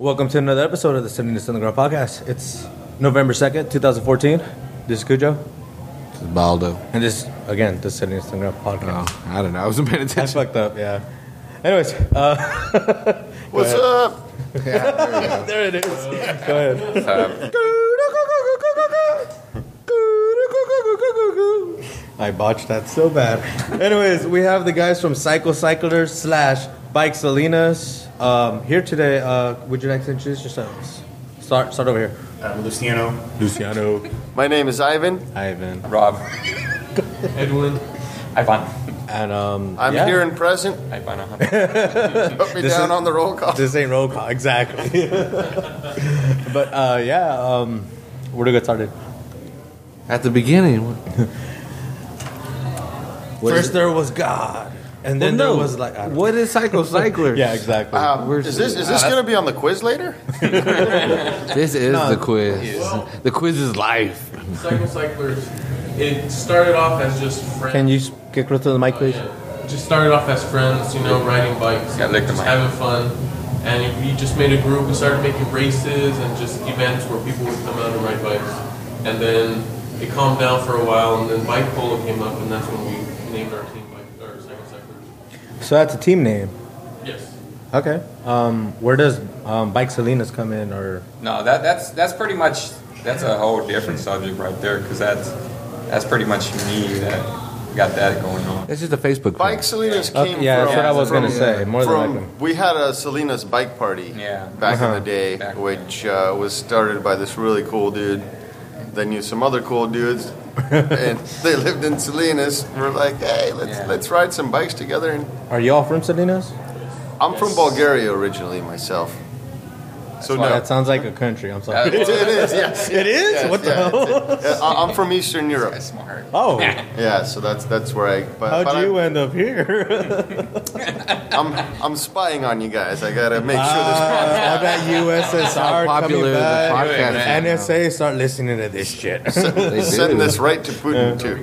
Welcome to another episode of the Sitting Underground podcast. It's November 2nd, 2014. This is Cujo. This is Baldo. And this, again, the Sitting Underground podcast. Oh, I don't know. I wasn't paying I attention. fucked up, yeah. Anyways, uh, What's up? Yeah, there we go. there it is. Go ahead. I botched that so bad. Anyways, we have the guys from Psycho Cyclers slash Bike Salinas um, here today. Uh, would you like to introduce yourselves? Start, start over here. I'm Luciano. Luciano, My name is Ivan. Ivan, Rob. Edwin. Ivan. and um, I'm yeah. here and present. Ivan. uh-huh. Put me This down is- on the roll call. This ain't roll call, exactly. but uh, yeah, um, where to get started? At the beginning. what First there was God, and then Well, there was like I don't what is Psycho Cycler? Yeah, exactly. Um, Where's is this is this going to be on the quiz later? This is No. the quiz. The quiz is life. Psycho Cyclers. It started off as just friends. Can you get close to the mic, please? Just started off as friends, you know, riding bikes, Yeah, lick just having fun. And we just made a group. We started making races and just events where people would come out and ride bikes. And then it calmed down for a while, and then bike polo came up, and that's when we So that's a team name. Yes. Okay. Um, where does um, Bike Salinas come in, or No, that that's that's pretty much that's a whole different subject right there because that's that's pretty much me that got that going on. This is the Facebook Group. Bike. Salinas came Okay, yeah, from. that's what I was from, gonna say. More than likely. we had a Salinas bike party Yeah. back Uh-huh. in the day, Back- which uh, was started by this really cool dude. They knew some other cool dudes, and they lived in Salinas. We're like, hey, let's Yeah. let's ride some bikes together. And are y'all from Salinas? I'm from Bulgaria originally myself, so no. That sounds like a country. I'm sorry. That- It is, yes. it is. yes, what the yeah, hell? it's- it- I- I'm from Eastern Europe. That's smart. Oh, Yeah, so that's that's where I. But, how'd but you I'm, end up here? I'm I'm spying on you guys. I gotta make sure this. Uh, all that USSR popular coming the back. podcast is now. NSA start listening to this shit. They Send this right to Putin too.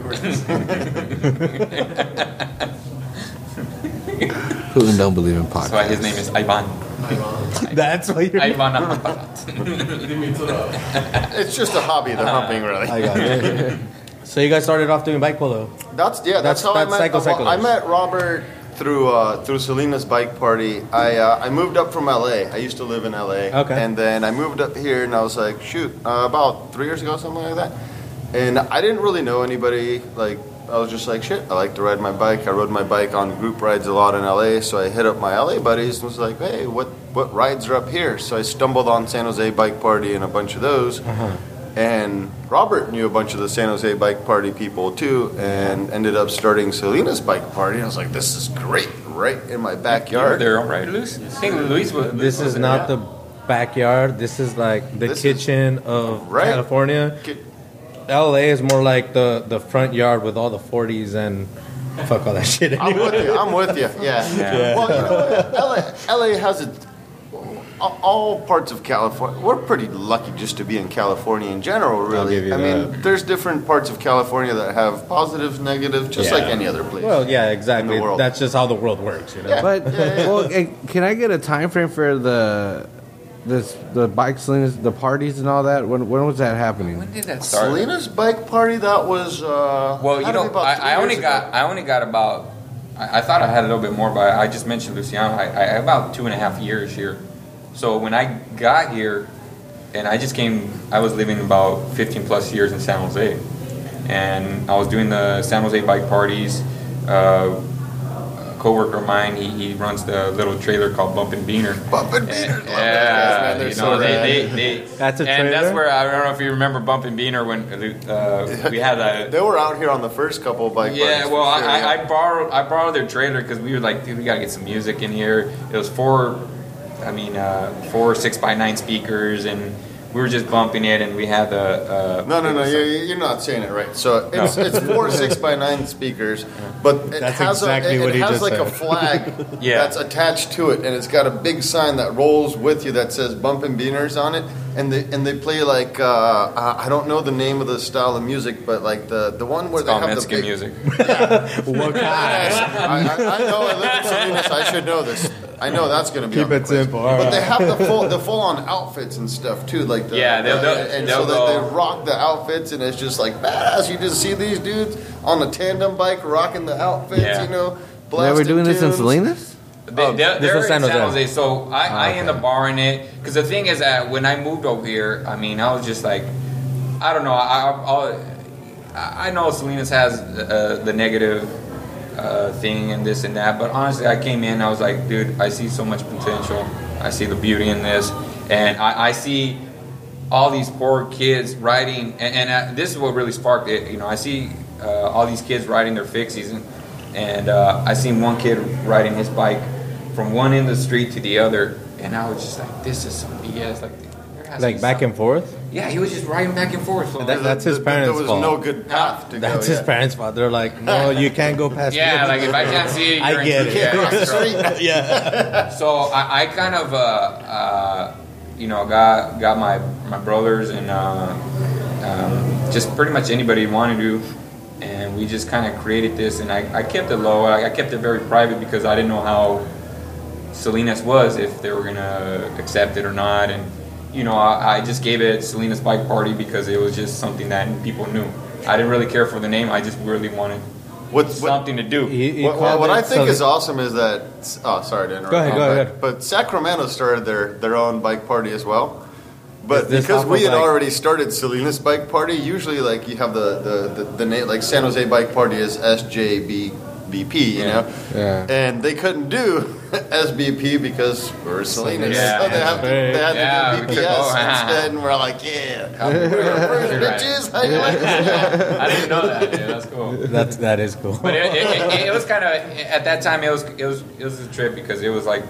Putin don't believe in That's why his name is Ivan. That's why you're. Ivan. It's just a hobby. The humping, really. I got it. so you guys started off doing bike polo. That's yeah. That's- That's, how that's I met. Cycle well, I met Robert through uh, through Salinas bike party. I uh, I moved up from LA. I used to live in LA. Okay. And then I moved up here, and I was like, shoot, uh, about three years ago, something like that. And I didn't really know anybody. Like I was just like, shit, I like to ride my bike. I rode my bike on group rides a lot in LA, so I hit up my LA buddies and was like, hey, what what rides are up here? So I stumbled on San Jose Bike Party and a bunch of those. Uh-huh. And Robert knew a bunch of the San Jose Bike Party people too, and ended up starting Salinas Bike Party. I was like, this is great, right in my You were backyard. there, all right, Luis? I think Luis was. This is not yeah. the backyard. This is like the This is- kitchen of Right. California. Ki- LA is more like the the front yard with all the 40s and fuck all that shit. I'm with you. I'm with you. Yeah. Yeah. Well, you know? LA, LA has it. All parts of California. We're pretty lucky just to be in California in general. Really. give you I mean, there's different parts of California that have negative, negatives, just like any other place. Well, yeah, exactly. In the world. That's just how the world works, you know. Yeah. But Yeah, yeah. well, eh, can I get a time frame for the this the bike Salinas, the parties and all that? When when was that happening? When did that start? Salinas bike party. That was. Uh, Well, you had to be know, about I, I only years got ago. I only got about I, I thought I had a little bit more, but I just mentioned Luciano. I, I about two and a half years here. So when I got here, and I just came, I was living about 15 plus years in San Jose, and I was doing the San Jose bike parties. Uh, a coworker of mine, he, he runs the little trailer called Bumpin' Beaner. Bumpin' Beaners, love those guys, man. They're you so know, they, they, they, That's a and that's where I don't know if you remember Bumpin' Beaner when uh, we had a They were out here on the first couple of bike yeah, well, sure, I, yeah. I, I borrowed I borrowed their trailer because we were like, dude, we gotta get some music in here. It was four, I mean, uh, four six by nine speakers, and we were just bumping it, and we had the. Uh, No, no, no. You're, you're not saying it right. So it's it's four six by nine speakers, but it That's has exactly a, it, what it he has just like a flag Yeah. that's attached to it, and it's got a big sign that rolls with you that says "Bumpin' Beaners" on it, and they and they play like uh, uh, I don't know the name of the style of music, but like the the one where It's they called have the Mexican big music. what kind? I, I, I know I live in Salinas. I should know this. I know that's gonna be Keep on it quiz. simple, But alright. they have the full the full on outfits and stuff too, like the, Yeah, they'll- they'll- and they'll so they, they rock the outfits and it's just like badass. You just see these dudes on a tandem bike rocking the outfits, Yeah. you know. They were blasting doing this in. Salinas. They, Oh, they're they're was in San San Jose. Jose, so I, I okay. end up borrowing it because the thing is that when I moved over here, I mean, I was just like, I don't know, I I, I know Salinas has uh, the negative uh, thing and this and that, but honestly, I came in, I was like, dude, I see so much potential, I see the beauty in this, and I, I see all these poor kids riding, and, and uh, this is what really sparked it. You know, I see uh, all these kids riding their fixies, and, and uh, I seen one kid riding his bike from one end of the street to the other, and I was just like, this is some BS. Like, has Like back some- and forth. Yeah, he was just riding back and forth. So That- that's his There- parents' There was fault. no good path to That's go. his yeah. parents' fault. They're like, no, you can't go past. yeah, here." like if I can't see it, I you're in- get it. yeah, Cross the you're in trouble. street. yeah. so I, I kind of uh, uh, you know got got my my brothers and uh, um, just pretty much anybody wanted to and we just kind of created this and I, I kept it low I, I kept it very private because I didn't know how Salinas was if they were gonna accept it or not and you know I, I just gave it Salinas bike party because it was just something that people knew I didn't really care for the name I just really wanted What, what, something to do He- he what, what, what I think Sali- is awesome is that oh sorry to interrupt. Go ahead, go um, but, ahead. But Sacramento started their their own bike party as well. But because we had like- already started Salinas Bike Party, usually like you have the the, the, the name like San Jose Bike Party is SJBBP, you Yeah. know, Yeah. and they couldn't do SBP because we're Salinas, Yeah, so they have to they had Yeah, to do we took BPS over. instead, and we're like, yeah, come here first, You're right. bitches. How you like this? I didn't know that yeah, that's cool That's that is cool. But it, it, it, it was kind of at that time it was it was it was a trip because it was like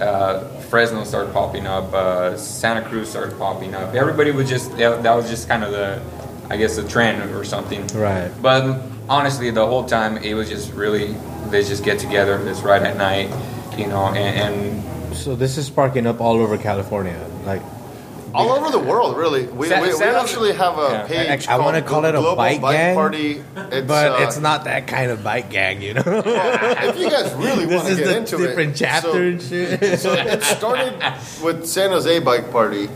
uh, Fresno started popping up, uh, Santa Cruz started popping up. Everybody was just that, that was just kind of the I guess the trend or something. Right. But honestly, the whole time it was just really they just get together, let's ride at night, you know, and, and So this is sparking up all over California. Like, All over the world, really. We, Sa- we, we San actually have a Yeah. page. I- I wanna called call it a Global bike gang, Party. It's, but uh, it's not that kind of bike gang, you know. If you guys really want to is get the into different it, chapter so- and shit. So it started with San Jose Bike Party,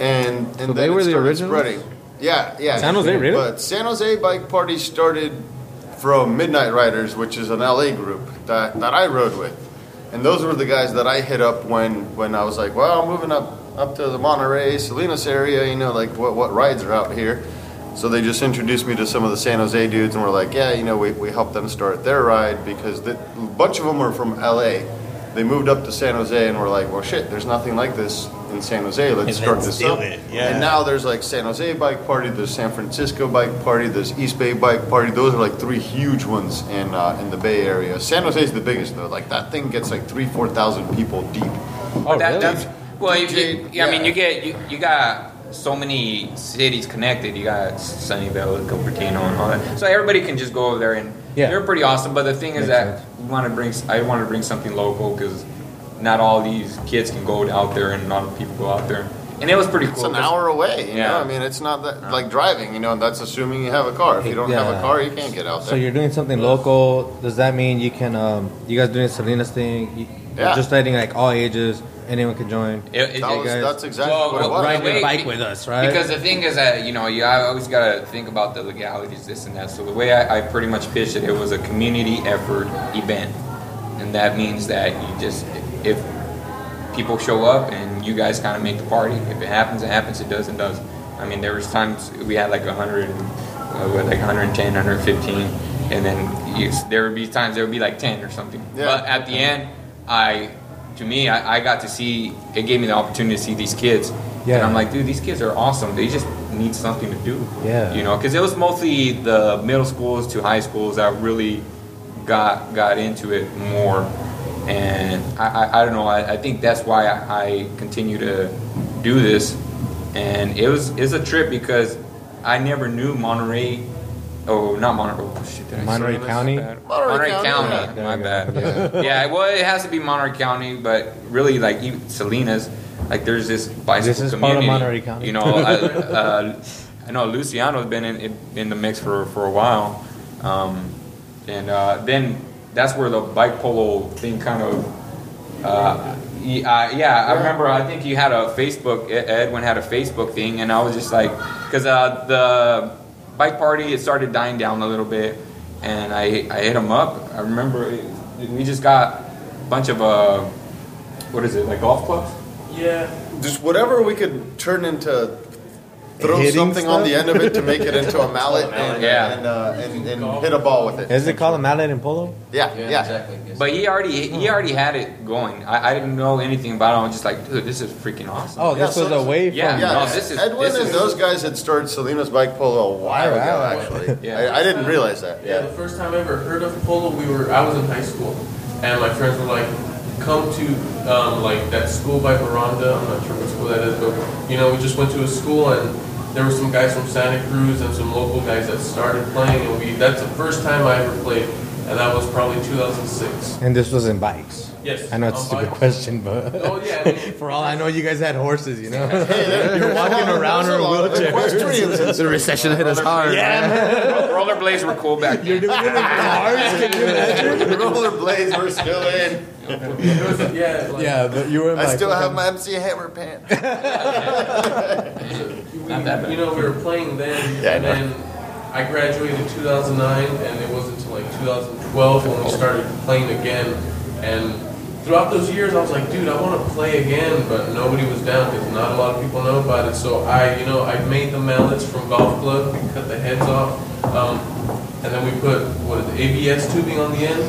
and and So then they were it the original. spreading. Yeah, yeah. San Jose, really? But San Jose Bike Party started from Midnight Riders, which is an LA group that, that I rode with, and those were the guys that I hit up when when I was like, well, I'm moving up up to the Monterey, Salinas area. You know, like what what rides are out here. So they just introduced me to some of the San Jose dudes, and we're like, yeah, you know, we, we helped them start their ride because the, a bunch of them were from LA. They moved up to San Jose, and we're like, well, shit, there's nothing like this in San Jose. Let's start Let's this do up. it, yeah. And now there's like San Jose Bike Party, there's San Francisco Bike Party, there's East Bay Bike Party. Those are like three huge ones in uh, in the Bay Area. San Jose is the biggest though. Like that thing gets like three, four thousand people deep. Oh, that, really? that's well. You, DJ, you, I mean, you get you, you got so many cities connected. You got Sunnyvale, Cupertino, and all that. So everybody can just go over there, and Yeah. they're pretty awesome. But the thing is Makes that sense. we want to bring. I want to bring something local because not all these kids can go out there, and not all people go out there. And it was pretty cool. It's an hour away. You Yeah. know, I mean, it's not that like driving. You know, that's assuming you have a car. If you don't have a car, you can't get out there. So you're doing something local. Does that mean you can? Um, you guys doing Salinas thing? You, you're Yeah. Just letting like all ages, anyone can join. It- it- That was, that's exactly Well, what it was. Ride the your bike with us, right? Because the thing is that you know you I always gotta think about the legalities, this and that. So the way I, I pretty much pitched it, it was a community effort event, and that means that you just if people show up and you guys kind of make the party. If it happens, it happens. It doesn't, does. I mean, there was times we had like 100, uh, what, like 110, 115, and then you, there would be times there would be like 10 or something. Yeah. But at the end, I, to me, I, I got to see. It gave me the opportunity to see these kids. Yeah. And I'm like, dude, these kids are awesome. They just need something to do. Yeah. You know, because it was mostly the middle schools to high schools that really got got into it more. And I, I, I don't know. I, I think that's why I, I continue to do this. And it was it's a trip because I never knew Monterey. Oh, not Monterey. Oh, shit, did Monterey that? County? Monterey, Monterey County. County, yeah. My bad. go. Yeah. well, it has to be Monterey County, but really, like even Salinas, like there's this bicycle This is part of community. Monterey County. You know, I, uh, I know Luciano's been in, in, in the mix for, for a while, um, and uh, then that's where the bike polo thing kind of Uh, y- uh, yeah, I remember. I think you had a Facebook. Ed- Edwin had a Facebook thing, and I was just like, because uh, the bike party it started dying down a little bit, and I I hit him up. I remember it, we just got a bunch of uh, what is it like golf clubs? Yeah. Just whatever we could turn into. Throw Hitting something on the end of it to make it into a mallet and, Yeah. and, uh, and, and hit a ball with it. Is it called a mallet in polo? Yeah, Yeah, yeah. exactly. But he already he already had it going. I, I didn't know anything about it. I was just like, dude, this is freaking awesome. Oh, this Yeah, was so- wave. Yeah. from. Yeah, No, this is- Edwin this and is- those guys had started Salinas Bike Polo a while Wow. ago, actually. Yeah. I, I didn't realize that. Yeah, the first time I ever heard of polo, we were I was in high school, and my friends were like, "Come to um, like that school by Veranda. I'm not sure what school that is, but you know, we just went to a school, and there were some guys from Santa Cruz and some local guys that started playing, and we that's the first time I ever played, and that was probably 2006. And this was in bikes. Yes, I know it's a on stupid bikes. question, but Oh yeah, I mean, for all I know, you guys had horses. You know, you're walking around in a wheelchair. The recession hit us hard. Yeah, Rollerblades were cool back then. you're doing it in cars. Can you imagine? rollerblades were still in. It was, yeah, like, Yeah, but you were. I like, still have my MC Hammer pants. we, Not you know, we were playing then, Yeah, and know. then I graduated in 2009, and it wasn't until like 2012 when we started playing again. And throughout those years, I was like, dude, I want to play again, but nobody was down because not a lot of people know about it. So I, you know, I made the mallets from golf club, we cut the heads off, um, and then we put what is it, ABS tubing on the end,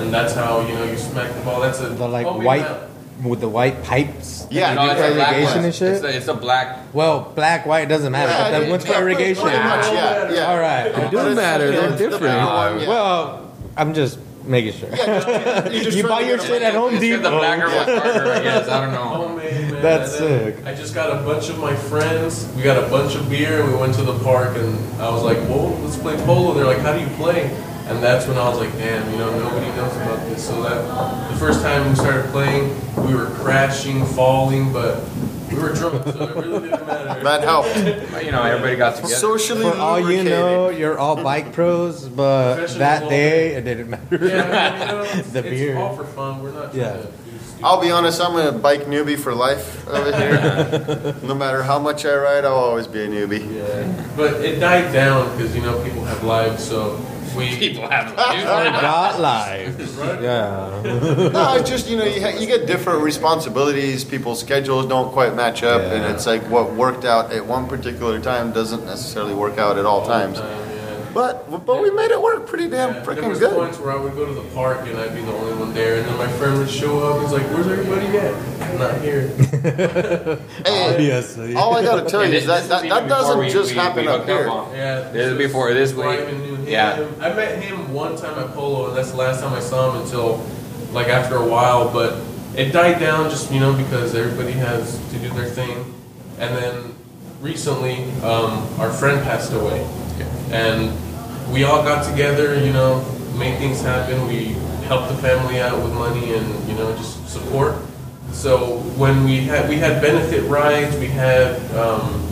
and that's how you know you smack the ball. That's a The like oh, homemade white mallet. with the white pipes. Yeah, No, it's a black irrigation one. and shit. It's a, it's a black. Well, black, white doesn't matter. Yeah, but that one's for yeah, irrigation. Pretty much, yeah, yeah. All right. It doesn't matter. They're different. Yeah. Well, I'm just making sure. Yeah, just- you just you buy your shit at Home It's Depot. the blacker was harder, I guess. I don't know. Homemade, man. That's sick. I just got a bunch of my friends. We got a bunch of beer and we went to the park and I was like, "Whoa, let's play polo." They're like, "How do you play?" And that's when I was like, "Damn, you know, nobody knows about this." So that the first time we started playing, we were crashing, falling, but we were drunk, so it really didn't matter. That helped. You know, everybody got together. Socially For all you lubricated. know, you're all bike pros, but Professional that day it didn't matter. Yeah, I mean, you know, it's, The it's beer. all for fun. We're not trying Yeah. to do stupid I'll be honest, I'm a bike newbie for life over here. no matter how much I ride, I'll always be a newbie. Yeah, but it died down because you know people have lives, so we People have Got lives. Yeah. No, it's just you know you, ha- you get different responsibilities. People's schedules don't quite match up, and it's like what worked out at one particular time doesn't necessarily work out at all times. Time. But but we made it work pretty damn Yeah, there was good. points where I would go to the park and I'd be the only one there, and then my friend would show up. He's like, "Where's everybody at?" I'm not here. Hey, Obviously. all I gotta tell you is that that, that doesn't we- just we- happen we up here. on. Yeah, This is before this before I week. him. Yeah. I met him one time at Polo, and that's the last time I saw him until like after a while. But it died down just you know because everybody has to do their thing, and then recently um, our friend passed away, and we all got together. You know, made things happen. We helped the family out with money and you know just support. So when we had we had benefit rides, we had um,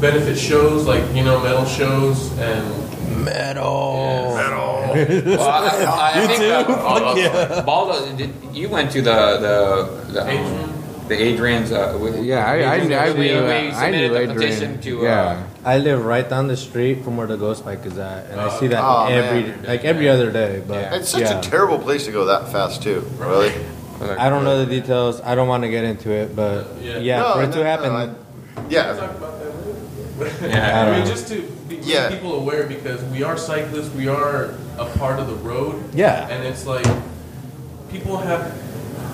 benefit shows like you know metal shows and Metal. Well, I, I, I think uh, uh, Baldo, did, you went to the the the, um, Adrian. The Adrian's. Uh, with- Yeah, I, I, Adrian's, I we- knew. we I submitted knew the petition Adrian. to. yeah. Uh, I live right down the street from where the ghost bike is at, and I see that Oh, every man. like every other day. But Yeah. It's such yeah. a terrible place to go that fast too. Really. I don't know the details. I don't want to get into it, but Yeah. yeah, No, for it no, to no, happen, I- yeah. talk about that later. Yeah. I I mean, just to be, Yeah. people aware because we are cyclists, we are a part of the road. Yeah. And it's like people have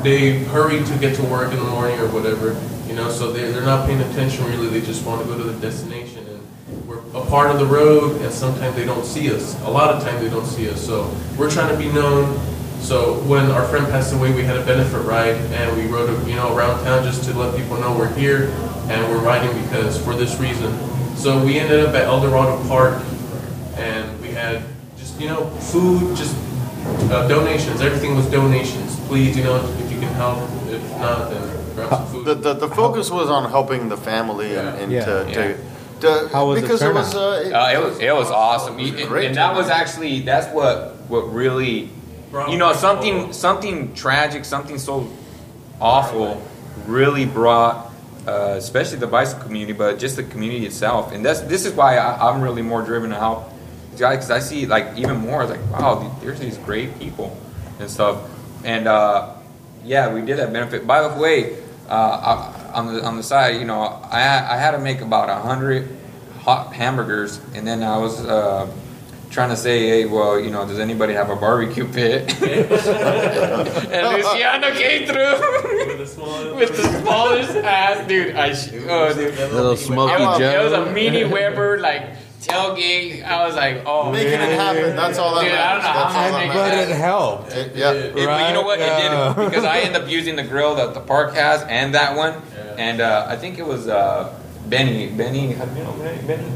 they hurry to get to work in the morning or whatever, you know, so they they're not paying attention really. They just want to go to the destination and we're a part of the road and sometimes they don't see us. A lot of times they don't see us. So we're trying to be known. So when our friend passed away, we had a benefit ride and we rode, you know, around town just to let people know we're here and we're riding because for this reason. So we ended up at El Dorado Park and we had just, you know, food, just uh, donations. Everything was donations. Please, you know, can help. If not, then grab some food. The, the, the focus was on helping the family and, and Yeah. to, Yeah. to, to How was the because it was turnout? uh, Uh, it was it was awesome, It was and, great and that was actually that's what what really brought you know bike something something tragic, something so awful, really brought. Uh, especially the bicycle community, but just the community itself, and that's this is why I, I'm really more driven to help guys because I see like even more like wow, there's these great people and stuff, and uh, yeah, we did that benefit. By the way, uh, I, on the on the side, you know, I I had to make about a hundred hot hamburgers, and then I was uh, trying to say, hey, well, you know, does anybody have a barbecue pit? and Luciano came through With the small- with the smallest ass, dude. I sh- oh, dude. Little Smokey Joe. it was a mini Weber like tailgate. I was like, oh, Making it happen. That's all that Dude, I don't know That's how all I that But it helped. It- yeah. It- but you know what? It Right, did because I end up using the grill that the park has and that one, yeah. and uh, I think it was uh, Benny. Benny, how do you know Benny? Benny?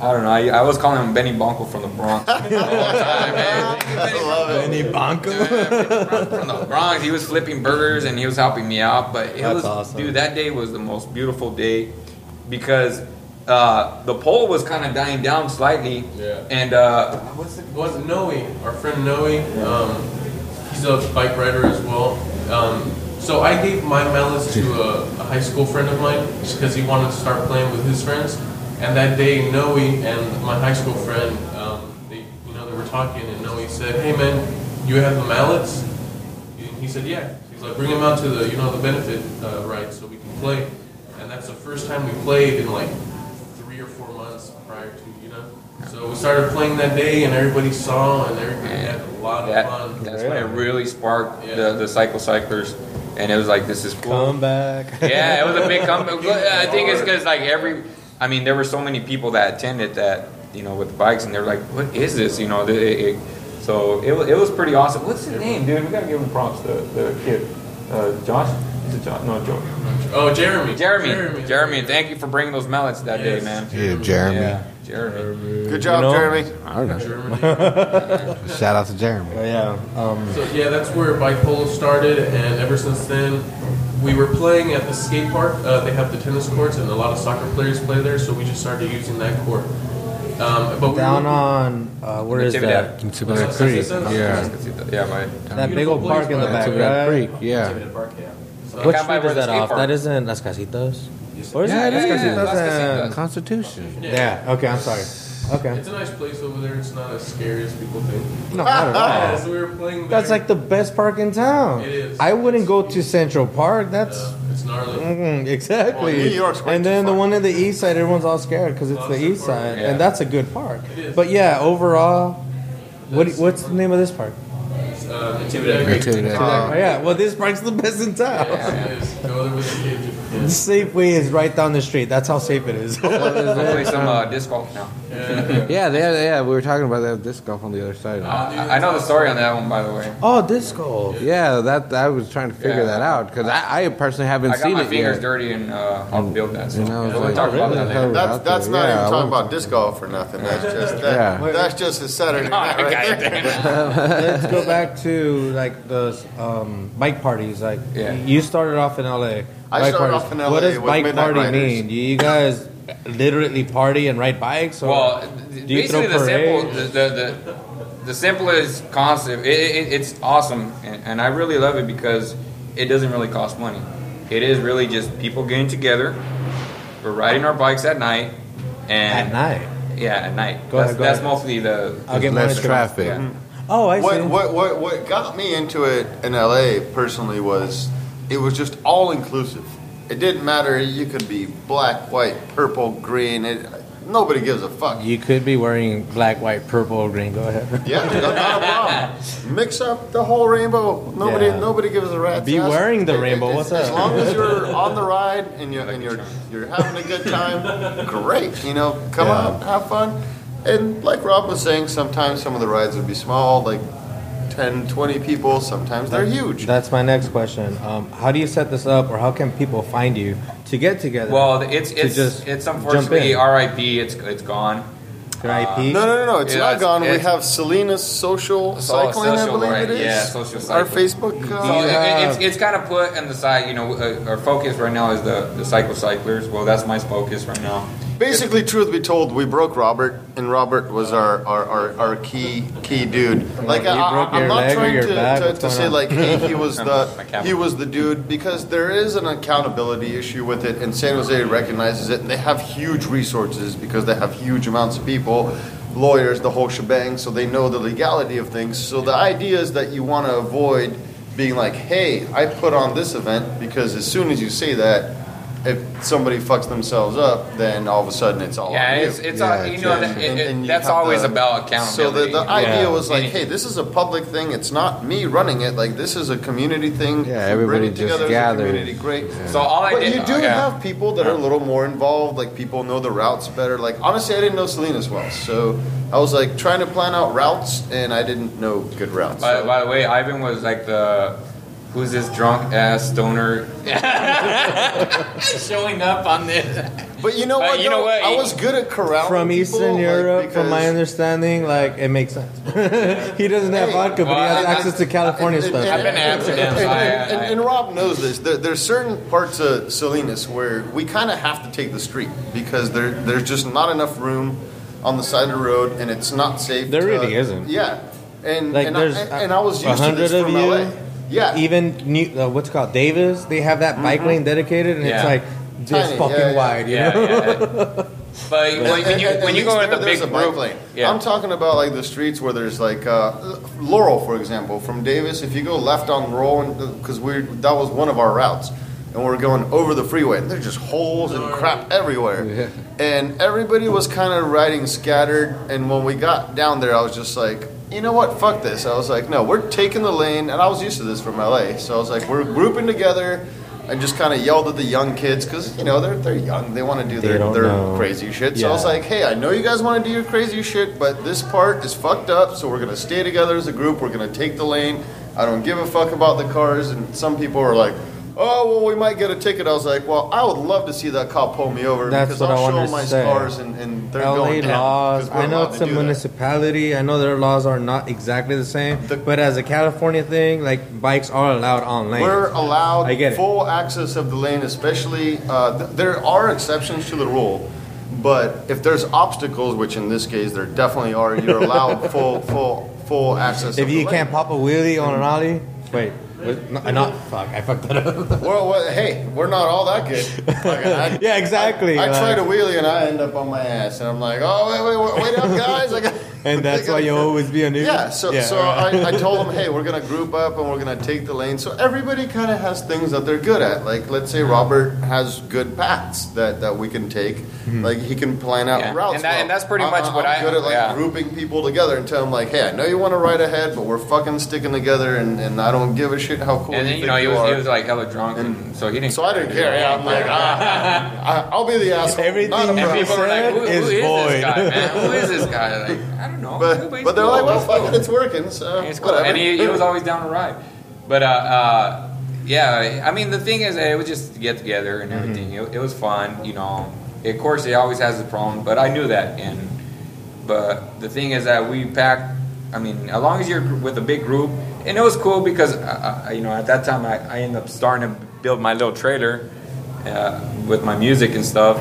I don't know. I, I always call him Benny Bonko from the Bronx. all the time, man. I love it. Any banco? from the Bronx. He was flipping burgers and he was helping me out. But it That's was, awesome. dude, that day was the most beautiful day because uh, the pole was kind of dying down slightly. Yeah. And uh, what's It was Noe, our friend Noe. Um, he's a bike rider as well. Um, so I gave my mallets to a, a high school friend of mine because he wanted to start playing with his friends. And that day, Noe and my high school friend, um, they, you know, they were talking, and Noe said, "Hey man, you have the mallets?" And he said, "Yeah." He's like, "Bring them out to the, you know, the benefit uh, ride so we can play." And that's the first time we played in like So we started playing that day, and everybody saw, and everybody had a lot of fun. that's when it really sparked Yeah. the, the Psycho Cyclers. And it was like, this is cool. Come back. yeah, it was a big comeback. But I think it's because like every, I mean, there were so many people that attended that you know with the bikes, and they're like, "What is this?" You know, it, it- so it was it was pretty awesome. What's his name, dude? We gotta give him props. The the kid, uh, Josh. Is it Josh? No, Joe. Oh, Jeremy. Jeremy. Jeremy. Thank you for bringing those mallets that day, man. Yeah, Jeremy. Yeah, Jeremy. Good job, You know- Jeremy. I don't know. Germany. Shout out to Jeremy. But yeah. Um, So yeah, that's where bike polo started, and ever since then, we were playing at the skate park. Uh, they have the tennis courts, and a lot of soccer players play there. So we just started using that court. Um, but down were, on uh, where is that? Tibet That's- Creek. Yeah. Yeah, my. That big old park in the back, Tibet right? Creek. Yeah. so- What Down by street where is the that off? park- That isn't Las Casitas. Or is Yeah, it? it is. Las Casitas Las Casitas. Constitution. Yeah. Okay. I'm sorry. Okay. It's a nice place over there. It's not as scary as people think. No, not at all. Yeah, so we were playing. That's like the best park in town. It is. I wouldn't go to Central Park. That's Uh, it's gnarly. mm, exactly. Well, New York's way and then the one in the east side, everyone's all scared because it's the it's east park. side, Yeah. and that's a good park. It is. But yeah, overall, what That's- what's the name of this park? Uh, Tibet Creek. Tibet. Oh, yeah, well, this park's the best in town. It is. Go there with the kids. The Safeway is right down the street. That's how safe it is. I'll play some uh, disc golf now. Yeah. Yeah, they, yeah, we were talking about that disc golf on the other side. I, I know the story on that one, by the way. oh, disco. Yeah, that I was trying to figure Yeah. that out because I, I personally haven't I got seen my it fingers yet. dirty and uh, how to build that. So You know, it's we'll like, talk about that later. That's that's not Yeah, even talking about disc golf or nothing. That's just that, Yeah. that's just a Saturday night right there. Let's go back to like the um, bike parties. Like Yeah. you started off in LA. I Bike started parties. off in LA What does with bike Midnight party Riders. mean? Do you guys literally party and ride bikes? Or Well, do you basically throw the simple, parades? the, the, the, the simplest concept. It, it, it's awesome, and, and I really love it because it doesn't really cost money. It is really just people getting together. We're riding our bikes at night, and at night. Yeah, at night. Go that's ahead, go that's ahead. mostly the. I'll get less mine. traffic. Yeah. Oh, I see. What, what what what got me into it in LA personally was it was just all inclusive. It didn't matter. You could be black, white, purple, green. It, nobody gives a fuck. You could be wearing black, white, purple, or green. Go ahead. Yeah, not, not a problem. Mix up the whole rainbow. Nobody Yeah. nobody gives a rat's Be ass. wearing the It- it- rainbow, it's- what's As up? long as you're on the ride and you're and you're you're having a good time, great. You know, come Yeah. out, have fun. And like Rob was saying, sometimes some of the rides would be small, like 10, 20 people. Sometimes they're huge. That's my next question. Um, how do you set this up, or how can people find you to get together? Well, it's To it's just it's unfortunately. RIP. It's it's gone. Your IP. No, no, no, no. It's Yeah, not it's- gone. we have Salinas social It's all cycling, I believe right, it is. yeah, social Our. Facebook. Uh, So it- it's, it's kind of put on the side, you know, uh, our focus right now is the, the Psycho Cyclers. Well, that's my focus right now. Basically, truth be told, we broke Robert, and Robert was our, our, our, our key key dude. Like You I, broke I, your am not leg trying to, to, to say on? like, hey, he was the he was the dude because there is an accountability issue with it, and San Jose recognizes it, and they have huge resources because they have huge amounts of people, lawyers, the whole shebang, so they know the legality of things. So the idea is that you want to avoid being like, hey, I put on this event because as soon as you say that. If somebody fucks themselves up, then all of a sudden it's all Yeah, on you. it's it's Yeah, all, you know And- that, it, and- it- and you that's have always the- about accountability. So the, the idea Yeah. was like, hey, this is a public thing. It's not me running it. Like this is a community thing. Yeah, If we everybody bring it just together as a gathers. community, great. So all I but did, you do oh, yeah. have people that are a little more involved. Like people know the routes better. Like honestly, I didn't know Salinas well, so I was like trying to plan out routes, and I didn't know good routes. By, So- by the way, Ivan was like the who's this drunk ass stoner showing up on this. but you know but what? you know what? I was good at corralling From people, Eastern like, Europe, from my understanding, like it makes sense. he doesn't have Hey, vodka, but he has I- access to California And- stuff. and- I've been to and- Amsterdam, and- so I- and- I- and Rob knows this. There, there's certain parts of Salinas where we kind of have to take the street because there, there's just not enough room on the side of the road, and it's not safe. There to- really isn't. Yeah, and Like and, there's I, and I was used to hundred this of from you. LA. Yeah, Even New, uh, what's it called Davis, they have that bike lane dedicated, and it's like just Tiny, fucking yeah, yeah. wide. You Yeah, know? yeah. But when, when you And- and when you go least into the big there's a bike lane. yeah. I'm talking about like the streets where there's like uh, Laurel, for example, from Davis. If you go left on Laurel, because we that was one of our routes, and we're going over the freeway, and there's just holes and crap everywhere. And everybody was kind of riding scattered. And when we got down there, I was just like, you know what, fuck this. I was like, no, we're taking the lane, and I was used to this from LA, so I was like, we're grouping together. I just kind of yelled at the young kids because you know they're they're young, they want to do their, their know. crazy shit. So I was like, hey, I know you guys want to do your crazy shit, but this part is fucked up. So we're gonna stay together as a group. We're gonna take the lane. I don't give a fuck about the cars. And some people are like, oh, well, we might get a ticket. I was like, well, I would love to see that cop pull me over That's because what I'll I show my say. scars and, and they're LA going down laws. 'cause we're I know allowed it's to a do that. municipality. I know their laws are not exactly the same, The- but as a California thing, like bikes are allowed on lanes. We're allowed I get it. full access of the lane, especially. Uh, th- there are exceptions to the rule, but if there's obstacles, which in this case there definitely are, you're allowed full, full, full access. if you can't lane. pop a wheelie on an ollie, wait, what, not, not fuck, I fucked that up. Well, well, hey, we're not all that good. I- Yeah, exactly, I, I like- tried a wheelie and I end up on my ass, and I'm like, oh wait, wait, wait, wait up, guys! I got, and that's why you always be a on. Yeah, so so I, I told them, hey, we're gonna group up and we're gonna take the lane. So everybody kind of has things that they're good at. Like let's say Robert has good paths that, that we can take. Like he can plan out Yeah, routes. and that- well. and that's pretty much I'm what I- good at like yeah. grouping people together and tell them like, hey, I know you want to ride ahead, but we're fucking sticking together, and, and I don't give a shit how cool and then you you know he you was he was like hella drunk, and, so he didn't. so I didn't care. Yeah, I'm like, ah, I, I'll be the asshole. Everything not a you And problem. people were like, who, who is is this guy, man? Who is this guy? Like, I don't know. But, but they're cool. like, well, fuck cool. it, it's working. So It's cool. whatever. And he, he was always down to ride. But uh, uh, yeah, I mean the thing is, it was just to get together and everything. It, it was fun, you know. Of course, it always has a problem, but I knew that. And but the thing is that we packed. I mean, as long as you're with a big group, and it was cool because uh, uh, you know at that time I, I ended up starting to build my little trailer uh, with my music and stuff,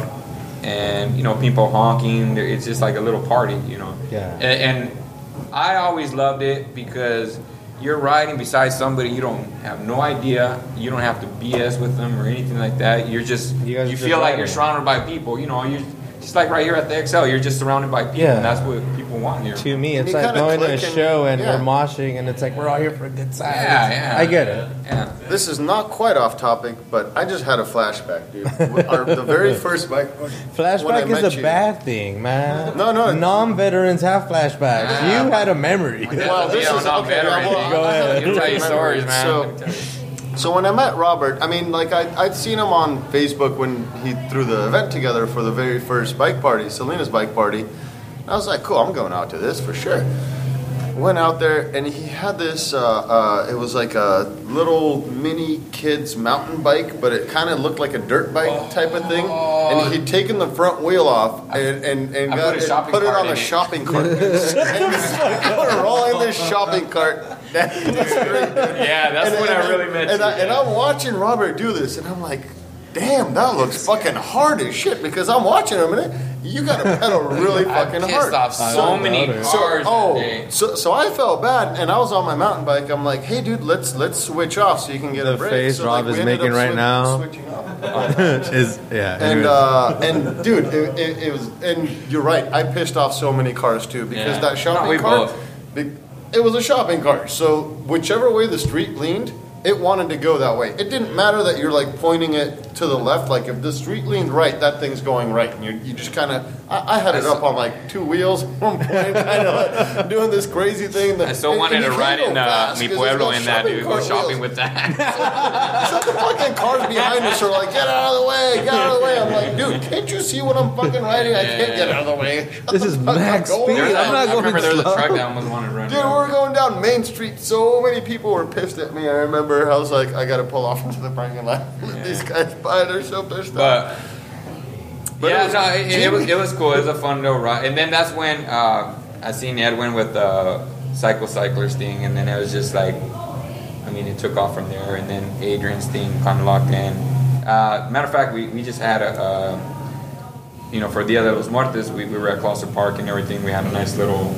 and you know people honking. It's just like a little party, you know. Yeah. And, and I always loved it because you're riding beside somebody you don't have no idea. You don't have to BS with them or anything like that. You're just You you, guys are just feel like you're surrounded by people. You know, you're just like right here at the XL. You're just surrounded by people, Yeah. and that's what people want here. To me, it's like going to a click and- show and yeah. we're moshing, and it's like we're all here for a good time. Yeah, yeah. I get it. Yeah. This is not quite off topic, but I just had a flashback, dude. Our, the very first bike. Flashback is a you- bad thing, man. No, no. Non-veterans have flashbacks. Yeah. You had a memory. Well, this Yeah, is not okay. veteran. well, Go I- I ahead. have a He'll tell you great stories, man. So, Let me tell you. so when I met Robert, I mean, like I, I'd seen him on Facebook when he threw the event together for the very first bike party, Salinas bike party. And I was like, cool, I'm going out to this for sure. Went out there and he had this. Uh, uh, it was like a little mini kid's mountain bike, but it kind of looked like a dirt bike type of thing. And he'd taken the front wheel off and and, and got put a it, shopping put it on a shopping cart. and rolling this shopping cart down the street. Yeah, that's And- when and I really met and you. I, and I'm watching Robert do this, and I'm like, damn, that looks fucking hard as shit. Because I'm watching him and it, you got to pedal really fucking I fucking pissed hard. off so know many that. So, cars oh, that day. so, so I felt bad, and I was on my mountain bike. I'm like, "Hey, dude, let's let's switch off so you can get The a break." face so, Rob like, is we ended making up right now. switching off. is yeah. And uh, and dude, it, it, it was, and you're right. I pissed off so many cars too because Yeah. that shopping No, we cart, both. be- it was a shopping cart. So whichever way the street leaned, it wanted to go that way. It didn't matter that you're like pointing it to the left. Like if the street leaned right, that thing's going right, and you you just kind of. I, I had it up on like two wheels one point, kind of like doing this crazy thing. That, I still and- wanted and to ride in uh, fast Mi 'cause it's Pueblo in that, shopping dude. Go shopping wheels. with that. So the fucking cars behind us are like, get out of the way, get out of the way. I'm like, dude, can't you see what I'm fucking riding? I can't get out of the way. This is fuck up, max speed. I'm not I going remember there was a slow. truck that almost wanted to run. Dude, we're going down Main Street. So many people were pissed at me. I remember I was like, I gotta pull off into the parking lot. Let these guys buy their stuff. Their stuff. But, But it yeah, was no, it, it was it was cool. It was a fun little ride. And then that's when uh, I seen Edwin with the Psycho Cyclers thing, and then it was just like, I mean, it took off from there. And then Adrian's thing kind of locked in. Uh, matter of fact, we, we just had a, uh, you know, for Dia de los Muertos, we, we were at Closter Park and everything. We had a nice little,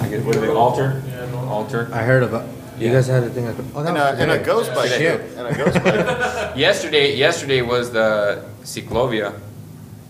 I guess, what is it, altar? Yeah. Altar. I heard of about. You guys had a thing. Like, oh, that in was a, in a today. ghost bike. Shit. In a ghost bike. Yesterday, yesterday was the Ciclovia.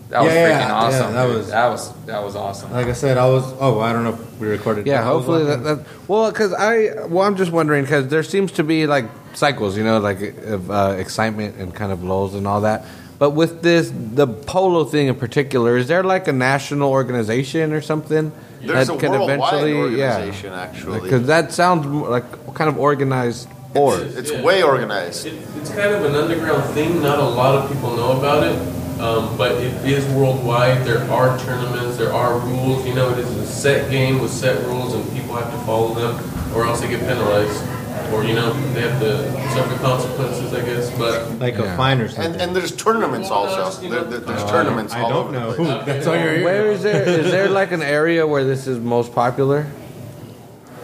That was Yeah, yeah, freaking yeah, awesome. that dude. was- that was that was awesome. Like I said, I was. Oh, I don't know if we recorded. Yeah, I hopefully that, that. Well, because I, well, I'm just wondering because there seems to be like cycles, you know, like of uh, excitement and kind of lulls and all that. But with this, the polo thing in particular, is there like a national organization or something There's a eventually, organization, actually. Because that sounds like kind of organized sport. It's Yeah. way organized. It, it's kind of an underground thing. Not a lot of people know about it, um, but it is worldwide. There are tournaments. There are rules. You know, it is a set game with set rules, and people have to follow them, or else they get penalized, or you know, they have to suffer consequences. I guess, but like Yeah. a fine or something. And, and there's tournaments also. There, there- there's uh, tournaments I all don't over know. the place. Who? That's all you're hearing. Where is there? Is there like an area where this is most popular?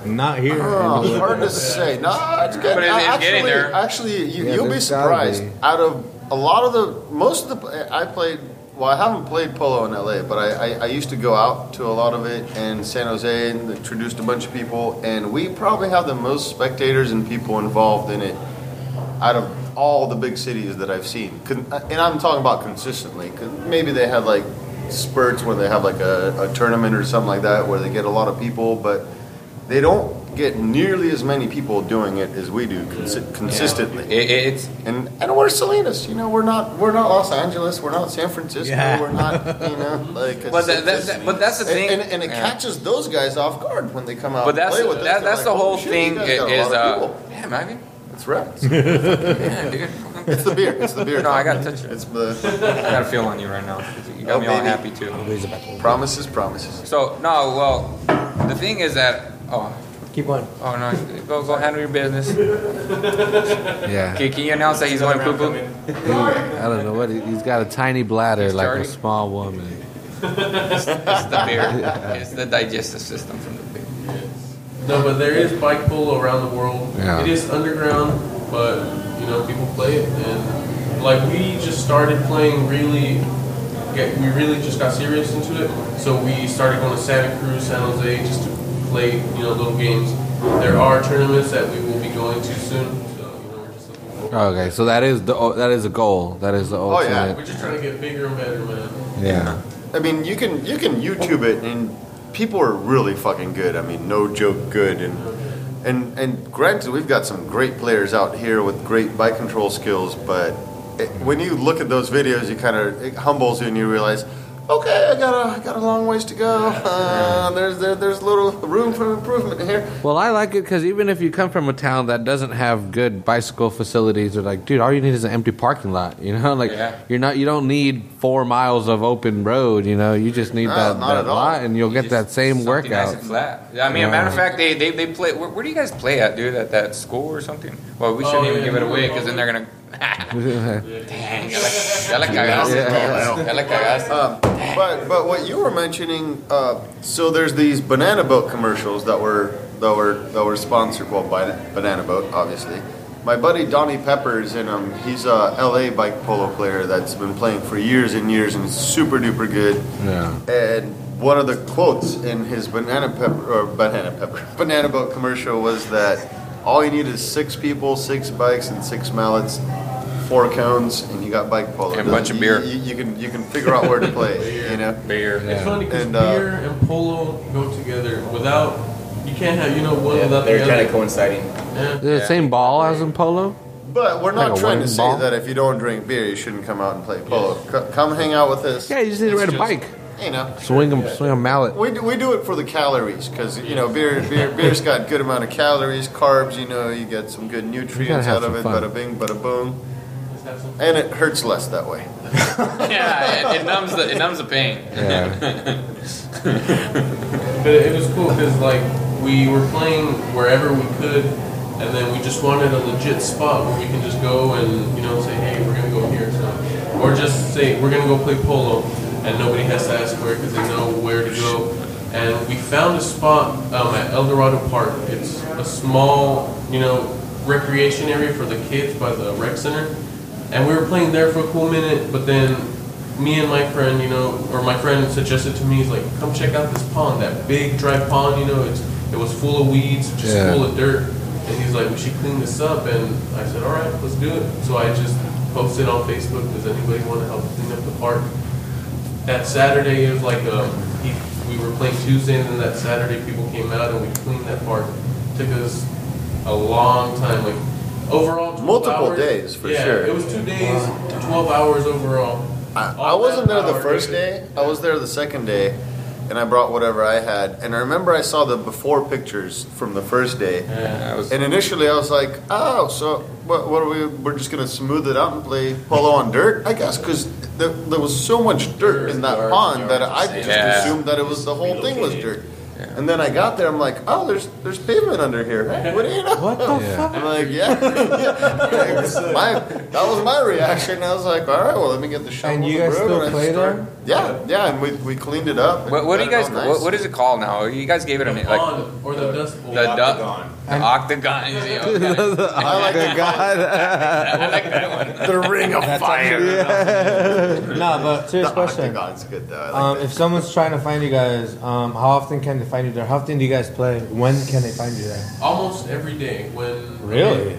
Not here. Oh, hard to say. No, it's good. But it- it's actually, getting there. actually, you, Yeah, you'll be there's gotta surprised. be. Out of a lot of the, most of the, I played. Well, I haven't played polo in LA, but I, I, I used to go out to a lot of it in San Jose and introduced a bunch of people, and we probably have the most spectators and people involved in it out of all the big cities that I've seen. Uh, and I'm talking about consistently. 'cause maybe they had like spurts where they have like a, a tournament or something like that where they get a lot of people, but they don't get nearly as many people doing it as we do consi- consistently. It, it's And and we're Salinas, you know, we're not we're not Los Angeles, we're not San Francisco, Yeah. we're not you know like. it's- But that- that- that- but that's the thing. and, and, and it Yeah. catches those guys off guard when they come out. but that's and play with that, They're that's like, the whole shit, thing you guys got a is lot of uh yeah, Megan. It's rats. Yeah, dude. It's the beer. It's the beer. No, I gotta touch it. It's the I got a feel on you right now. You got Oh, me all happy too. promises, promises. So no, well, the thing is that oh Keep on. oh no, go go handle your business. Yeah, Can, can you announce that he's going poo poo? I don't know what he, he's got a tiny bladder He's like a small woman. It's the beer. It's the digestive system from the beer. no, but there is bike polo around the world. Yeah. It is underground, but you know, people play it, and like we just started playing really. Get, we really just got serious into it, so we started going to Santa Cruz, San Jose, just to play, you know, little games. There are tournaments that we will be going to soon, so you know, we're just looking forward. Okay, so that is the oh, that is a goal. That is the ultimate. Oh, yeah. We're just trying to get bigger and better, man. yeah. I mean, you can you can YouTube it, and people are really fucking good. I mean, no joke, good. And and and granted, we've got some great players out here with great bike control skills, but it, when you look at those videos, you kind of it humbles you, and you realize. Okay, I got a I got a long ways to go. Uh, there's there, there's little room for improvement here. Well, I like it because even if you come from a town that doesn't have good bicycle facilities, or like, dude, all you need is an empty parking lot. You know, like Yeah. you're not, you don't need four miles of open road. You know, you just need No, that, that lot, and you'll get that same something Nice workout. and flat. I mean, a matter of fact, they, they, they play. Where, where do you guys play at, dude? At that school or something? Well, we shouldn't Oh, even yeah, give it away because then they're gonna. Dang, ya la, cagaste. Ya la cagaste. But but what you were mentioning, uh, so there's these banana boat commercials that were that were that were sponsored well by Banana Boat, obviously. my buddy Donnie Peppers, and um, he's a LA bike polo player that's been playing for years and years and is super duper good. Yeah. And one of the quotes in his banana pepper or banana pepper banana boat commercial was that all you need is six people, six bikes, and six mallets, four cones, and you got bike polo. And a bunch of beer. You, you can you can figure out where to play. You know. Beer. It's funny because And, uh, beer and polo go together without. You can't have you know one without They're kind of coinciding. Yeah. Is it the same ball as in polo? But we're not Like trying to wooden say ball? that if you don't drink beer, you shouldn't come out and play polo. C- come hang out with us. Yeah, you just need to ride a just- bike. You know. Swing 'em, swing a mallet. We do, we do it for the calories because you know beer beer beer's got good amount of calories, carbs. You know you get some good nutrients out of it. fun. Bada bing, bada boom, Just have some- and it hurts less that way. yeah, it, it numbs the it numbs the pain. Yeah. But it was cool because like we were playing wherever we could, and then we just wanted a legit spot where we can just go and you know say, hey, we're gonna go here, so, or just say we're gonna go play polo, and nobody has to ask where because they know where to go. And we found a spot um, at El Dorado Park. It's a small, you know, recreation area for the kids by the rec center. And we were playing there for a cool minute, but then me and my friend, you know, or my friend suggested to me, he's like, come check out this pond, that big dry pond, you know, it's it was full of weeds, just Yeah. full of dirt. And he's like, we should clean this up. And I said, all right, let's do it. So I just posted on Facebook, does anybody want to help clean up the park? That Saturday, it was like, um, he, we were playing Tuesday, and then that Saturday, people came out and we cleaned that park. Took us a long time, like overall Multiple hours. days, for yeah, sure. it was two days, 12 hours overall. I, I wasn't there the first day. I was there the second day, and I brought whatever I had. And I remember I saw the before pictures from the first day. Yeah. That was- And initially I was like, oh, so what, what are we? We're just gonna smooth it out and play polo on dirt, I guess, because there, there was so much dirt in that Yards, pond yards, that I just Yeah. assumed that it was the whole thing was dirt. And then I got there, I'm like, oh, there's there's pavement under here. What do you know? What the fuck? I'm like, yeah. yeah. my, that was my reaction. I was like, all right, well, let me get the shovel. And you guys still and play started- there? Yeah, yeah, and we, we cleaned it up. What, what do you guys? nice. What, what is it called now? You guys gave it a name, like pond or the dust bowl. the du- octagon. the octagon. You see, okay. I like to call I like that one. the ring of fire. No, but serious The question. octagon's good though. Like Um, if someone's trying to find you guys, um, how often can they find you there? How often do you guys play? When can they find you there? Almost every day. When Really?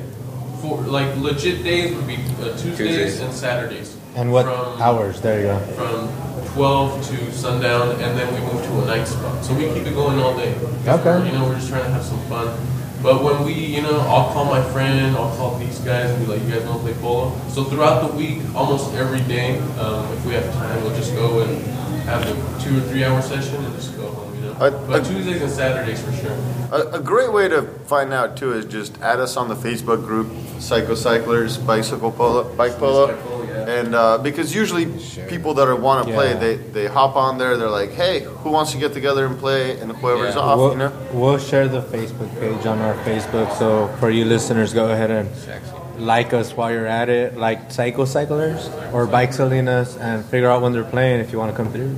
For like legit days would be uh, Tuesdays, Tuesdays. and Saturdays. And what From- hours? There you go. From 12 to sundown, and then we move to a night spot. So we keep it going all day. Okay. You know, we're just trying to have some fun. But when we, you know, I'll call my friend, I'll call these guys and be like, you guys want to play polo? So throughout the week, almost every day, um, if we have time, we'll just go and have a two or three hour session and just go home, you know. I- but I- Tuesdays and Saturdays for sure. A, a great way to find out too is just add us on the Facebook group, Psycho Cyclers Bicycle Polo, Bike Polo, Bicycle, yeah. And uh, because usually people that want to play, they they hop on there. They're like, hey, who wants to get together and play? And whoever's Yeah. off, we'll, you know. we'll share the Facebook page on our Facebook. So for you listeners, go ahead and like us while you're at it, like Psycho Cyclers or Bike Salinas, and figure out when they're playing if you want to come through.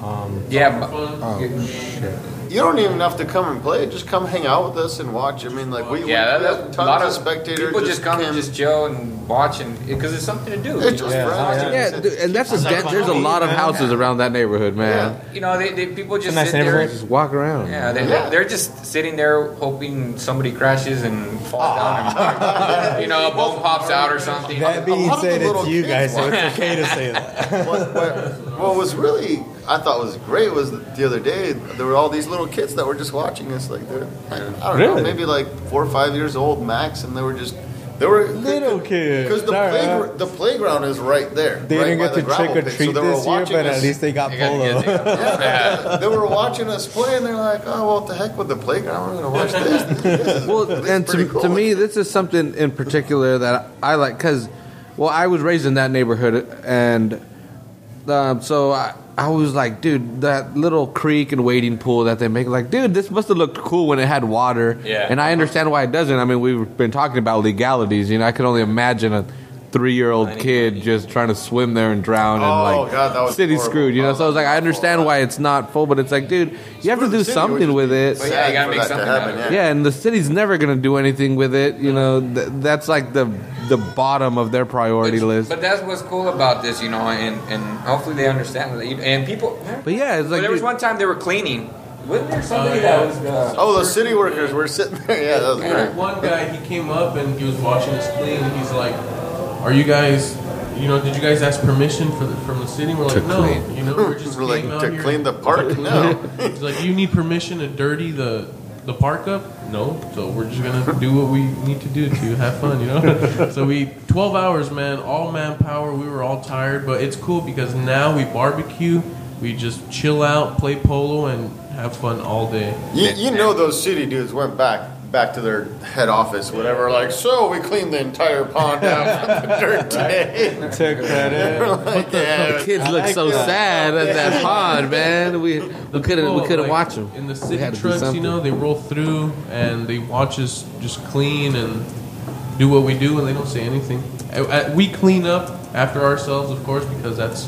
Um, Yeah, but- oh shit. You don't even have to come and play. Just come hang out with us and watch. I mean, like we, we, yeah. we That, have tons a lot of of spectators. people just come and just chill and watch, and because it's something to do. It's just know? friends. yeah. Yeah, dude, and that's a den- there's a lot of houses around that neighborhood, man. You know, they, they people just nice sit there. Just walk around. Yeah, they, Yeah. they're just sitting there hoping somebody crashes and falls down, and, you know, a bone pops out or something. That being lot of the said, it's you guys, so watch. it's okay to say that. what, what, what was really I thought was great was the other day there were all these little kids that were just watching us like they're I don't know Really? maybe like four or five years old max and they were just they were Little kids. because the, All right. playgra- the playground is right there They right didn't get the to trick or pit, so treat this year, watching but at least they got They polo. get- they they were watching us play and they're like oh well what the heck with the playground we're gonna watch this, This Well, this and to, cool. to me, this is something in particular that I like because, well, I was raised in that neighborhood, and um, so I, I was like, dude, that little creek and wading pool that they make, like, dude, this must have looked cool when it had water. Yeah. And I understand why it doesn't. I mean, we've been talking about legalities. You know, I can only imagine a three year old kid just trying to swim there and drown and Oh, like God, that was city's horrible. screwed. You know, so I was was like, I understand why it's not full, but it's like, dude, you have to do city, something with it. But yeah, you gotta make for that something out happen, of it. Yeah, and the city's never gonna do anything with it. You know, th- that's like the the bottom of their priority But- list. But that's what's cool about this, you know, and, and hopefully they understand that. you- And people, But yeah, it's well, like there was dude, one time they were cleaning. Wasn't there somebody Oh, that was? Uh, Oh, the city workers were sitting there. Yeah, that was great. One guy, he came up and he was watching us clean, and he's like, "Are you guys, you know, did you guys ask permission for the, from the city?" We're like, To "No, clean. you know, we're just We're like, came out to here." clean the park? No. He's like, "You need permission to dirty the the park up?" No, so we're just gonna do what we need to do to have fun, you know. so we 12 hours, man, all manpower. We were all tired, but it's cool because now we barbecue, we just chill out, play polo, and have fun all day. You, you know those city dudes went back back to their head office, whatever. Like, so we cleaned the entire pond out from the dirt today. Took credit. like, yeah, kids look so sad at that pond, man. We we couldn't we couldn't like, watch them. In the city had to do trucks, you know, they roll through and they watch us just clean and do what we do, and they don't say anything. We clean up after ourselves, of course, because that's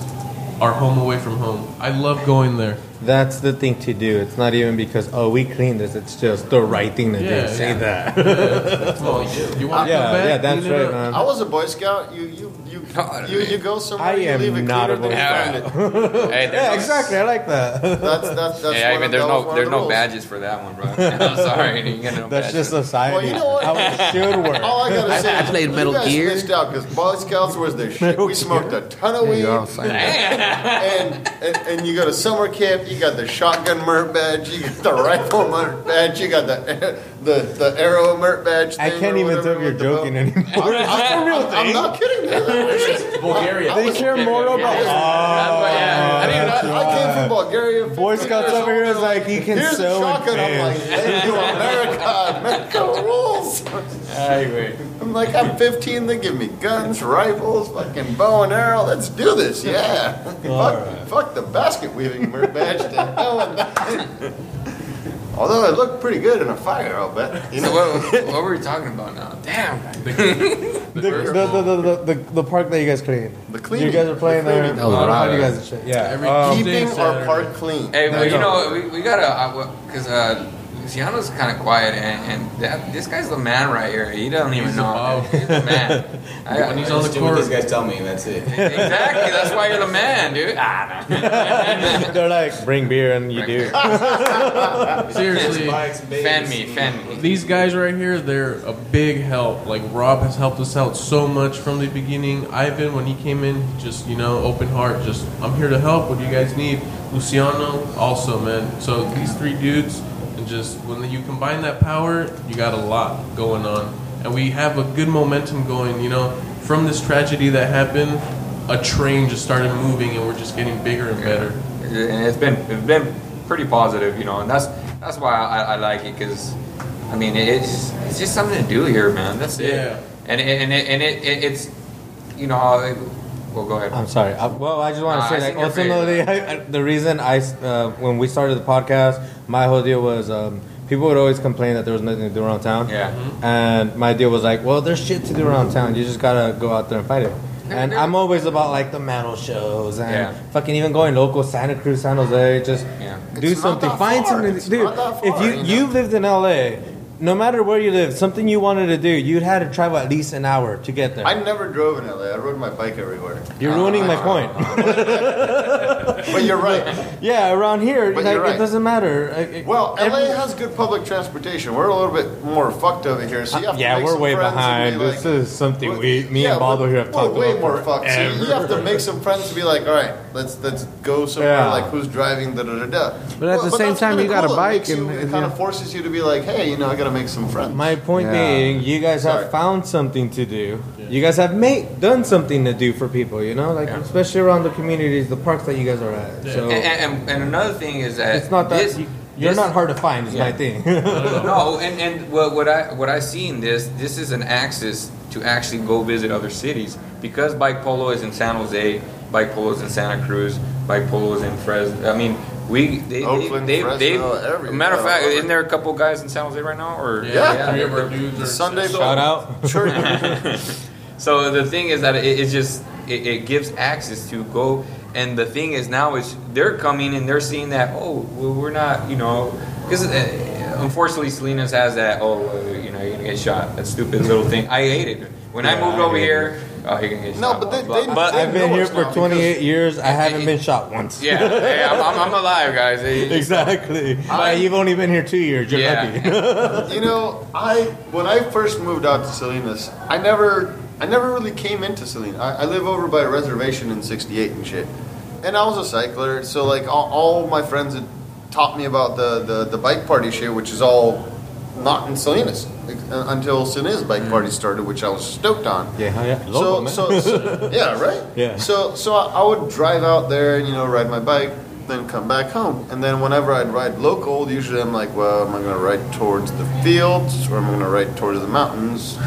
our home away from home. I love going there. That's the thing to do. It's not even because oh we cleaned this. It's just the right thing to Yeah, do. Say yeah. that. Come on, you want to Yeah, come back? yeah, that's Clean right, man. I was a Boy Scout. You you you you, you go somewhere. I you am leave it not a cleaner than Boy you found it. hey, there's yeah, no- exactly. I like that. That's that's that's. Yeah, I one mean, of- there's that was no one of there's the no rules. badges for that one, bro. I'm sorry, you get no That's badges. just society. Well, you know what? How it should work. All I gotta say, I is played Metal you guys Gear. missed out because Boy Scouts was the shit. Metal we smoked a ton of weed, you're all saying and, and and you go to summer camp. You got the shotgun mert badge, you got the rifle mert badge, you got the the the arrow mert badge. I can't even tell if you're with the joking bow. anymore. I'm, I'm not kidding. Bulgaria. They care more about. That's what- yeah, I I, mean, I, I came from Bulgaria. Boy Scouts over here old, is like, you can Here's sew a and shotgun. I'm like, fan. thank you, America. America rules. Anyway, I'm like, I'm 15. They give me guns, rifles, fucking bow and arrow. Let's do this. Yeah. fuck, fuck the basket weaving mer- badge. To hell with that. Although it looked pretty good in a fire, I'll bet. You so know, what, what were we talking about now? Damn. The, the, the, the, the, the park that you guys cleaned. The cleaning. You guys are playing The there. cleaning. That was How do you guys shit? Yeah. Every Um, keeping our park clean. Hey, well, you know, we, we gotta, because uh, Luciano's kind of quiet, and, and that, this guy's the man right here. He doesn't even know. above. He's the man. I, When he's I- on the what court. these guys tell me, and that's it. exactly. That's why you're the man, dude. Ah, no. They're like, bring beer, and you do. Seriously. Fan me, fan me. These guys right here, they're a big help. Like Rob has helped us out so much from the beginning. Ivan, when he came in, just you know, open heart. Just I'm here to help. What do you guys need? Luciano, also man. So these three dudes, and just when you combine that power, you got a lot going on, and we have a good momentum going. You know, from this tragedy that happened, a train just started moving, and we're just getting bigger and better. and it's been it's been pretty positive, you know, and that's that's why I, I like it because I mean it's it's just something to do here, man. That's it. Yeah. And it, and it, and it, it it's you know it, well go ahead. I'm sorry. Uh, well, I just want to I say, that like, ultimately. I, I, the reason I, uh, when we started the podcast, my whole deal was um, people would always complain that there was nothing to do around town. Yeah. And my deal was like, well, there's shit to do around town. You just gotta go out there and fight it. And I'm always about like the metal shows and Yeah. fucking even going local, Santa Cruz, San Jose, just Yeah. do It's something, find far. something, It's dude. not that if you you know? you lived in LA, no matter where you live, something you wanted to do, you'd had to travel at least an hour to get there. I never drove in LA. I rode my bike everywhere. You're ruining my point. But you're right. Yeah, around here, But like, you're right. it doesn't matter. Well, every- LA has good public transportation. We're a little bit more fucked over here, so you have to yeah, make we're some way friends and behind. be This like- is something we, me yeah, and Baldo we're- here have we're talked way about more fucked. So you have to make some friends to be like, all right, let's let's go somewhere. Yeah. Like who's driving? Da da da da. But at the same time, you got a bike and- it and kind yeah. of forces you to be like, hey, you know, I got to make some friends. My point Yeah. being, you guys Sorry. have found something to do. You guys have made done something to do for people. You know, like Yeah. especially around the communities, the parks that you guys are at. Yeah. So And, and, and another thing is that it's not that this- you, you're this- not hard to find. Is my thing. No, and, and what, what I what I see in this, this is an access to actually go visit other cities because bike polo is in San Jose, bike polo is in Santa Cruz, bike polo is in Fresno. I mean, we they Oakland, they, they, Fresno, they everywhere. matter of fact, All isn't there a couple guys in San Jose right now? Or Yeah, Yeah. three of our dudes are Sunday Shout out. So the thing is that it, it's just it, it gives access to go. And the thing is now is they're coming and they're seeing that oh well, we're not you know because uh, unfortunately Salinas has that oh uh, you know you're gonna get shot that stupid little thing I hated it when I moved I over hate here oh you're gonna get No, shot but they- blah, they- blah, blah. they- I've been know here it's for not 28 years. I haven't been shot once. yeah, hey, I'm, I'm, I'm alive guys Hey, exactly. But you've only been here two years. You're Yeah. lucky. You know, I when I first moved out to Salinas, I never I never really came into Salinas. I, I live over by a reservation in '68 and shit, and I was a cycler. So like all, all my friends had taught me about the, the the bike party shit, which is all not in Salinas uh, until Salinas bike party started, which I was stoked on. yeah, yeah. So, Local, man. so, so yeah, right. Yeah. So, so I, I would drive out there and you know ride my bike, then come back home, and then whenever I'd ride local, usually I'm like, well, am I going to ride towards the fields or am I going to ride towards the mountains?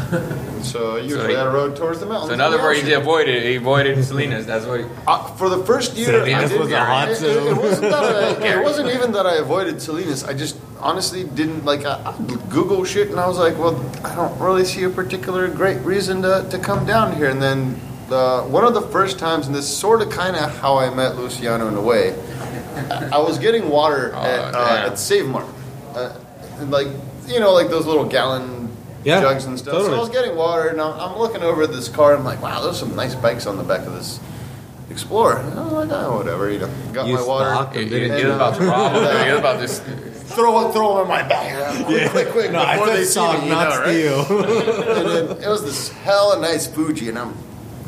So usually he- I rode towards the mountains. so in other words he avoided he avoided Salinas that's what he, Uh, for the first year, I Salinas didn't, was a hot it, it, it zone. wasn't that I, it wasn't even that I avoided Salinas. I just honestly didn't like. I, I Google shit, and I was like, well, I don't really see a particular great reason to, to come down here. And then uh, one of the first times, and this sort of kind of how I met Luciano in a way. I was getting water Oh, at, uh, at Save Mart, uh, and like you know, like those little gallon Yeah, jugs and stuff. So. I was getting water, and I'm, I'm looking over at this car. I'm like, wow, there's some nice bikes on the back of this Explorer. And I was like, oh, whatever. You know, got You my water. stocked he, them, he, didn't get you? about to rob him. He was about to Throw it, throw it in my bag. Quick, quick, quick, No, before said they saw stock, me, you not know, right? steal. and then it was this hella nice Fuji, and I'm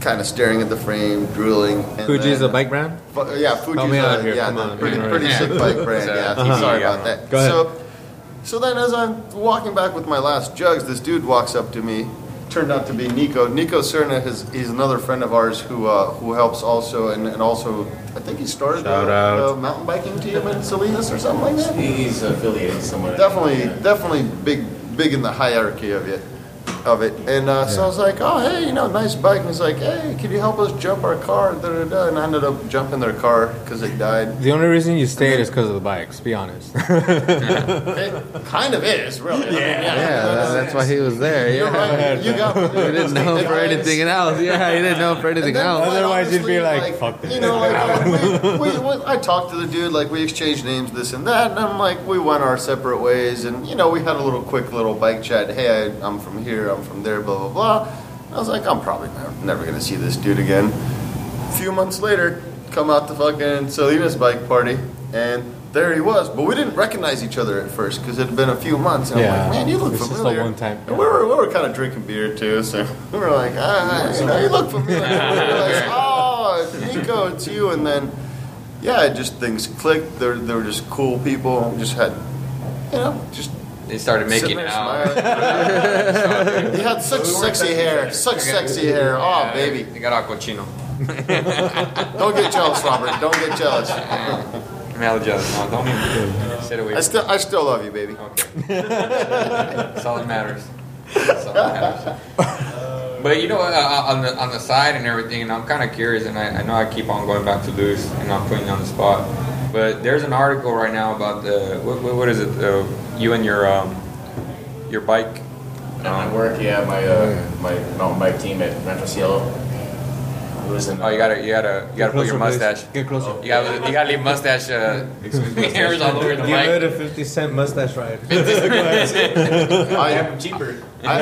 kind of staring at the frame, drooling. And Fuji's then- a bike brand. Fu- yeah, Fuji's Help me out a, here, yeah, come the on, pretty, man. pretty sick bike brand. Yeah, Uh-huh. sorry Yeah. about that. Go ahead. So, so then as I'm walking back with my last jugs, this dude walks up to me. Turned out to be Nico. Nico Cerna is he's another friend of ours who uh, who helps also, and, and also I think he started Shout a, out. a mountain biking team in Salinas or something like that. He's affiliated somewhere. definitely definitely big big in the hierarchy of it of it and uh, so I was like oh hey you know nice bike and he's like hey can you help us jump our car da, da, da. and I ended up jumping their car because it died The only reason you stayed is because of the bikes. Be honest. it kind of is really yeah Yeah, that- that's why he was there. You're Yeah. right. you got me didn't know for anything else. Yeah, he didn't know for anything And then, else. quite Otherwise you'd be honestly, like, "Fuck this You know, like, we, we, we, I talked to the dude, like, we exchanged names, this and that, and I'm like, we went our separate ways, and, you know, we had a little quick little bike chat. Hey, I, I'm from here, I'm from there, blah, blah, blah. I was like, I'm probably never, going to see this dude again. A few months later, come out to fucking Salinas bike party, and there he was. But we didn't recognize each other at first because it had been a few months. And I'm Yeah. like, man, you look It's just a familiar. one-time- And we were, we were kind of drinking beer too, so we were like, ah, you know, you look familiar. And realized, oh, it's Nico, it's you. And then, yeah, just things clicked. They were, they were just cool people. We just had, you know, just They started making it there out. he had such sexy hair, such sexy hair. Oh, baby. They got a cochino. Don't get jealous, Robert. Don't get jealous. I'm hella jealous. No, don't even. Sit away. I still, I still love you, baby. Okay. That's all that matters. That's all that matters. But you know, uh, on the on the side and everything, and I'm kind of curious, and I, I know I keep on going back to Luce, and I'm putting you on the spot. But there's an article right now about the what, what, what is it? Uh, you and your um, your bike. At my work, yeah, my uh, my mountain bike team at Rancho Cielo. It. Oh, you gotta you gotta you gotta put your Closer, please. mustache. Get closer. You gotta you gotta leave mustache uh, hairs all over the Give it mic. a 50 cent mustache ride. I, I'm cheaper. I,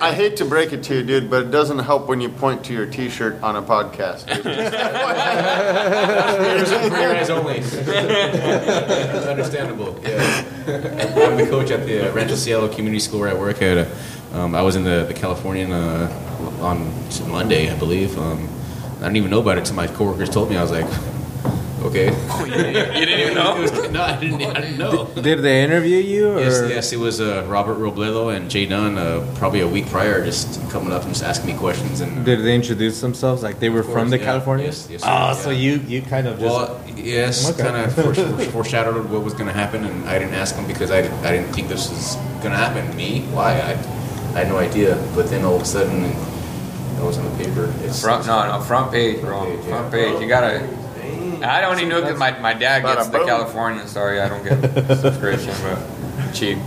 I, I hate to break it to you, dude, but it doesn't help when you point to your T-shirt on a podcast. For your eyes only. Understandable. Yeah. I'm the coach at the uh, Rancho Cielo Community School where I work at. Uh, um, I was in the, the Californian uh, on Monday, I believe. Um, I didn't even know about it until my coworkers told me. I was like, okay. You didn't even know. Was- no, I didn't, I didn't know. Did they interview you? Or? Yes, yes, it was uh, Robert Robledo and Jay Dunn uh, probably a week prior just coming up and just asking me questions. and Did they introduce themselves? Like they were Of from the yeah. California? Yes, yes, Oh, sir, so you you kind of just Well, yes, Okay. kind of foreshadowed what was going to happen, and I didn't ask them because I, I didn't think this was going to happen. Me? Why? I, I had no idea. But then all of a sudden, it was on the paper. It's Front, no, no, front page, bro. Front page, yeah. Front page. You gotta. I don't even know because my, my dad gets the boom. Californian. Sorry, I don't get the subscription, but cheap.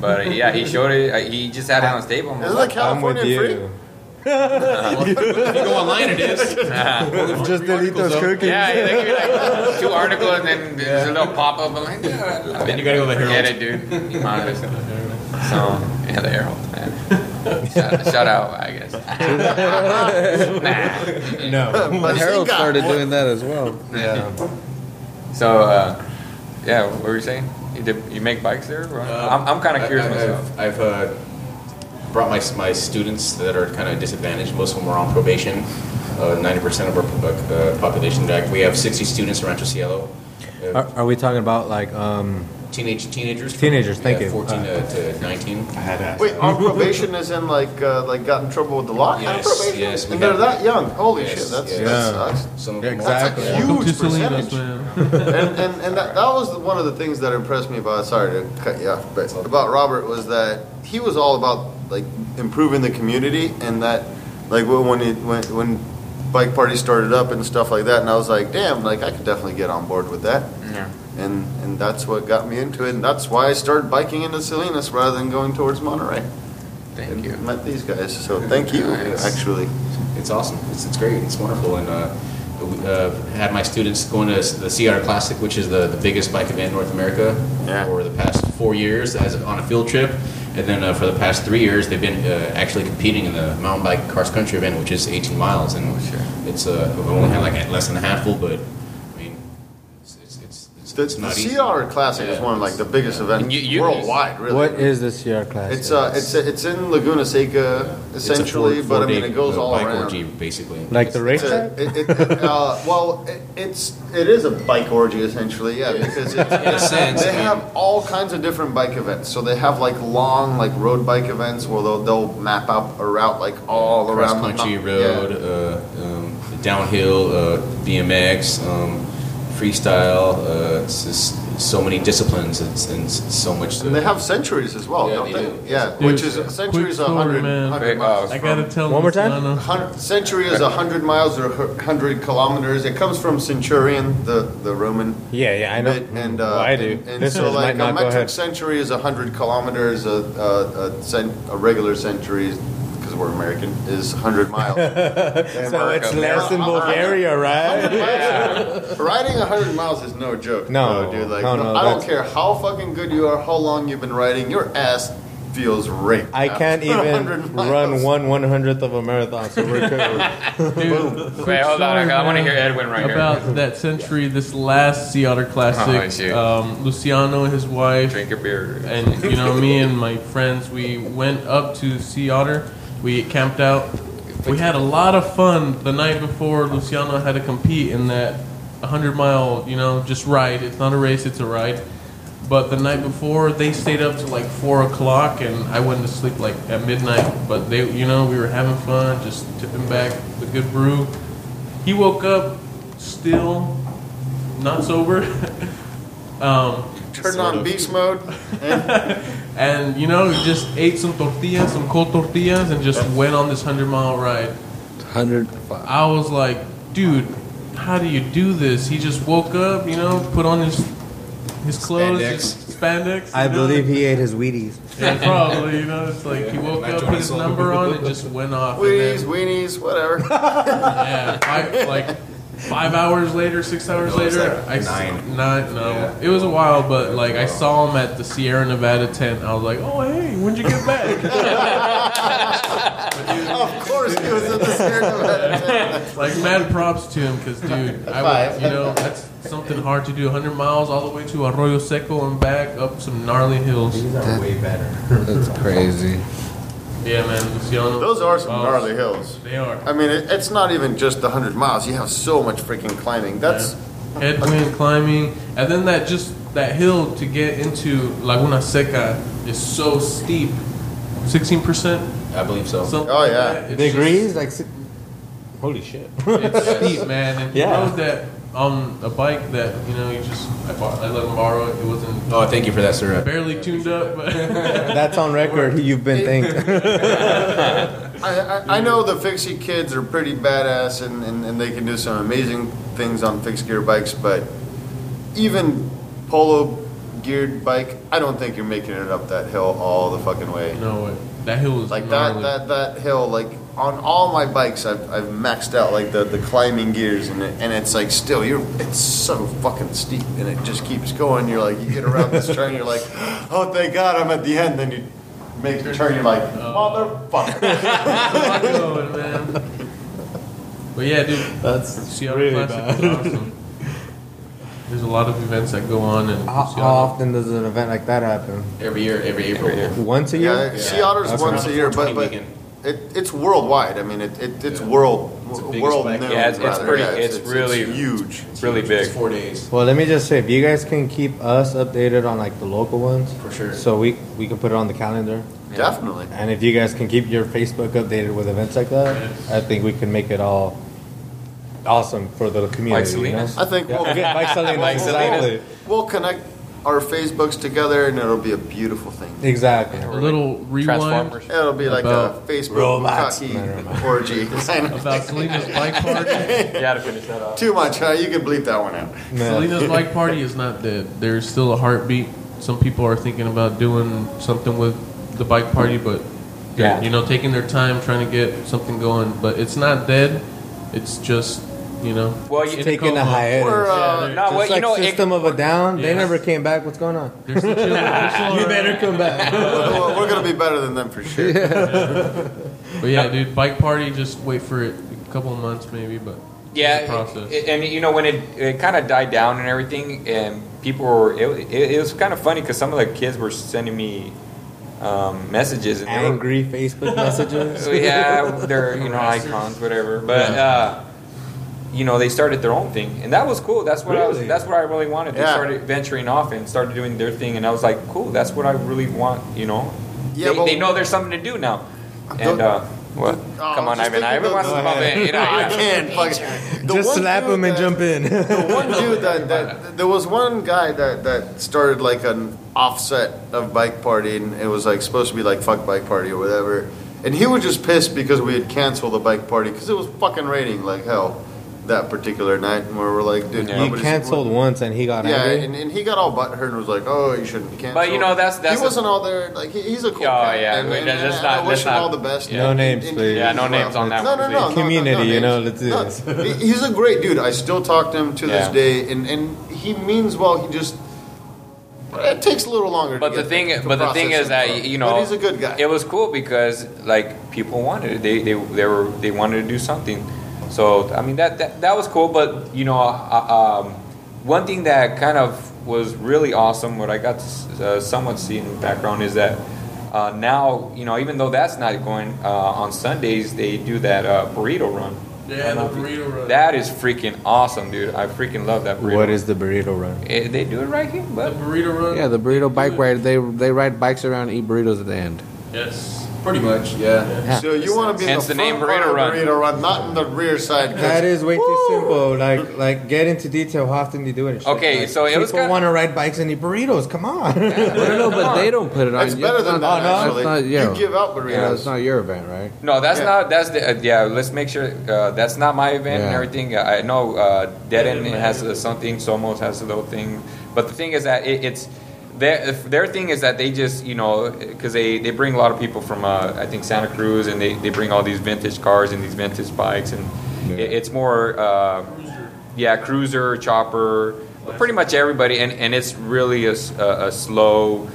But uh, yeah, he showed it. Uh, he just had it on his table. and was Isn't like, the I'm with California free? you. if you go online, it is. Just delete those cookies. Yeah, yeah, they give you like two articles and then there's a little pop up. I'm like, yeah, I love Then it. you gotta go to the Forget Herald. it, dude. Honest. So, yeah, the Herald, man. Shout, shout out, I guess. nah. No. The Herald Bazinga. started doing that as well. Yeah. So, uh, yeah, what were you saying? You did, you make bikes there? Or? I'm, I'm kind of curious I- myself. I've, I've uh, brought my my students that are kind of disadvantaged. Most of them are on probation. Uh, Ninety percent of our uh, population. Like, We have sixty students around Cielo. Uh, Are, are we talking about like um? Teenage teenagers. Teenagers, thank yeah, you. Fourteen to, to nineteen. I had to ask. Wait, on probation is in like uh, like got in trouble with the law? kind of Yes, probation? yes, we And they're have- that young. Holy Yes, shit, that's, yes. that Yeah. sucks. Some of them are- Exactly. That's a Welcome to huge Salinas, percentage. man. and and, and that, that was one of the things that impressed me about sorry to cut you off but about robert was that he was all about like improving the community and that like when when, he, when when bike parties started up and stuff like that and i was like damn like i could definitely get on board with that Yeah. And and that's what got me into it and that's why i started biking into salinas rather than going towards monterey Thank and you. met these guys so thank you Nice. actually It's awesome. It's, it's great. It's wonderful. And uh, uh, had my students going to the Sea Otter Classic, which is the, the biggest bike event in North America, Yeah. for the past four years as on a field trip. And then uh, for the past three years, they've been uh, actually competing in the mountain bike cross country event, which is 18 miles. And Oh, sure. it's uh, we've only had like less than a handful, but I mean, it's it's it's, it's, the, it's not easy. Sea Otter classic is one of like the biggest events you- you- worldwide really What is the Sea Otter class? It's uh, it's it's in Laguna Seca It's a essentially, four- but I mean four-day, it goes uh, all bike around. orgy, basically. like the It's racetrack. it, it, it, uh, well, it, it's it is a bike orgy essentially, yeah, because it's, In a sense, they I mean- have all kinds of different bike events. So they have like long like road bike events where they'll they'll map out a route like all cross around the country mou- road, yeah. uh, um, downhill, uh, BMX, um, freestyle. Uh, it's just so many disciplines and, and so much. And they have centuries as well, Yeah, don't they they? do. Yeah, Dude, which is quick centuries a story, hundred. hundred miles uh, I gotta from- tell One more time? Century is a hundred miles or hundred kilometers. It comes from Centurion, the the Roman yeah, yeah, I know. bit, and uh, Well, I do. And, and Listeners so, like a metric century is hundred kilometers. A a, a, cent, a regular century, because we're American, is hundred miles. So it's less in Bulgaria, right? Riding hundred miles is no joke. No, though, dude. Like, no, no, I don't care how fucking good you are, how long you've been riding. Your ass feels raped. I can't even run one one hundredth of a marathon, so we're good. Dude, Wait, hold on. I, want to hear Edwin right here. about here. that century, this last Sea Otter Classic. Oh, um, Luciano and his wife, Drink your beer. and you know me and my friends, we went up to Sea Otter. We camped out. We had a lot of fun the night before. Luciano had to compete in that 100 mile, you know, just ride. It's not a race, it's a ride. But the night before, they stayed up to like four o'clock, and I went to sleep like at midnight. But they, you know, we were having fun, just tipping back the good brew. He woke up still not sober. um, Turn on beast mode. And and you know, he just ate some tortillas, some cold tortillas, and just went on this hundred mile ride. Hundred. I was like, dude, how do you do this? He just woke up, you know, put on his his clothes, Spandex. his spandex. I know? believe he ate his Wheaties. Yeah, probably. You know, it's like he woke up, put his number on, and just went off. and weenies, then- weenies, whatever. Yeah, five, like five hours later, six hours No, it's later, like I s- nine. nine, no, Yeah. it was a while, but like I saw him at the Sierra Nevada tent. I was like, oh hey, when'd you get back? of course, he was in the Sierra Nevada. like mad props to him, cause dude, I would, you know that's something hard to do. 100 miles all the way to Arroyo Seco and back up some gnarly hills. These are way better. That's crazy. Yeah, man, Luciano. Those are some Wow. gnarly hills. They are. I mean, it, it's not even just the hundred miles. You have so much freaking climbing. That's headwind climbing, and then that just that hill to get into Laguna Seca is so steep. 16%, I believe so. something Oh, yeah. that. It's Degrees, like, holy shit. It's steep, man. And Yeah. he rode that on a bike that, you know, you just, I, bought, I let him borrow it. It wasn't Oh, thank you for that, sir. barely tuned up, but That's on record. You've been thanked. I, I, I know the fixie kids are pretty badass and, and, and they can do some amazing things on fixed gear bikes, but even polo geared bike, I don't think you're making it up that hill all the fucking way. no way. That hill was Like that, that, that hill, like on all my bikes, I've, I've maxed out like the, the climbing gears, and it, and it's like still you're it's so fucking steep, and it just keeps going. You're like you get around this turn, you're like, oh thank God I'm at the end. Then you make the turn, you're like motherfucker. going, man. But yeah, dude, That's Sea Otter really Classic bad. was awesome. There's a lot of events that go on in How, how often does an event like that happen? Every year, every April. Once a year? Yeah, Sea Otter's That's once a year, but but weekend. It, it's worldwide. I mean, it, it it's world It's the biggest world bike. known. Yeah, it's- it's rather. pretty- Yeah, it's really- huge. It's really It's big. four days. Well, let me just say, if you guys can keep us updated on like the local ones, For sure. so we we can put it on the calendar. Definitely. And if you guys can keep your Facebook updated with events like that, I think we can make it all awesome for the community. you know? I think we'll Yeah, Bike Salinas, Bike Salinas. exactly. we'll connect our Facebooks together, and it'll be a beautiful thing. Exactly. a little rewind Transformers. It'll be like About a Facebook robots. cocky Never mind. orgy. about Salinas bike party. Yeah, to finish that off. Too much, huh? You can bleep that one out. Yeah. Salinas bike party is not dead. There's still a heartbeat. Some people are thinking about doing something with the bike party, but they're, Yeah. you know, taking their time trying to get something going. But it's not dead. It's just, you know, Well, you- in Taking a coma. hiatus. We're, uh, they're No, Just well, like you know, it- System of a Down, they never came back. What's going on? They're still chilling. They're still You better come back. Well, we're gonna be better than them for sure. But yeah, dude, bike party. Just wait for it. A couple of months maybe, but Yeah, it's process. it- and you know when it, it kind of died down and everything, and people were it, it, it was kind of funny because some of the kids were sending me um, messages and they were, Angry Facebook messages. So, yeah, they're you know icons, whatever. But uh, you know, they started their own thing, and that was cool. That's what I was. Really? That's what I really wanted. They Yeah. started venturing off and started doing their thing, and I was like, cool. That's what I really want. You know, Yeah, they, they know there's something to do now. And uh, what? Oh, Come on, just Ivan. thinking Ivan about- wants to Go pop in. You know, I can't. Fuck. The Just slap dude him and that- jump in. The one dude that, that there was one guy that, that started like an offset of bike party and it was like supposed to be like fuck bike party or whatever and he was just pissed because we had canceled the bike party because it was fucking raining like hell that particular night where we're like dude Yeah. He nobody's- canceled once and he got yeah angry. and, and he got all butthurt and was like oh you shouldn't cancel But, you know, that's- that's he a- wasn't all there like he, he's a cool Oh, guy yeah, and, wait, and, that's just and not- I wish that's him not- all the best No names, please. Yeah, no names on that no, one, no, please. no, no, no, Community, no you know, names. let's do No, this. he- He's a great dude. I still talk to him to Yeah. this day, and, and he means well. He just it takes a little longer. But to the get thing, to but the thing process is that him. you know, but he's a good guy. It was cool because like people wanted it. They they they were they wanted to do something. So I mean that that, that was cool. But you know, uh, um, one thing that kind of was really awesome, what I got to uh, somewhat see in the background is that. Uh, now you know, even though that's not going uh, on Sundays, they do that uh, burrito run. Yeah, the burrito run. That is freaking awesome, dude. I freaking love that burrito. What is the burrito run? Eh, they do it right here, the burrito run. Yeah, the burrito bike ride. They they ride bikes around and eat burritos at the end. Yes. Pretty much, yeah. so you want to be in Hence the, the name front part burrito run. burrito run, not in the rear side. 'cause- That is way too simple. Like, like get into detail. How often do you do it? and shit. Okay, Like, so it was people kinda- want to ride bikes and eat burritos. Come on. no, but they don't put it on. It's better than that. Oh, no? Actually, That's not- yeah. you give out Yeah, burritos. it's not your event, right? No, that's Yeah. not. That's the uh, yeah. Let's make sure uh, that's not my event and Yeah. everything. I know uh, Dead End has uh, something. Somos has a little thing, but the thing is that it, it's their their thing is that they just you know because they, they bring a lot of people from uh, I think Santa Cruz and they, they bring all these vintage cars and these vintage bikes and it, it's more uh, yeah cruiser chopper pretty much everybody and, and it's really a slow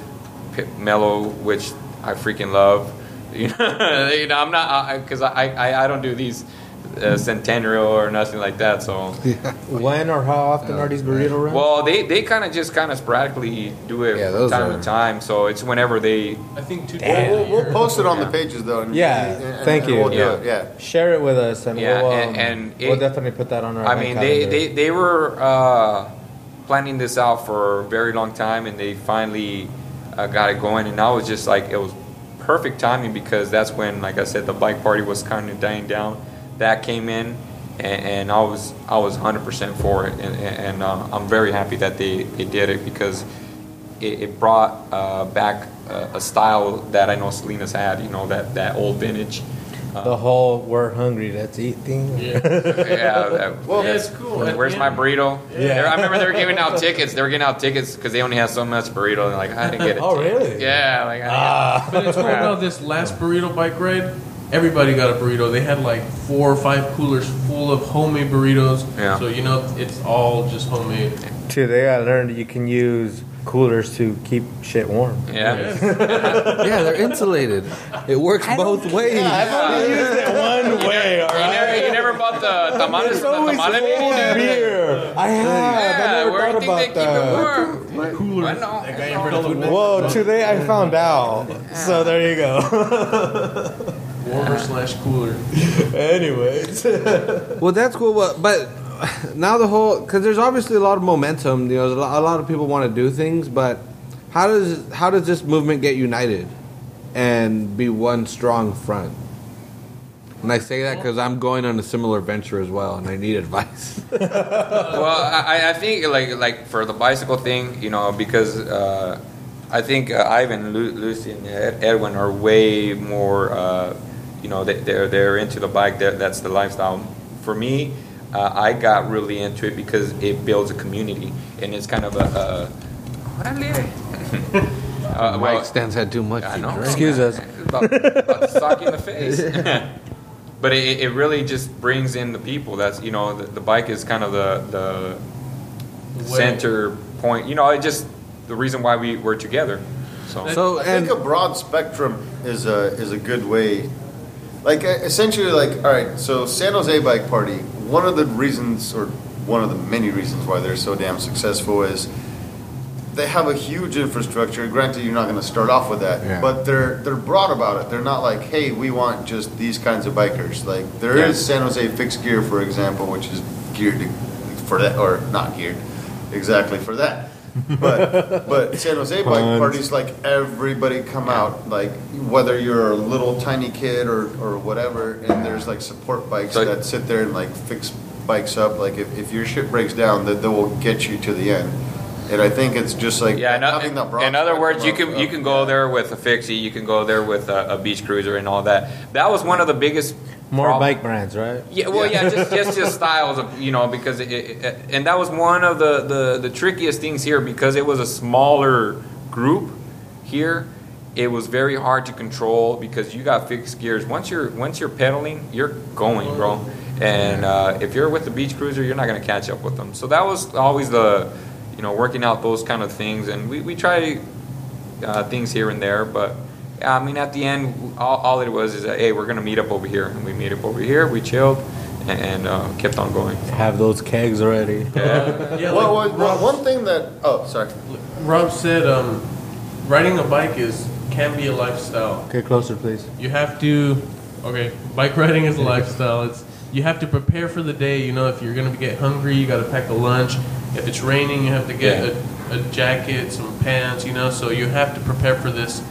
p- mellow which I freaking love. You know, you know I'm not because I, I I don't do these uh, centennial or nothing like that so when or how often are these burrito runs? well they they kind of just kind of sporadically do it Yeah, those time are- to time so it's whenever they I think two. We'll, we'll, we'll post it on the pages though. And, Yeah, and- and- thank and you. We'll do Yeah. it, yeah. Share it with us, and Yeah, we'll, um, and- and we'll definitely put that on our. I mean, they, they, they were uh, planning this out for a very long time, and they finally uh, got it going. And now was just like it was perfect timing because that's when, like I said, the bike party was kind of dying down. That came in, and, and I was I was 100% for it, and, and uh, I'm very happy that they, they did it because it, it brought uh, back a, a style that I know Salinas had. You know that that old vintage. the whole "we're hungry, let's eat" thing. yeah, that- Well, Yeah, it's cool. At Where's my burrito? Yeah. They- I remember they were giving out tickets. They were giving out tickets because they only had so much burrito. And like, I didn't get it. Oh, really? Yeah. Like, I Ah. But it's cool Yeah. now. This last burrito bike ride, everybody got a burrito. They had like four or five coolers full of homemade burritos. Yeah. So you know it's all just homemade. Today I learned you can use coolers to keep shit warm. Yeah. Yeah, they're insulated. It works both ways. One way, all You never, you never bought the tamales from the tamale lady? beer. I have. Yeah, I never where do thought you think they about keep that. it warm? Bueno. Whoa, today I found out. So there you go. Warmer slash cooler. Anyways. Well, that's cool, but, but now the whole because there's obviously a lot of momentum. You know, a lot, a lot of people want to do things, but how does how does this movement get united and be one strong front? And I say that because I'm going on a similar venture as well, and I need advice. Well, I, I think like like for the bicycle thing, you know, because uh, I think uh, Ivan, Lu- Lucy, and Ed- Edwin are way more, uh, you know, they, they're they're into the bike. They're, that's the lifestyle. For me, uh, I got really into it because it builds a community, and it's kind of a. a uh, Mike well, stands had too much. I know. drink. Excuse us. About, about to sock you in the face. but it, it really just brings in the people. That's you know the, the bike is kind of the the Way. center point. You know, it just the reason why we were together. So, So I and think a broad spectrum is a is a good way. Like essentially, like all right. So San Jose Bike Party. One of the reasons, or one of the many reasons why they're so damn successful is they have a huge infrastructure. Granted, you're not going to start off with that, Yeah. but they're they're broad about it. They're not like, hey, we want just these kinds of bikers. Like there is Yeah. San Jose Fixed Gear, for example, which is geared to, for that, or not geared exactly for that. But but San Jose bike Puns. parties like everybody come out like whether you're a little tiny kid or, or whatever and there's like support bikes So- that sit there and like fix bikes up like if, if your shit breaks down that they will get you to the end and I think it's just like yeah. In, having that broad in other words, you spectrum can of- you can go there with a fixie. You can go there with a, a beach cruiser and all that. That was one of the biggest More prob- bike brands, right? Yeah, well, yeah, just just just styles of you know because it, it, and that was one of the, the the trickiest things here because it was a smaller group here. It was very hard to control because you got fixed gears. Once you're once you're pedaling, you're going, bro. And uh, if you're with the beach cruiser, you're not gonna catch up with them. So that was always the you know working out those kind of things, and we we try uh, things here and there, but. Yeah, I mean, at the end, all, all it was is that, hey, we're gonna meet up over here, and we meet up over here. We chilled, and, and uh, kept on going. Have those kegs ready. Yeah. Yeah, well, like well, Rob, one thing that oh sorry Rob said, um, riding a bike is can be a lifestyle. Get closer, please. You have to, okay, bike riding is a lifestyle. It's you have to prepare for the day. You know, if you're gonna get hungry, you got to pack a lunch. If it's raining, you have to get a, a jacket, some pants. You know, so you have to prepare for this.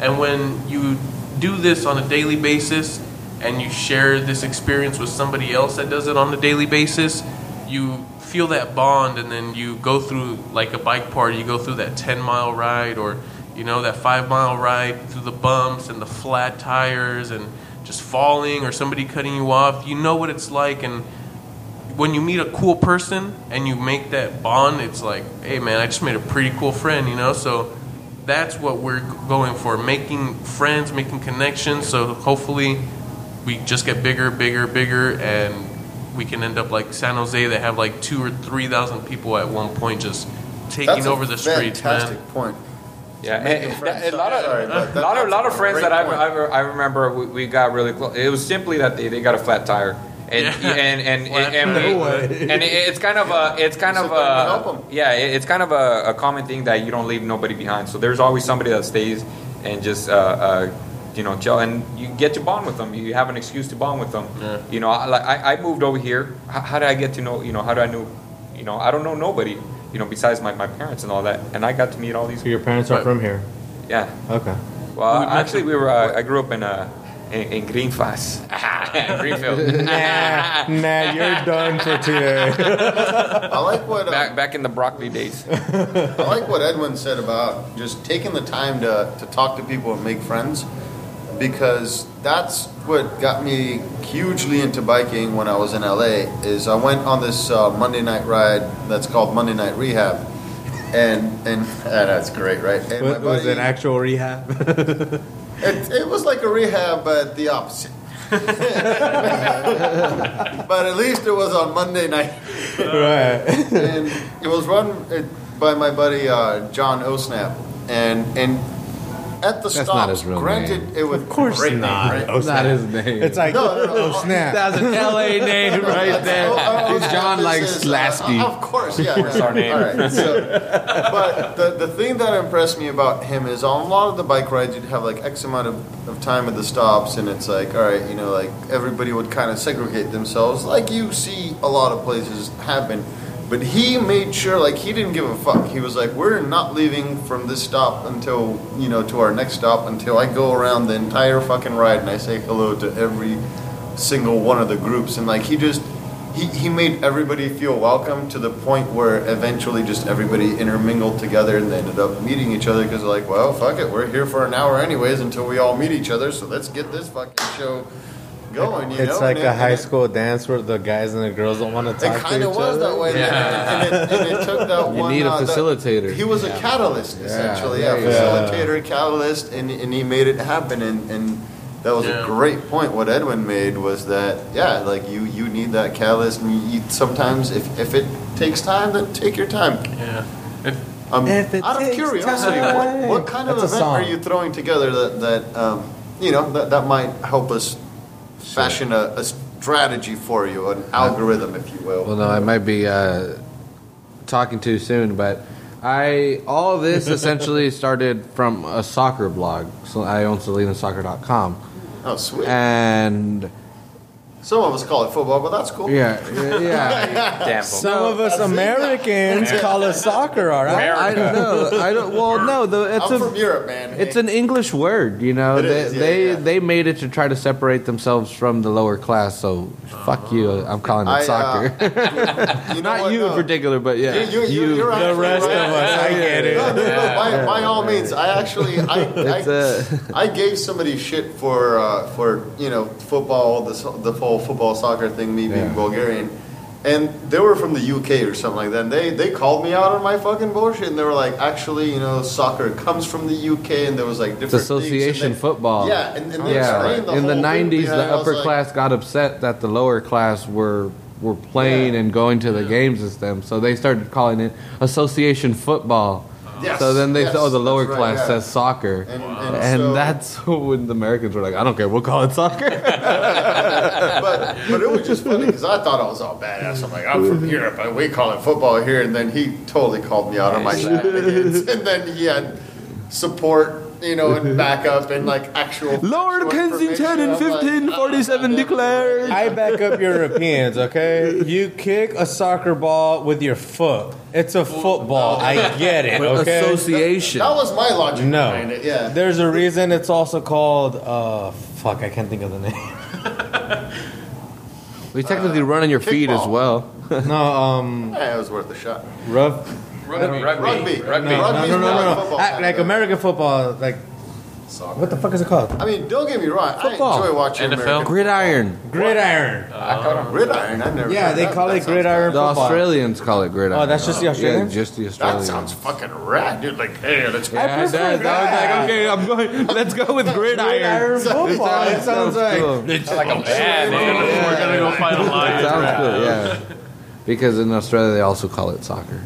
And when you do this on a daily basis, and you share this experience with somebody else that does it on a daily basis, you feel that bond, and then you go through like a bike party. You go through that ten mile ride, or you know that five mile ride through the bumps and the flat tires, and just falling or somebody cutting you off. You know what it's like, and when you meet a cool person and you make that bond, it's like, hey man, I just made a pretty cool friend, you know. So that's what we're going for: making friends, making connections. So hopefully, we just get bigger, bigger, bigger, and we can end up like San Jose that have like two or three thousand people at one point just taking that's over the streets, fantastic man. point Yeah, Making and- and a lot of Sorry, but that- lot of that's lot of friends that I. I, I remember we, we got really close. It was simply that they, they got a flat tire. And, Yeah. and and Flat and, tire. we- and it, it's kind of a it's kind Sit of a yeah it, it's kind of a, a common thing that you don't leave nobody behind. So there's always somebody that stays and just uh, uh, you know chill and you get to bond with them. You have an excuse to bond with them. Yeah. You know, I, like I, I moved over here. How, how did I get to know? You know, how do I know? You know, I don't know nobody. You know, besides my, my parents and all that, and I got to meet all these. So your parents are Right. from here. Yeah. Okay. Well, We actually, we were. Uh, I grew up in uh, in, in Greenfass, Greenfield. Nah, nah, you're done for today. I like what uh, back back in the broccoli days. I like what Edwin said about just taking the time to, to talk to people and make friends because that's what got me hugely into biking when I was in LA is I went on this uh, Monday night ride that's called Monday Night Rehab and and, and that's great right and my Was, was buddy- it actual rehab? It, it was like a rehab but the opposite but at least it was on Monday night. Right. and it was run uh, by my buddy uh, John Osnap, and and at the That's stops, not his real granted, name. it was Of course great not. Name, right? Oh, Not his name. It's like, No, no, no. oh, snap. That's an LA name right there. Oh, oh, It's John this like is, uh, Slasky. of course, yeah. That's our name. All right. So, but the, the thing that impressed me about him is on a lot of the bike rides, you'd have like X amount of, of time at the stops, and it's like, all right, you know, like everybody would kind of segregate themselves, like you see a lot of places happen. But he made sure, like, he didn't give a fuck. He was like, we're not leaving from this stop until, you know, to our next stop until I go around the entire fucking ride and I say hello to every single one of the groups. And, like, he just, he, he made everybody feel welcome to the point where eventually just everybody intermingled together and they ended up meeting each other because like, well, fuck it, we're here for an hour anyways until we all meet each other, so let's get this fucking show going, you know? It's like And a it- high and it- school dance where the guys and the girls don't want to talk to each other. It kind of was other. that way, and, it, and, it, and it took that You one. You need a uh, that- facilitator. he was a catalyst, essentially. Yeah, there you go. facilitator, catalyst, and, and he made it happen. And, and that was Yeah. a great point. What Edwin made was that, yeah, like you, you need that catalyst, and you, you sometimes, if, if it takes time, then take your time. Yeah. If, Um, out of curiosity, what, what kind of That's a event are you throwing together that, that um, you know, that, that might help us fashion a, a strategy for you, an algorithm, if you will? Well, no, I might be uh, talking too soon, but I all of this essentially started from a soccer blog. So I own SalinasSoccer.com, oh, sweet. and Some of us call it football, but that's cool. yeah, yeah, yeah. Damn. Some of us Americans call it soccer, all right? I don't know. I don't. Well, no, the, it's I'm a from Europe, man. It's an English word, you know. It they is, yeah, they, yeah. they made it to try to separate themselves from the lower class. So fuck you. I'm calling it I, uh, soccer. you know Not what, you no. in particular, but yeah, You, you, you, you're The rest right. of us, I get it. No, no, no, by, by all means, I actually, I, It's, I, uh, I gave somebody shit for, uh, for you know, football, the, the whole football soccer thing, me being Yeah. Bulgarian. And they were from the UK or something like that. And they, they called me out on my fucking bullshit. And they were like, actually, you know, soccer comes from the UK. And there was like different It's association they- football. Yeah, and, and yeah. the In the whole thing '90s, the upper like, class got upset that the lower class were were playing Yeah. and going to the games with them, so they started calling it association football. Yes, so then they yes, said, "Oh, the lower right, class yeah. says soccer," And- and, and so- that's when the Americans were like, "I don't care, we'll call it soccer." but but it was just funny because I thought I was all badass. I'm like, I'm from Europe, and we call it football here. And then he totally called me out on my shenanigans. And then he had support, you know, and backup and like actual Lord Kensington in like, 1547 "Ah, declared. I back up Europeans, okay? You kick a soccer ball with your foot. It's a football. I get it, okay? Association. That was my logic No. behind it. Yeah. There's a reason it's also called, uh, fuck, I can't think of the name. We technically run on your feet as well. No, um, Yeah, it was worth a shot. rough. Rugby. Rugby. Rugby. No, no, no, no, not no. no. football, Like. American football, like, what the fuck is it called? I mean, don't get me wrong. Football. I enjoy watching NFL? American Gridiron. Gridiron. I caught him. gridiron. I've never. Yeah, heard they that. call That it sounds gridiron The. Australians call it gridiron. Oh, that's just the Australians? Yeah, just the Australians. That sounds fucking rad, dude. Like, hey, let's go. Yeah, that, that was like, okay, I'm going. Let's go with gridiron. Gridiron football. It sounds like. cool. It's like a bad name. we're gonna go fight a lion. Sounds good, yeah. Because in Australia they also call it soccer.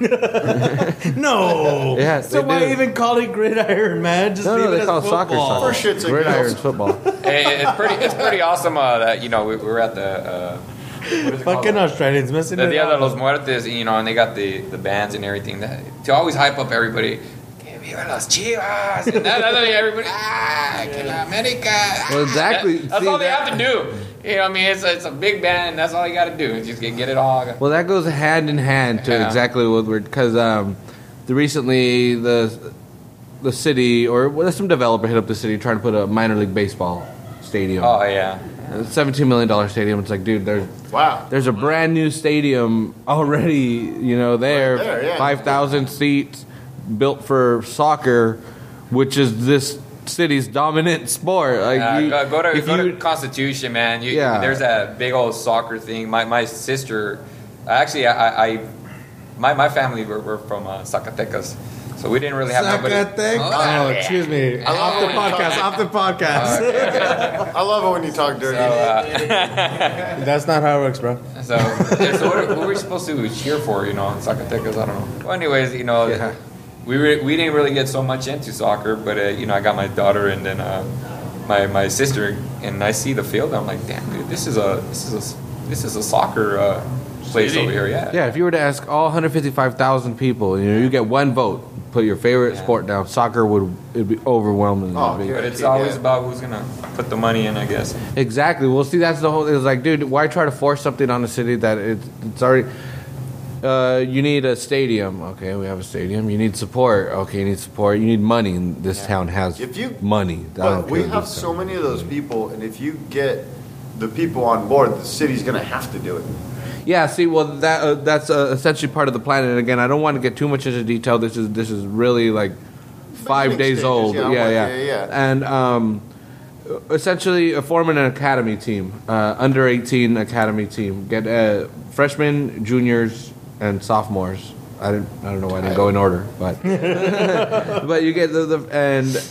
No. Yeah, So they why do. even call it gridiron, man? Just No, leave no, it they as call it football. soccer soccer. For shits and Gridiron football. Hey, it's pretty. It's pretty awesome uh, that you know we, we were at the. Uh, what is it? Fucking Australians missing the it. Dia de los Muertos, you know, and they got the, the bands and everything that to always hype up everybody. Que viva las Chivas! And that, that, everybody, ah, que la America! ah." Well, exactly. That- that's See, all they that- have to do. You know, what I mean, it's a, it's a big band, and that's all you got to do. is Just get, get it all. Well, that goes hand in hand to Yeah. exactly what we're because um, the recently the the city or well, some developer hit up the city trying to put a minor league baseball stadium. Oh yeah, Seventeen million dollar stadium. It's like, dude, there's Wow. there's a brand new stadium already. You know, there, Right there, yeah. five thousand seats, built for soccer, which is this city's dominant sport. Like, Uh, you- go, go to if go you- to Constitution, man. You, Yeah. There's that big old soccer thing. My my sister, actually, I, I my my family were, were from uh, Zacatecas, So we didn't really have nobody. Oh, excuse me. I Off the podcast. Off the podcast. I love it when you talk dirty. So, uh, That's not how it works, bro. So, yeah, so what, what were we supposed to cheer for, you know, in Zacatecas? I don't know. Well, anyways, you know, Yeah. We, re- we didn't really get so much into soccer, but, uh, you know, I got my daughter and then uh, my, my sister, and I see the field, I'm like, damn, dude, this is a, this is a, this is a soccer uh, place City. over here, yeah. Yeah, if you were to ask all 155,000 people, you know, you get one vote. Put your favorite Yeah. sport down. Soccer would it'd be overwhelmingly Oh, big. But it's Yeah. always about who's gonna put the money in, I guess. Exactly. Well, see, that's the whole. It's like, dude, why try to force something on the city that it's, it's already. Uh, you need a stadium. Okay, we have a stadium. You need support. Okay, you need support. You need money. And this Yeah. town has If you- money. I don't But we have so town. many of those people, and if you get the people on board, the city's going to have to do it. Yeah. See, well, that uh, that's uh, essentially part of the plan. And again, I don't want to get too much into detail. This is this is really like five days stages, old. yeah, I'm yeah, yeah, yeah. And um, essentially, uh, forming an academy team, uh, under eighteen academy team. Get uh, freshmen, juniors, and sophomores. I didn't. I don't know why I didn't go in order, but but you get the, the and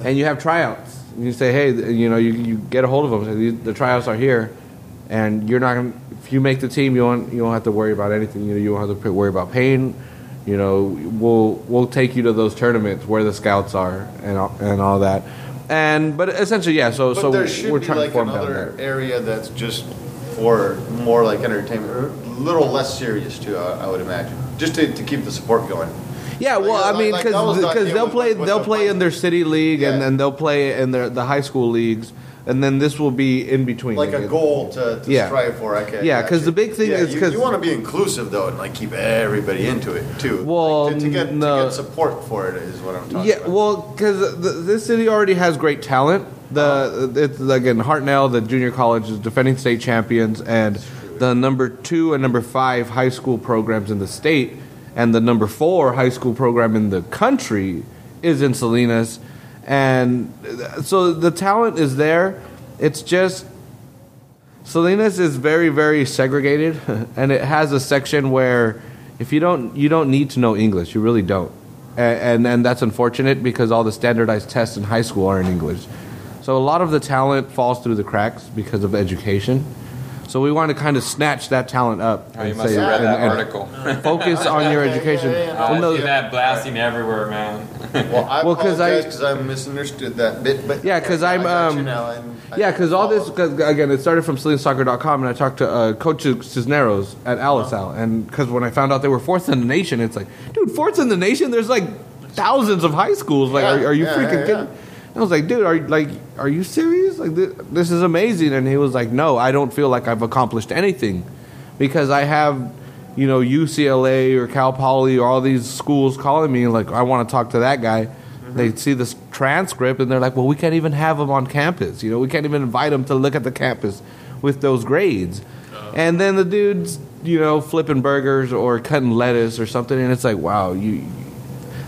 and you have tryouts. You say, hey, you know, you, you get a hold of them. Say, "These- the tryouts are here, and you're not gonna. If you make the team, you won't you don't have to worry about anything. You know, you don't have to worry about pain. You know, we'll we'll take you to those tournaments where the scouts are and all, and all that. And but essentially, yeah. So But so there we're be trying like to form down another there. area that's just for more like entertainment, or a little less serious too. I, I would imagine, just to, to keep the support going. Yeah, well, Like, I mean, like, because they'll with- play they'll play in their city league and then they'll play in their the high school leagues, and then this will be in between. Like a goal to, to Yeah. strive for. I Okay. Yeah, because the big thing Yeah, is you, 'cause- you want to be inclusive though, and like keep everybody into it too. Well, like, to, to get no. to get support for it is what I'm talking Yeah, about. Yeah, well, because this city already has great talent. The it's again Hartnell, the junior college, is defending state champions, and the number two and number five high school programs in the state, and the number four high school program in the country is in Salinas, and so the talent is there. It's just Salinas is very very segregated, and it has a section where if you don't you don't need to know English, you really don't, and and, and that's unfortunate because all the standardized tests in high school are in English. So a lot of the talent falls through the cracks because of education. So we want to kind of snatch that talent up Oh, you and must say have read and- that and article. focus on your Yeah, yeah, education. yeah, yeah. I Well, no, see that blasting everywhere, man. Well, I Well, 'cause I- because I, misunderstood that bit, but Yeah, 'cause I I'm, got you um, now, and Yeah, because all this, cause, again, it started from SalinasSoccer.com, and I talked to uh, Coach Cisneros at Alisal, and because when I found out they were fourth in the nation, it's like, dude, fourth in the nation? There's like thousands of high schools. Like, Yeah, are, are you yeah, freaking yeah, kidding? I was like, dude, are you like, are you serious? Like, this, this is amazing. And he was like, no, I don't feel like I've accomplished anything because I have, you know, UCLA or Cal Poly or all these schools calling me like, I want to talk to that guy. Mm-hmm. They see this transcript and they're like, well, we can't even have him on campus. You know, we can't even invite him to look at the campus with those grades. Uh. And then the dude's, you know, flipping burgers or cutting lettuce or something, and it's like, wow, you,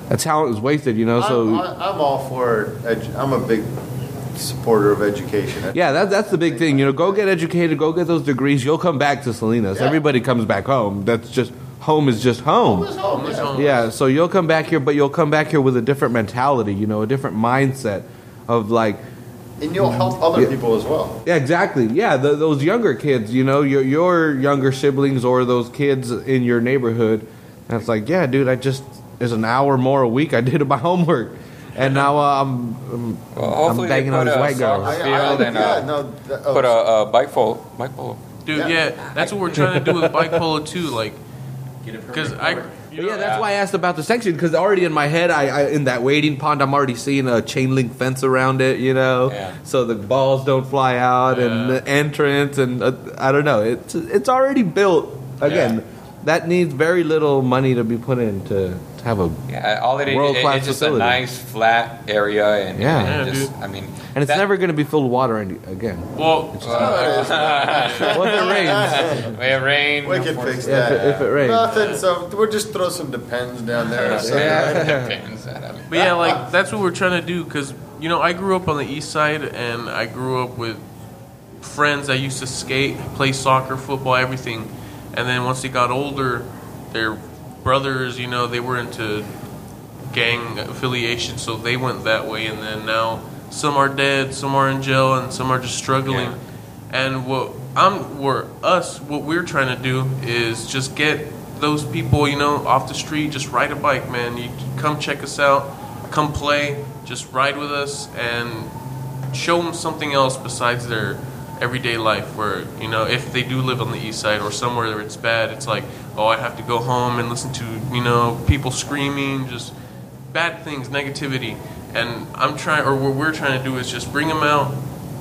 that talent is wasted. You know, so I'm, I- I'm all for. Edu- I'm a big supporter of education. Yeah, that, that's the big thing. You know, go get educated, go get those degrees. You'll come back to Salinas. Yeah. Everybody comes back home. That's just home is just home. Home is home, Home yeah. home. Yeah, so you'll come back here, but you'll come back here with a different mentality. You know, a different mindset of like, and you'll help other Yeah. people as well. yeah, exactly. Yeah, the, those younger kids. You know, your your younger siblings or those kids in your neighborhood. And it's like, yeah, dude, I just there's an hour more a week I did of my homework, and now uh, I'm, I'm Well, hopefully banging on put this white girl. soccer I- I- field and yeah, uh, no, th- oh, put a, a bike pole, bike pole. Dude, Yeah. yeah. that's what we're trying to do with bike polo too. Like, because I, you know, yeah, that's why I asked about the section because already in my head, I, I in that wading pond, I'm already seeing a chain link fence around it. You know, Yeah. so the balls don't fly out and the entrance and uh, I don't know. It's it's already built. Again, Yeah. that needs very little money to be put in to, to have a. Yeah, all it is, it, World-class it's just facility. a nice flat area, and, Yeah. and Yeah, just. I mean, And it's that- never going to be filled with water any, again. well, it's just, uh, Well, if it rains, We have rain. we can fix Yeah, if that. it- if it rains. Nothing. So we'll just throw some depends down there. or something. Depends. I mean, But yeah, like that's what we're trying to do because you know I grew up on the east side and I grew up with friends that used to skate, play soccer, football, everything. And then once they got older, their brothers, you know, they were into gang affiliation, so they went that way, and then now some are dead, some are in jail, and some are just struggling. And what I'm, we're us, what we're trying to do is just get those people, you know, off the street. Just ride a bike, man. You come check us out, come play, just ride with us, and show them something else besides their everyday life. Where you know, if they do live on the east side or somewhere where it's bad, it's like, oh, I have to go home and listen to you know people screaming, just bad things, negativity. And I'm trying, or what we're trying to do is just bring them out,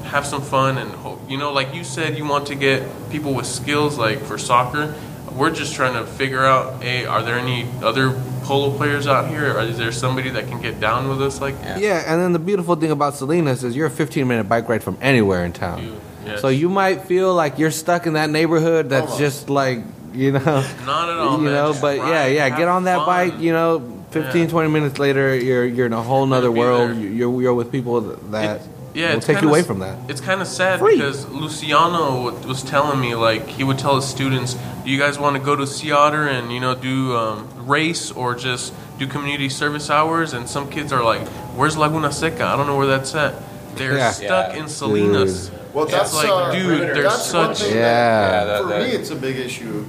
have some fun, and hope, you know, like you said, you want to get people with skills, like for soccer. We're just trying to figure out, hey, are there any other polo players out here? Or is there somebody that can get down with us? Like, Yeah, and then the beautiful thing about Salinas is you're a 15 minute bike ride from anywhere in town. Yes. So you might feel like you're stuck in that neighborhood that's Almost. just like, you know, Not at all, you man. know, Just but yeah, ride, yeah, have get on that fun. bike, you know, 15 Yeah. 20 minutes later you're you're in a whole nother world. there. You're you're with people that It- yeah, will it's take you kinda away from that. It's kind of sad Free. because Luciano w- was telling me like he would tell his students, "Do you guys want to go to Sea Otter and you know do um, race or just do community service hours?" And some kids are like, "Where's Laguna Seca? I don't know where that's at." They're Yeah. stuck Yeah. in Salinas. Well, It's that's like, uh, dude, there's that's one such Yeah. that- Yeah, that- for that- me, it's a big issue,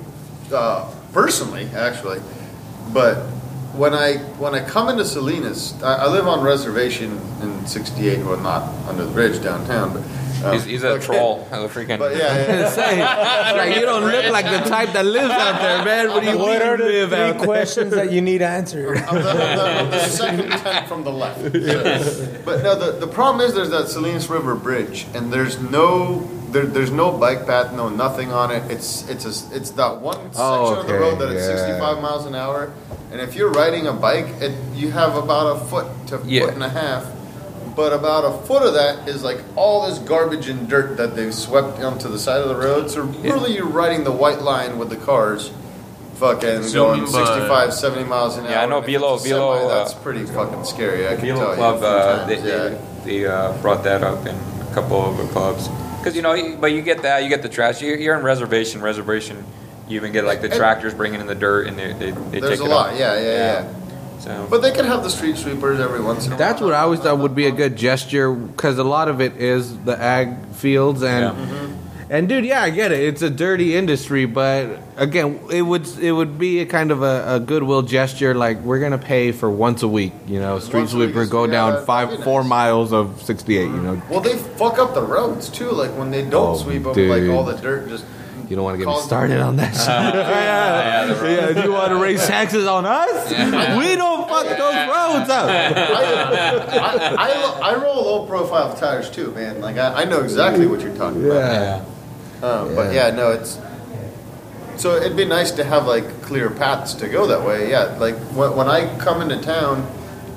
uh, personally, actually. But when I when I come into Salinas, I, I live on reservation in '68, well, not under the bridge downtown, but um, He's, he's a okay. troll. A freaking. But yeah, yeah, yeah. Say, like you don't look like the type that lives out there, man. What do you What mean are the live out three there? questions that you need answered? I'm the, I'm the- I'm the second tent from the left. So- but no, the, the problem is there's that Salinas River Bridge, and there's no there, there's no bike path, no nothing on it. It's it's a, it's that one section Oh, of the road that it's yeah. 65 miles an hour, and if you're riding a bike, it, you have about a foot to Yeah. foot and a half. But about a foot of that is like all this garbage and dirt that they've swept onto the side of the road. So really, you're riding the white line with the cars, fucking Zooming going 65, 70 miles an hour. Yeah, I know And if Velo- semi, Velo, uh, that's pretty fucking scary. I can Velo tell Club, you. a uh, few they, yeah. they, they uh, brought that up in a couple of the clubs. Because, you know, but you get that, you get the trash. You're, you're in reservation, reservation. You even get like the And- tractors bringing in the dirt and they, they, they There's take a it lot. out. Yeah, yeah, yeah. So, But they could have the street sweepers every once in a while. That's what I always thought would be a good gesture because a lot of it is the ag fields and Yeah. Mm-hmm. And dude, yeah, I get it. It's a dirty industry, but again, it would it would be a kind of a, a goodwill gesture. Like we're gonna pay for once a week, you know, street Once a week sweeper is- go yeah, down that'd five be four miles of sixty eight. You know, Well, they fuck up the roads too. Like when they don't Oh, sweep them, dude. like all the dirt just. you don't want to get me Cause- started on that. shit. yeah, yeah, yeah, you want to raise taxes on us? We don't fuck those roads up. I, I, I roll low profile tires too, man. Like I, I know exactly what you're talking about. Yeah. Um, But yeah, no, it's so it'd be nice to have like clear paths to go that way. Yeah, like when, when I come into town,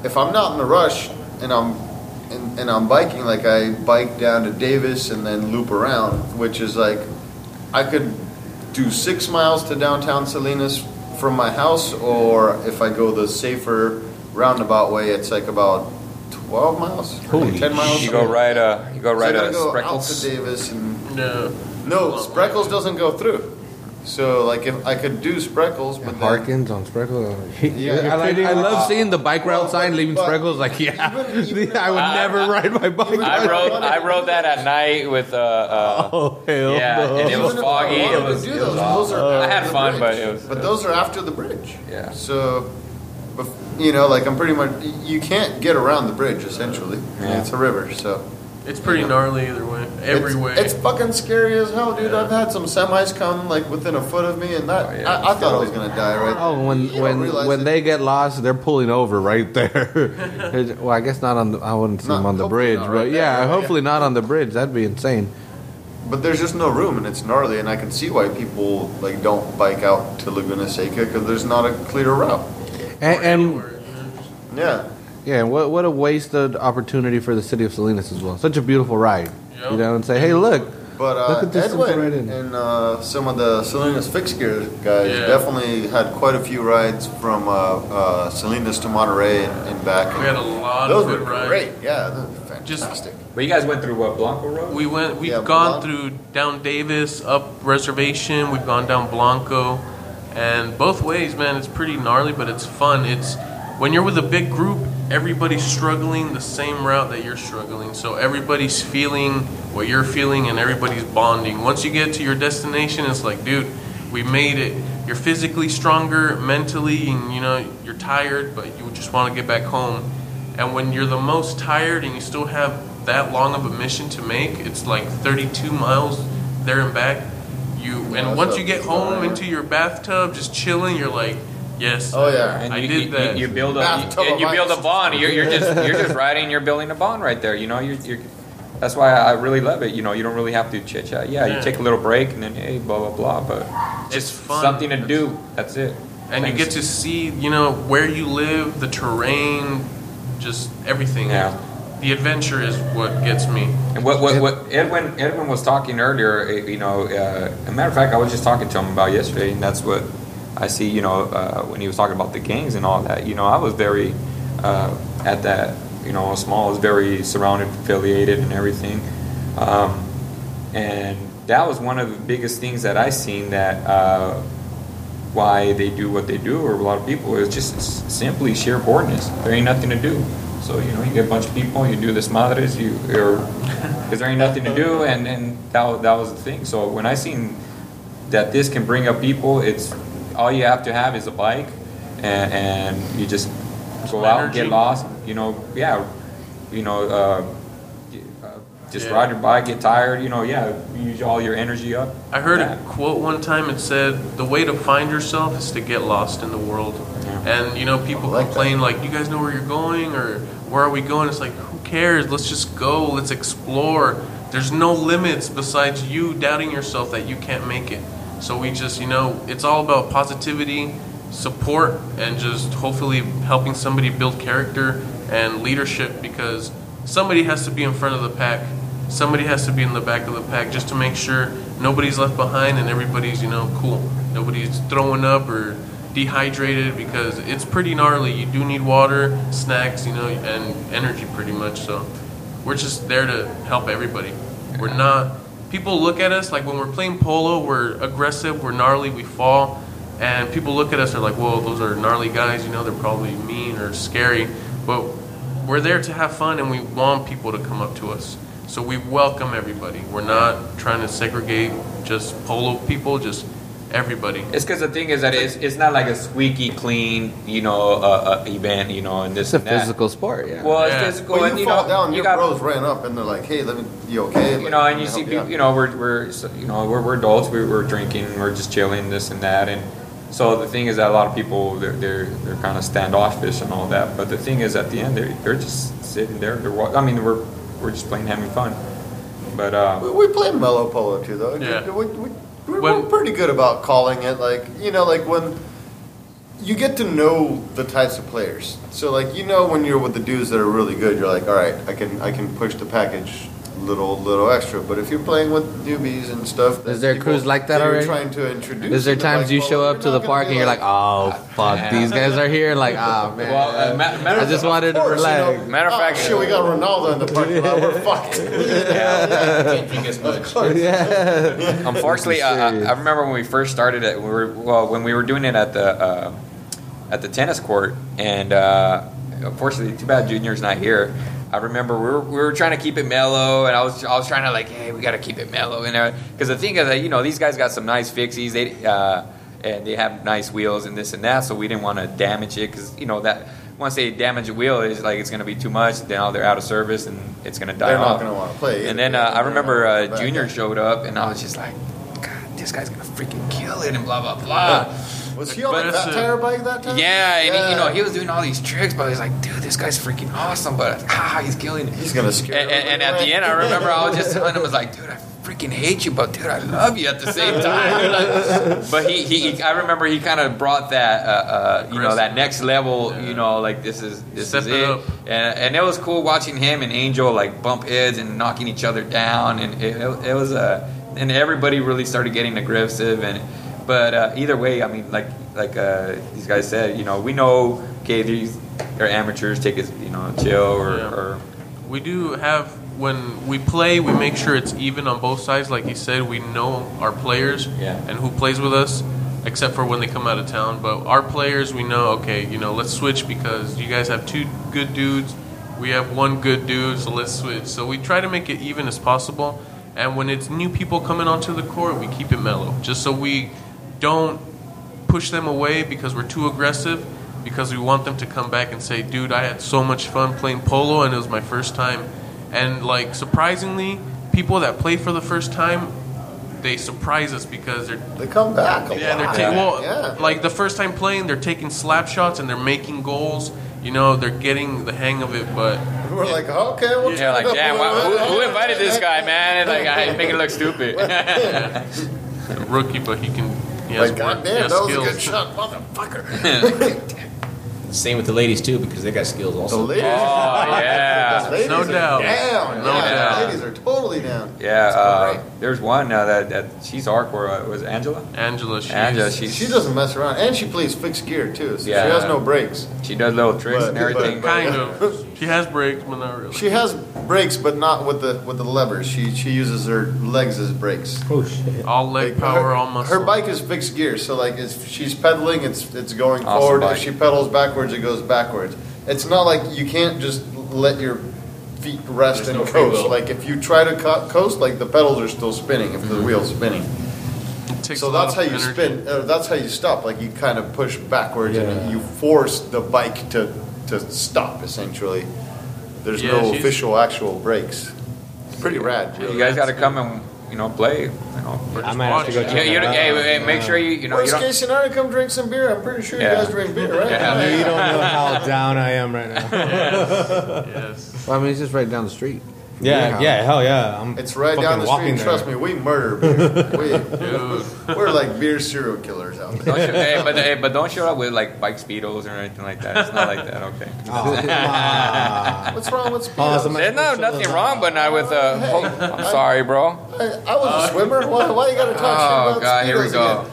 if I'm not in a rush and I'm and, and I'm biking, like I bike down to Davis and then loop around, which is like I could do six miles to downtown Salinas from my house, or if I go the safer roundabout way, it's like about twelve miles, Holy ten miles. you go right, uh, you go right gotta at go out to Davis and No. No, Spreckels doesn't go through. So like if I could do Spreckels, but then, Harkins on Spreckels. Yeah, I, like, I love seeing the bike route Well, sign leaving but- Spreckles. Like, yeah, Even- even- I would never ride my bike. I rode, I rode that at night with, uh, uh, Oh hell yeah, no. and it was Even if I foggy. It to was, do it was those, those are I had after the fun, but bridge. it was. But those are after the bridge. Yeah. So, bef- you know, like I'm pretty much you can't get around the bridge essentially. Yeah. It's a river, so It's pretty gnarly either way. Every it's, way. It's fucking scary as hell, dude. I've had some semis come like within a foot of me, and that Oh, yeah. I, I thought I was gonna die right. Oh, when You when when it. they get lost, they're pulling over right there. well, I guess not on. The, I wouldn't see Not- them on the bridge, not but right there, yeah, right? hopefully not on the bridge. That'd be insane. But there's just no room, and it's gnarly, and I can see why people like don't bike out to Laguna Seca because there's not a clear route. And, and Anywhere, you know, just- Yeah. yeah, what what a wasted opportunity for the city of Salinas as well. Such a beautiful ride, Yeah. you know, and say, hey, look, But uh, Look at this Edwin right in. and uh, some of the Salinas fixed gear guys Yeah. definitely had quite a few rides from uh, uh, Salinas to Monterey and, and back. We had a lot Those of were good rides. great. Yeah, those were Just- fantastic. But you guys went through what Blanco Road? We went. We've Yeah, gone Blanc- through down Davis, up Reservation. We've gone down Blanco, and both ways, man. It's pretty gnarly, but it's fun. It's when you're with a big group, everybody's struggling the same route that you're struggling. So everybody's feeling what you're feeling and everybody's bonding. Once you get to your destination, it's like, dude, we made it. You're physically stronger, mentally, and you know, you're tired, but you just want to get back home. And when you're the most tired and you still have that long of a mission to make, it's like 32 miles there and back. You and once you get home into your bathtub, just chilling, you're like, yes. Oh, yeah. And I you, did you, that. You, build a Bathtub you, and you build a ice. bond. You're, you're just you're just riding. You're building a bond right there. You know, you're, you're that's why I really love it. You know, you don't really have to chit chat. Yeah, Yeah. you take a little break and then hey, blah blah blah. But It's just fun. something to do. That's it. and you get to see you know where you live the terrain just everything Yeah. the adventure is what gets me And what, what, what Edwin Edwin was talking earlier, eh, you know, uh, a matter of fact, I was just talking to him about yesterday, and that's what I see, you know, uh, when he was talking about the gangs and all that. You know, I was very uh, at that, you know, small, I was very surrounded, affiliated, and everything, um, and that was one of the biggest things that I seen that. Uh, why they do what they do, or a lot of people, is just simply sheer boredness. There ain't nothing to do. So you know, you get a bunch of people, you do this madres, you or because there ain't nothing to do, and and that that was the thing. So when I seen that this can bring up people, it's all you have to have is a bike, and, and you just go out and get lost. You know, yeah, you know. Uh, uh, just Yeah. ride your bike, get tired, you know, yeah, use all your energy up. i heard Yeah. a quote one time it said the way to find yourself is to get lost in the world and you know people like complain like you guys know where you're going or where are we going it's like who cares let's just go let's explore there's no limits besides you doubting yourself that you can't make it so we just you know it's all about positivity support and just hopefully helping somebody build character and leadership because somebody has to be in front of the pack. Somebody has to be in the back of the pack just to make sure nobody's left behind and everybody's you know cool. Nobody's throwing up or dehydrated because it's pretty gnarly. You do need water snacks you know and energy pretty much. So we're just there to help everybody. We're not people look at us like when we're playing polo we're aggressive we're gnarly we fall. And people look at us they're like whoa those are gnarly guys you know they're probably mean or scary. But we're there to have fun and we want people to come up to us. So we welcome everybody. We're not trying to segregate just polo people just everybody It's because the thing is that it's, it's not like a squeaky clean, you know, uh, uh, event, you know, and this It's a and that. physical sport, yeah. Well, Yeah. it's physical, Well, and you you fall know, down, you your got, bros ran up and they're like, "Hey, let me, you okay?" you know, and you see, people, out." you know, we're, we're, you know, we're, we're adults, we, we're drinking, we're just chilling, this and that, and so the thing is that a lot of people they're they're, they're kind of standoffish and all that, but the thing is at the end they're they're just sitting there, they're, I mean, we're we're just playing, having fun, but uh, We, we play mellow polo too, though. Yeah. We, we, we're, When- we're pretty good about calling it. Like you know, like when you get to know the types of players. So like you know when you're with the dudes that are really good, you're like, all right, I can I can push the package little little extra. But if you're playing with newbies and stuff, Is there crews like that you're already? Trying to introduce. Is there times bike you polo, show up to the park and you're like, oh fuck, Yeah. these guys are here? Like, ah man, Well, uh, ma- matter I of- just wanted to Of course, you relax. know, Matter of oh, fact- shit, we got Ronaldo in the parking lot. We're fucked. Can't drink as much. yeah, Unfortunately, uh, I. I remember when we first started it. We were well when we were doing it at the uh, at the tennis court, and uh, unfortunately, too bad Junior's not here. I remember we were, we were trying to keep it mellow, and I was I was trying to like, hey, we got to keep it mellow, and because the thing is that you know these guys got some nice fixies, they uh, and they have nice wheels and this and that, so we didn't want to damage it because you know that once they damage a wheel, it's like it's going to be too much. Now they're out of service and it's going to die They're not gonna wanna play And then uh, I remember uh, Junior showed up, and I was just like, God, this guy's gonna freaking kill it, and blah blah blah. Was he on But a it's tire bike that time? Yeah, and He, you know he was doing all these tricks, but he's like, dude, this guy's freaking awesome. But ah, he's killing it. He's gonna scare. And, and, and at the end, I remember I was just telling him, I was like, dude, I freaking hate you, but dude, I love you at the same time. Like, but he, he, he, I remember he kind of brought that, uh, uh, you know, that next level. You know, like this is this Step is it it. And, and it was cool watching him and Angel like bump heads and knocking each other down, and it, it, it was a, and everybody really started getting aggressive and. But uh, either way, I mean, like like uh, these guys said, you know, we know, okay, these they're amateurs, take it, you know, chill or, Yeah. or We do have when we play, we make sure it's even on both sides. Like you said, we know our players Yeah. and who plays with us. except for when they come out of town. But our players, we know, okay, you know, let's switch because you guys have two good dudes. We have one good dude, so let's switch. So we try to make it even as possible. And when it's new people coming onto the court, we keep it mellow, just so we don't push them away because we're too aggressive. Because we want them to come back and say, "Dude, I had so much fun playing polo, and it was my first time." And like surprisingly, people that play for the first time, they surprise us because they're They come back a yeah, they're lot. taking well, yeah. like the first time playing, they're taking slap shots and they're making goals. You know, they're getting the hang of it. But We're like, okay, we'll Yeah, like, try to- damn, why, who, who invited this guy, man? And like, I make it look stupid. a rookie, but he can. He has Like, work, God he has that was a skills. good shot, motherfucker. Same with the ladies too, because they got skills also. The ladies, Oh, yeah. ladies No are doubt. down. No yeah, doubt. The ladies are totally down. Yeah, uh, there's one uh, that, that she's hardcore. Uh, was Angela? Angela, she's, Angela, she's, She doesn't mess around, and she plays fixed gear too, so Yeah. she has no brakes. she does little tricks But- and everything. but- kind of. She has brakes, but not really. She has brakes, but not with the with the levers. She she uses her legs as brakes. Oh shit. all leg Like, power, her, all muscle. Her bike is fixed gear, so like if she's pedaling, it's it's going Awesome forward. bike. If she pedals backwards, it goes backwards. It's not like you can't just let your feet rest There's and no coast. Like if you try to co- coast, like the pedals are still spinning if the wheel's spinning. So that's how you energy. spin. Uh, that's how you stop. Like you kind of push backwards Yeah. and you force the bike to to stop. Essentially, there's Yeah, no she's- official actual brakes. It's pretty rad. You guys got to come and you know play. You know. Or I just might have to go You, check you, it out. hey, hey, make sure you you know you Worst don't. case scenario, come drink some beer. I'm pretty sure Yeah. you guys drink beer, right? Yeah. You don't know how down I am right now. Yes. Well, I mean, it's just right down the street. Yeah, yeah, hell yeah. I'm It's right down the street. there. Trust me, we murder beer. we, we're like beer serial killers out there. Don't show, hey, but hey, but don't show up with like bike speedos or anything like that. It's not like that. Okay. Oh. What's wrong with Oh, speedos? somebody- There's no nothing wrong, but not with uh. oh, I'm sorry, bro. I, I was a swimmer. Why, why you gotta talk shit Oh about god, here we speedos go. again?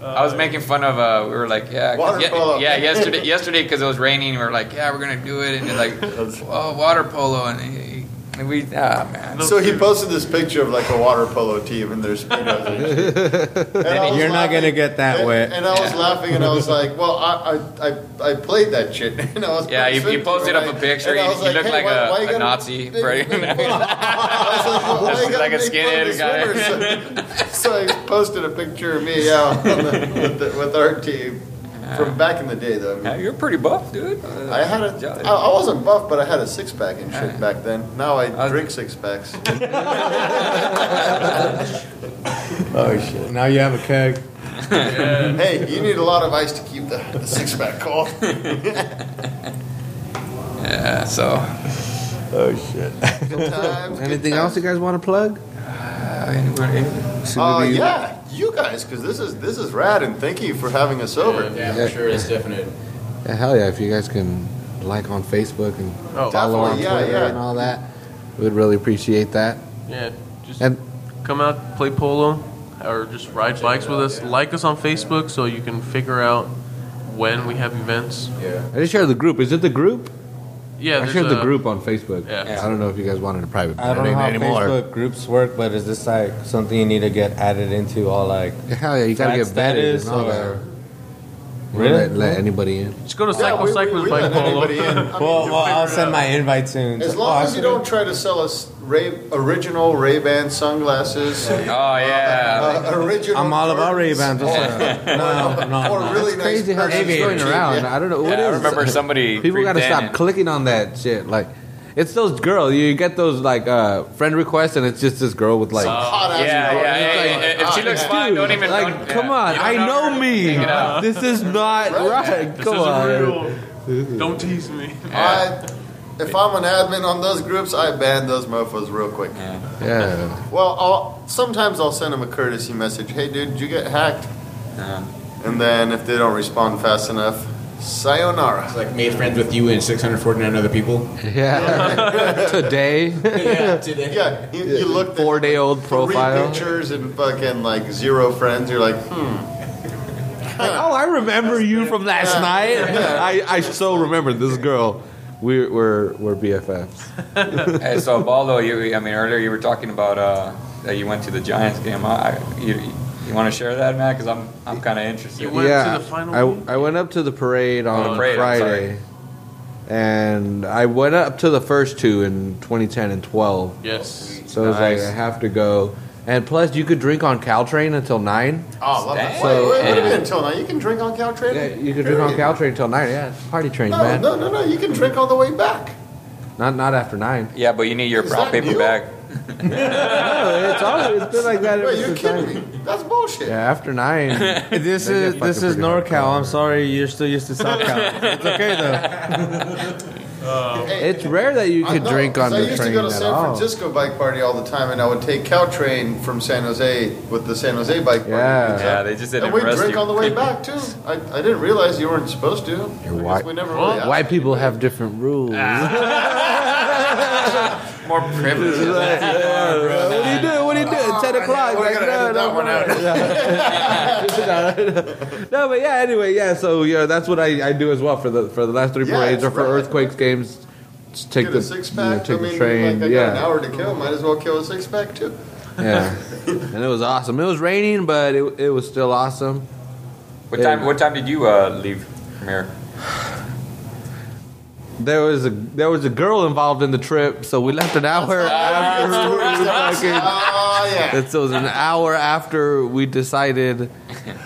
I was making fun of. Uh, we were like, yeah, 'cause Water ye- polo. yeah. Yesterday, yesterday, because it was raining, we were like, yeah, we're gonna do it, and then like, oh, water polo, and, he, and we, ah, man. So he posted this picture of like a water polo team and there's speedos. and shit. And I You're not gonna get that and, wet. And I was laughing and I was like, well, I I, I, I played that shit. And I was Yeah, you- you sick, posted up a picture, And I you- was you look hey, like why- a- why a Nazi, they- right? they- I was like, well, why Like a make fun of skinhead the guy. So, so I posted a picture of me out on the, with, the, with our team from back in the day, though. I mean, Yeah, you're pretty buff, dude. Uh, I had a, Jolly. I, I wasn't buff, but I had a six pack and shit Yeah. back then. Now I was- drink six packs. Oh shit. Now you have a keg. hey, you need a lot of ice to keep the, the six pack cold. yeah, so. Oh shit. Sometimes, Anything else you guys want to plug? Uh, anywhere, anywhere. Soon Oh to be- yeah, you guys, because this is this is rad, and thank you for having us over. Yeah, Yeah. for sure, it's definite. Yeah, hell yeah! If you guys can like on Facebook and Oh, follow on yeah, Twitter yeah. and all that, we'd really appreciate that. Yeah, just And come out, play polo, or just ride bikes with us. Like us on Facebook so you can figure out when we have events. Yeah. I just shared the group. Is it the group? Yeah, I there's shared the a- group on Facebook. Yeah. I don't know if you guys wanted a private I don't know how anymore. Facebook groups work, but is this like something you need to get added into all like Hell yeah, you gotta get vetted status and all or Really? Really? Let, let anybody in. Just go to Yeah, Cycle we, we, Cyclers we Bike Polo. in. I mean, well, well I'll send my invite soon. As long oh, as you don't try to sell us Ray, original Ray Ban sunglasses. Oh yeah. Uh, original. I'm all about Ray Jordans. Bans. No, no, Or no. really It's nice crazy how purses that's for going around. yeah. I don't know what Yeah, I remember somebody People gotta stop clicking on that shit. Like, it's those girls. You get those like uh, friend requests, and it's just this girl with like. Hot ass Yeah, yeah, yeah, like, yeah. If she looks yeah. fine, don't even. like, don't- come yeah. on! I don't know me. take it. This is not right. This Come isn't on. real. Don't tease me. I, if I'm an admin on those groups, I ban those mofos real quick. Yeah. Well, I'll, sometimes I'll send them a courtesy message. Hey, dude, did you get hacked? Yeah. And then if they don't respond fast enough, sayonara. It's like made friends with you and 649 other people. Yeah. Today. yeah, today. Yeah, you, you look Four day old three profile. pictures and fucking like zero friends. You're like, hmm. Like, oh, I remember you from last night. I, I so remember this girl. We're we're, we're BFFs. Hey, so Baldo, you, I mean, earlier you were talking about uh, that you went to the Giants game. I, you, You want to share that, Matt? Because I'm I'm kind of interested. You went yeah, to the final one? I, I went up to the parade oh, on Oh, parade, Friday, and I went up to the first two in 2010 and 12. Yes. So it was like I have to go, and plus you could drink on Caltrain until nine. Oh, I love that. Dang. Wait, wait, wait a So- minute until now. You can drink on Caltrain? Yeah, you can drink on Caltrain until nine. Yeah, it's party train, No, man. no, no, no. You can drink all the way back. Not not after nine. Yeah, but you need your Is brown paper new? bag. No, it's always it's been like that Wait, you're kidding me? That's bullshit. Yeah, after nine. This is this is NorCal. hardcore. I'm sorry, you're still used to SoCal. it's okay though. Hey, It's rare that you could know, drink on the train. I used to go to at San all. Francisco bike party all the time, and I would take Caltrain from San Jose with the San Jose bike party. Yeah. Yeah, they just didn't And we drink you. on the way back too. I, I didn't realize you weren't supposed to. You're white- We never really asked White people have different rules. More privileges. what do you do? What do you do? At ten o'clock. We're Like, gonna no, no, one out. no, but yeah. Anyway, yeah. So yeah, that's what I, I do as well for the for the last three Yeah, parades or for rad. earthquakes games. Just take Get the a six you know, pack. take I mean, the train. like I got an hour to kill. Might as well kill a six pack too. yeah. and it was awesome. It was raining, but it it was still awesome. What time? What time did you uh, leave from here? There was a there was a girl involved in the trip, so we left an hour after. fucking- Oh yeah. It was an hour after we decided.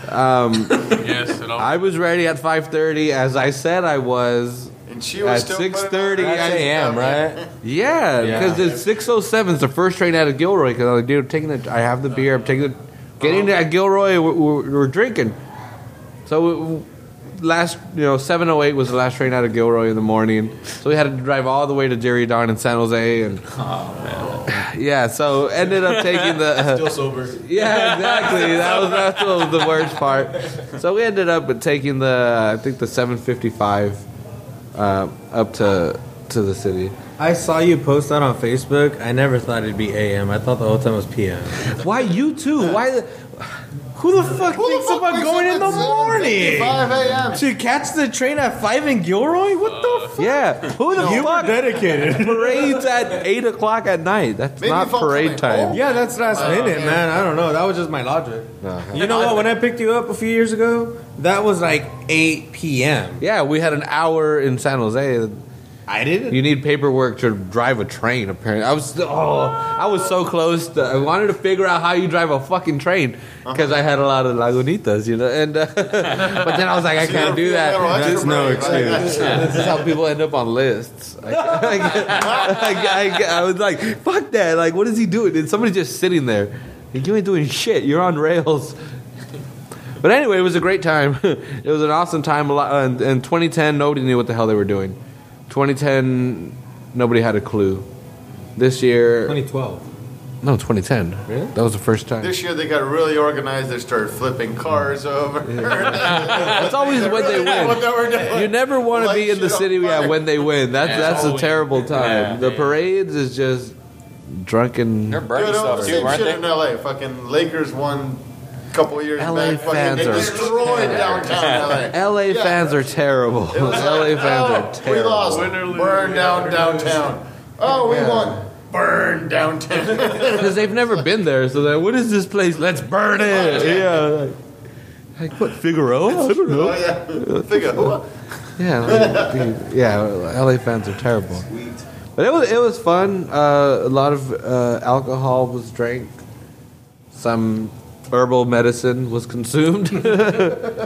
Um, Yes. It all, I was ready at 5:30, as I said I was. And she was At still 6:30 putting on- That's AM, right? Yeah, Yeah. because it's 6:07 It's the first train out of Gilroy. Because I was like, dude, I'm taking the, I have the beer. I'm taking the, getting to Gilroy. We're, we're, we're drinking. So we, last, you know, 7:08 was the last train out of Gilroy in the morning. So we had to drive all the way to Jerry Don in San Jose, and yeah, so ended up taking the. Still sober. Yeah, exactly. That was that's was the worst part. So we ended up taking the I think the 755 uh, up to to the city. I saw you post that on Facebook. I never thought it'd be AM. I thought the whole time it was PM. Why you too? Why? The, who the fuck Who the thinks fuck about wakes going up in the at morning? 5 a.m. To catch the train at five in Gilroy? What the uh, fuck? yeah, who the You were fuck dedicated. parades at eight o'clock at night? That's Maybe not if I'm parade coming time. home. yeah, that's last minute, man. I don't know. That was just my logic. You know what? When I picked you up a few years ago, that was like 8 p.m. Yeah, we had an hour in San Jose. I didn't. You need paperwork to drive a train. Apparently, I was oh, I was so close. To, I wanted to figure out how you drive a fucking train because I had a lot of Lagunitas, you know. And uh, but then I was like, I can't do that. That's no excuse. this is how people end up on lists. I, I, I, I was like, fuck that. Like, what is he doing? And somebody's just sitting there. Like, you ain't doing shit. You're on rails. But anyway, it was a great time. it was an awesome time. A lot- uh, In in 2010, nobody knew what the hell they were doing. 2010, nobody had a clue. This year, 2012. no, 2010. Really? That was the first time. This year they got really organized. They started flipping cars over. That's always when they what win. they were doing. You never want to Light be in the shit on city yeah, fire. when they win. That's that's a always. terrible time. Yeah. the parades is just drunken. They're burning Dude, it stuff was the too, same weren't shit they? in LA. Fucking Lakers won a couple of years LA back. Fucking, fans they are- destroyed downtown LA. LA Yeah. fans are terrible. LA like, fans oh, are terrible. We lost. Burn down downtown. Oh, we won. Burn downtown. because they've never been there. So they're, what is this place? Let's burn it. Yeah. Like, like what? Figaro? I don't know. oh yeah. Figure. What? Yeah, like, yeah. LA fans are terrible. Sweet. But it was it was fun. Uh, a lot of uh, alcohol was drank. Some herbal medicine was consumed.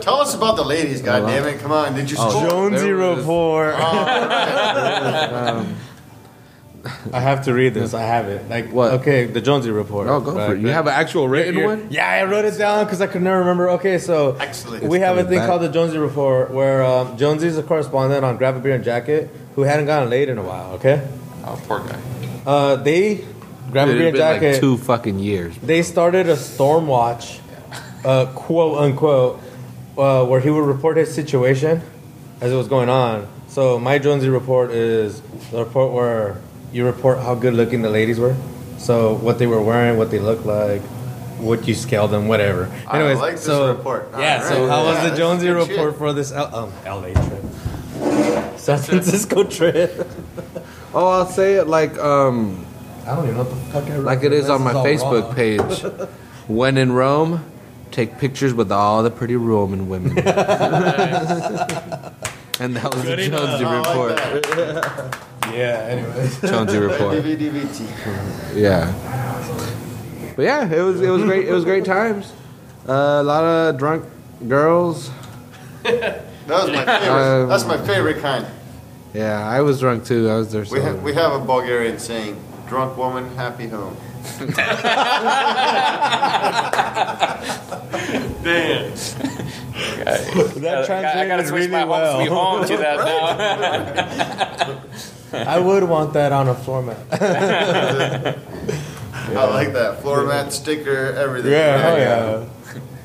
Tell us about the ladies, God Oh, damn it! Come on, did you Oh, score? Jonesy there was- report. I have to read this. I have it. Like What? Okay, the Jonesy report. oh, go for it. You have an actual written You're- one? Yeah, I wrote it down because I could never remember. Okay, so Excellent. we have a coming thing back. called the Jonesy Report, where um, Jonesy's a correspondent on Grab a Beer and Jacket who hadn't gotten laid in a while. Okay, Oh, poor guy. uh, they Grab a Dude, Beer it's and been like Jacket. two fucking years. they started a storm watch, uh, quote unquote, uh, where he would report his situation as it was going on. So my Jonesy report is the report where you report how good looking the ladies were. So what they were wearing, what they looked like, what you scaled them, whatever. I Anyways, like this so report. yeah. All So how Yeah, was the Jonesy report shit. for this L- um, LA trip? San Francisco trip. Oh, I'll say it like um I don't even know what the fuck I wrote. like it is on my This Facebook page. when in Rome, take pictures with all the pretty Roman women. and that was the Jonesy I report. that. Yeah. Anyways. Jonesy report. DVDVT. Yeah. But yeah, it was it was great. It was great times. Uh, a lot of drunk girls. That was my favorite. Um, That's my favorite kind. Yeah, I was drunk too. I was there. We So. have, we have a Bulgarian saying, drunk woman, happy home. Damn. That I gotta switch really my home sweet well. home to that now. I would want that on a floor mat. I like that. Floor mat, sticker, everything. Yeah, oh, hell yeah.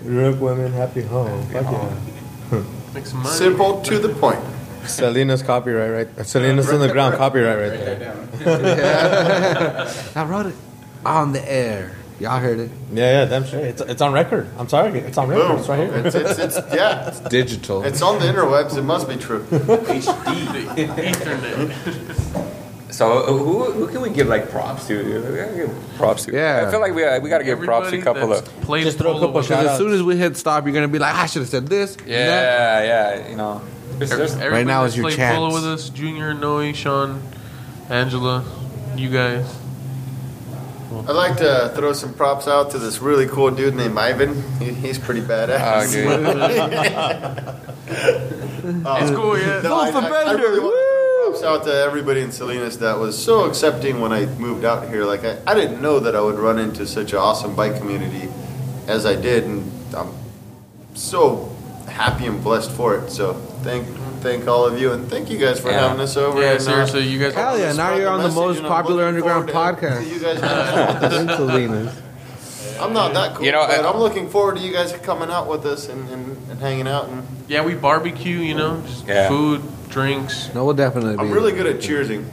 Drunk women, happy home. Fuck yeah. Make some money. Simple to the point. Selena's copyright right. uh, Selena's on the ground copyright right there. I wrote it on the air. Y'all heard it. Yeah, yeah, damn straight. It's, it's on record. I'm sorry, it's on record. Boom. It's right here. It's, it's, it's, yeah, it's, Digital. it's on the interwebs. It must be true. Ethernet. So uh, who, who can we give like props to? We gotta give props to. Yeah. I feel like we uh, we gotta give props to a couple of. played Just throw a couple with shout Because as soon as we hit stop, you're gonna be like, I should have said this. and that." Yeah, yeah, you know. There's, there's, Right now that's is your played Polo chance. with us, Junior, Noe, Sean, Angela, you guys. I'd like to throw some props out to this really cool dude named Ivan. He, he's pretty oh, badass. Ah, dude. Um, it's cool, yeah. No, I, I, I really want to throw props out to everybody in Salinas that was so accepting when I moved out here. Like I, I didn't know that I would run into such an awesome bike community as I did, and I'm so happy and blessed for it. So thank thank all of you, and thank you guys for Yeah. having us over. Yeah, and, uh, seriously, you guys. Hell yeah! Now you're on the message, most popular underground podcast. You guys hanging out with us. in Salinas. I'm not that cool, You know, but I- I'm looking forward to you guys coming out with us and, and, and hanging out. And Yeah, we barbecue, you know, just Yeah. food, drinks. No, we'll definitely be. I'm really good at cheersing.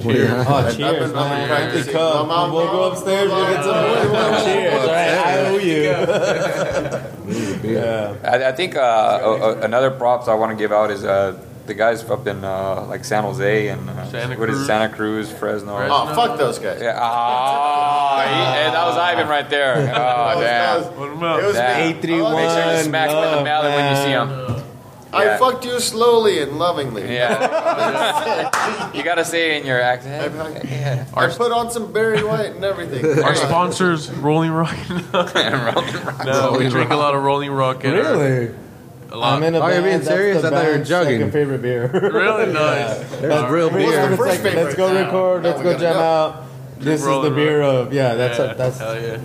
Cheers. Oh, I've cheers, been- I've been man. Come, I'm out- we'll go upstairs. We'll get some Cheers. All right, I owe you. Yeah. I, I think uh, another props I want to give out is uh, the guys up in uh, like San Jose and uh, Santa what is Cruz. it, Santa Cruz, Fresno. Fresno. Oh, fuck those guys. Yeah. Ah, he- and that was Ivan right there. Oh Those damn. What about? It was Damn. me. Eight three I like- one. Make sure you smack him in the love, belly when you see man. him. I Yeah. fucked you slowly and lovingly. Yeah. you gotta say it in your accent. Yeah. I put on some Barry White and everything. Our sponsors, Rolling Rock. no, we drink a lot of Rolling Rock. at our- Really? A lot. I'm in a Oh, you're band. being serious? the I thought you were band's. Second favorite beer. really nice. There's real What's the beer. First like, let's go record. now Let's we go gotta jam go. out. This is the Rolling beer of yeah. That's yeah, a, that's. hell yeah.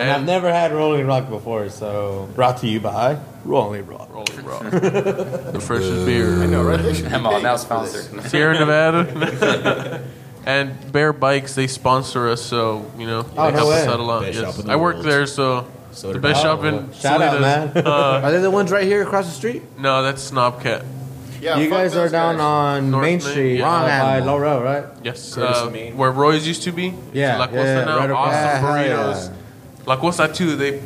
And I've never had Rolling Rock before, so brought to you by Rolling Rock. Rolling Rock, the freshest beer. I know, right? They Come on, now us for this. sponsor. Sierra Nevada. and Bear Bikes, they sponsor us, so you know they Oh, no help us out a lot. Yes. shop in the I work world. there, so So the best I. shop in Shout out, man. Uh, Are they the ones right here across the street? no, that's Snobcat. Yeah, you guys are down guys. on North Main Main, Street yeah. Wrong by animal. Laurel, right? Yes, uh, where Roy's used to be. Yeah, La yeah, yeah, now. right across. awesome Yeah, hell burritos. La Costa too. They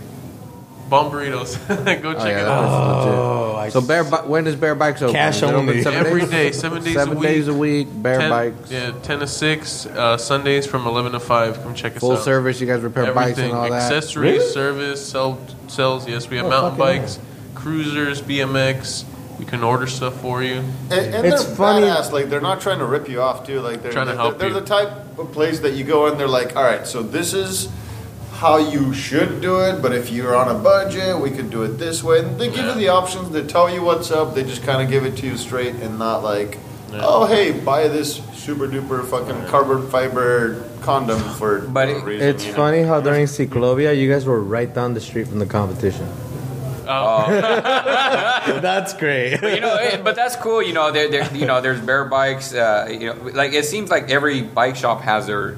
bomb burritos. Go check Oh, yeah, it out. Oh, I So Bear, Bi- when is Bear Bikes open? Cash Is open only. seven Every days? day, seven days Seven a week. days a week. Bear 10, Bikes. Yeah, ten to six. Uh, Sundays from eleven to five. Come check us Full out. Full service. You guys repair bikes and all that. accessories, Really? service, sell, sells. Yes, we have Oh, mountain fucking bikes, cruisers, BMX. We can order stuff for you. And, and It's they're funny- badass. Like they're not trying to rip you off too. Like they're Trying to they're, help they're you. the type of place that you go in. They're like, all right, so this is how you should do it. But if you're on a budget, we could do it this way. And they give you the options. They tell you what's up. They just kind of give it to you straight and not like, oh hey, buy this super duper fucking carbon fiber condom for. But it- reason, It's you know? funny how during Ciclovia, you guys were right down the street from the competition. Oh. That's great. But, you know, eh, but that's cool. You know, there, there, you know, there's bear bikes. Uh, you know, like it seems like every bike shop has their,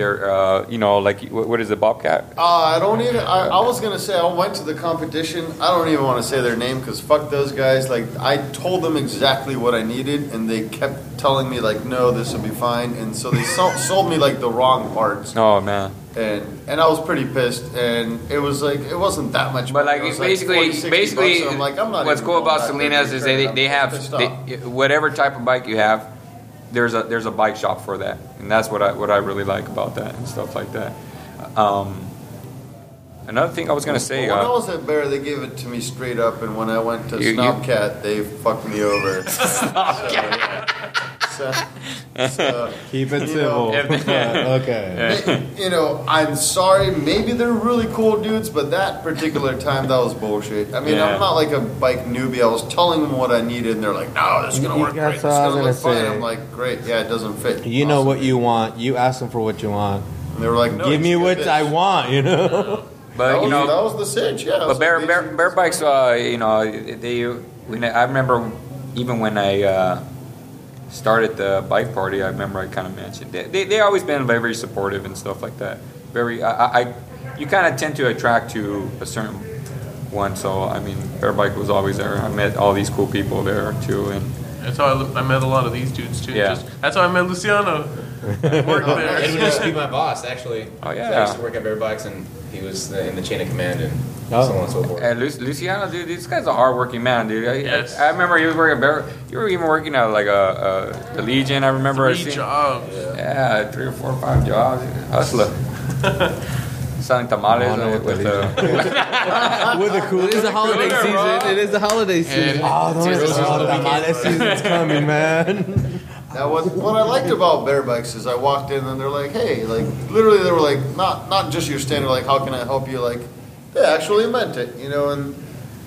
their, uh, you know, like what what is it, Bobcat? Uh, I don't even. I, I was gonna say I went to the competition. I don't even want to say their name because fuck those guys. Like I told them exactly what I needed, and they kept telling me like, no, this will be fine. And so they sold, sold me like the wrong parts, Oh man. and and I was pretty pissed. And it was like it wasn't that much. But like It was, 40, basically, 60 basically, bucks, and I'm like, I'm not what's cool about back there. Salinas is they, I'm they have pissed they, whatever type of bike you have, there's a there's a bike shop for that, and that's what I what I really like about that and stuff like that. Um, another thing I was gonna say. when I Uh, was at Bear, they gave it to me straight up, and when I went to You- you- Snobcat, they fucked me over. so, so, Keep it You know, civil. okay. you know, I'm sorry. Maybe they're really cool dudes, but that particular time, that was bullshit. I mean, Yeah. I'm not like a bike newbie. I was telling them what I needed, and they're like, "No, this is gonna work great. This what I was gonna look gonna fine." I'm like, "Great, yeah, it doesn't fit." You know what you want. You ask them for what you want. And they were like, no, Give me what I want. You know. but That you was, know, that was the cinch, yeah. I But was bear, bear, bear bikes, uh, you know, they. When I, I remember, even when I uh, started the bike party, I remember I kind of mentioned they, they. They always been very supportive and stuff like that. Very, I, I I- you kind of tend to attract to a certain one. So I mean, bear bike was always there. I met all these cool people there too, and That's how I, I met a lot of these dudes too. Yeah. Just, that's how I met Luciano. Worked there. Edwin used to be my boss, actually. Oh, yeah. So I used to work at Bear Bikes, and he was the, in the chain of command and Oh. so on and so forth. And Lu- Luciano, dude, this guy's a hardworking man, dude. I, Yes. I, I remember he was working at Bear. You were even working at like a, a the Legion. I remember. I Three seen- jobs. Yeah, three or four or five jobs. Hustler. Selling tamales I with, what with the uh, With the cool. It is the holiday season. It is the holiday season. Oh, those Roses oh, on the the weekend. season's coming, man. Now, what, what I liked about Bear Bikes is I walked in and they're like, hey, like, literally they were like, not, not just your standard, like, how can I help you? Like, they actually meant it, you know, and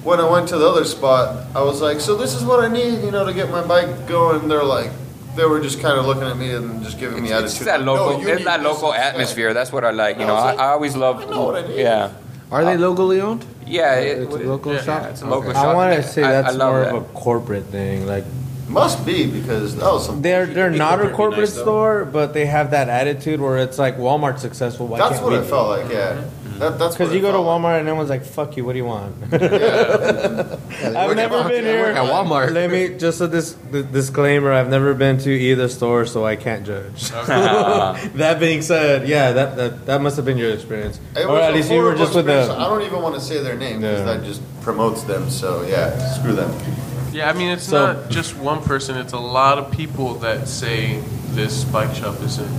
when I went to the other spot, I was like, so this is what I need, you know, to get my bike going. They're like, they were just kind of looking at me and just giving me it's, attitude. it's that like, "No, local, it's that local instead." atmosphere. That's what I like. You I know, was I, like, I always love. I know what I need. Yeah, Are they uh, locally owned? yeah. It, It's a local yeah, shop. yeah, it's a local Okay. shop. I want to say I- I that's more that. of a corporate thing. Like Must be because that was some. they're they're not a corporate, be corporate nice, though. store, but they have that attitude where it's like Walmart's successful. Why That's can't what we it felt like, yeah. Mm-hmm. Mm-hmm. That, that's Because you go to felt like. Walmart and everyone's like, "Fuck you, what do you want?" Yeah. I've never at- been I here. at Walmart. Let me just a dis- th- disclaimer: I've never been to either store, so I can't judge. that being said, yeah, that, that that must have been your experience, It or was at least you were horrible just with experience. the. I don't even want to say their name because Yeah. that just promotes them. So yeah, screw them. Yeah, I mean, it's So- not just one person. It's a lot of people that say this bike shop isn't.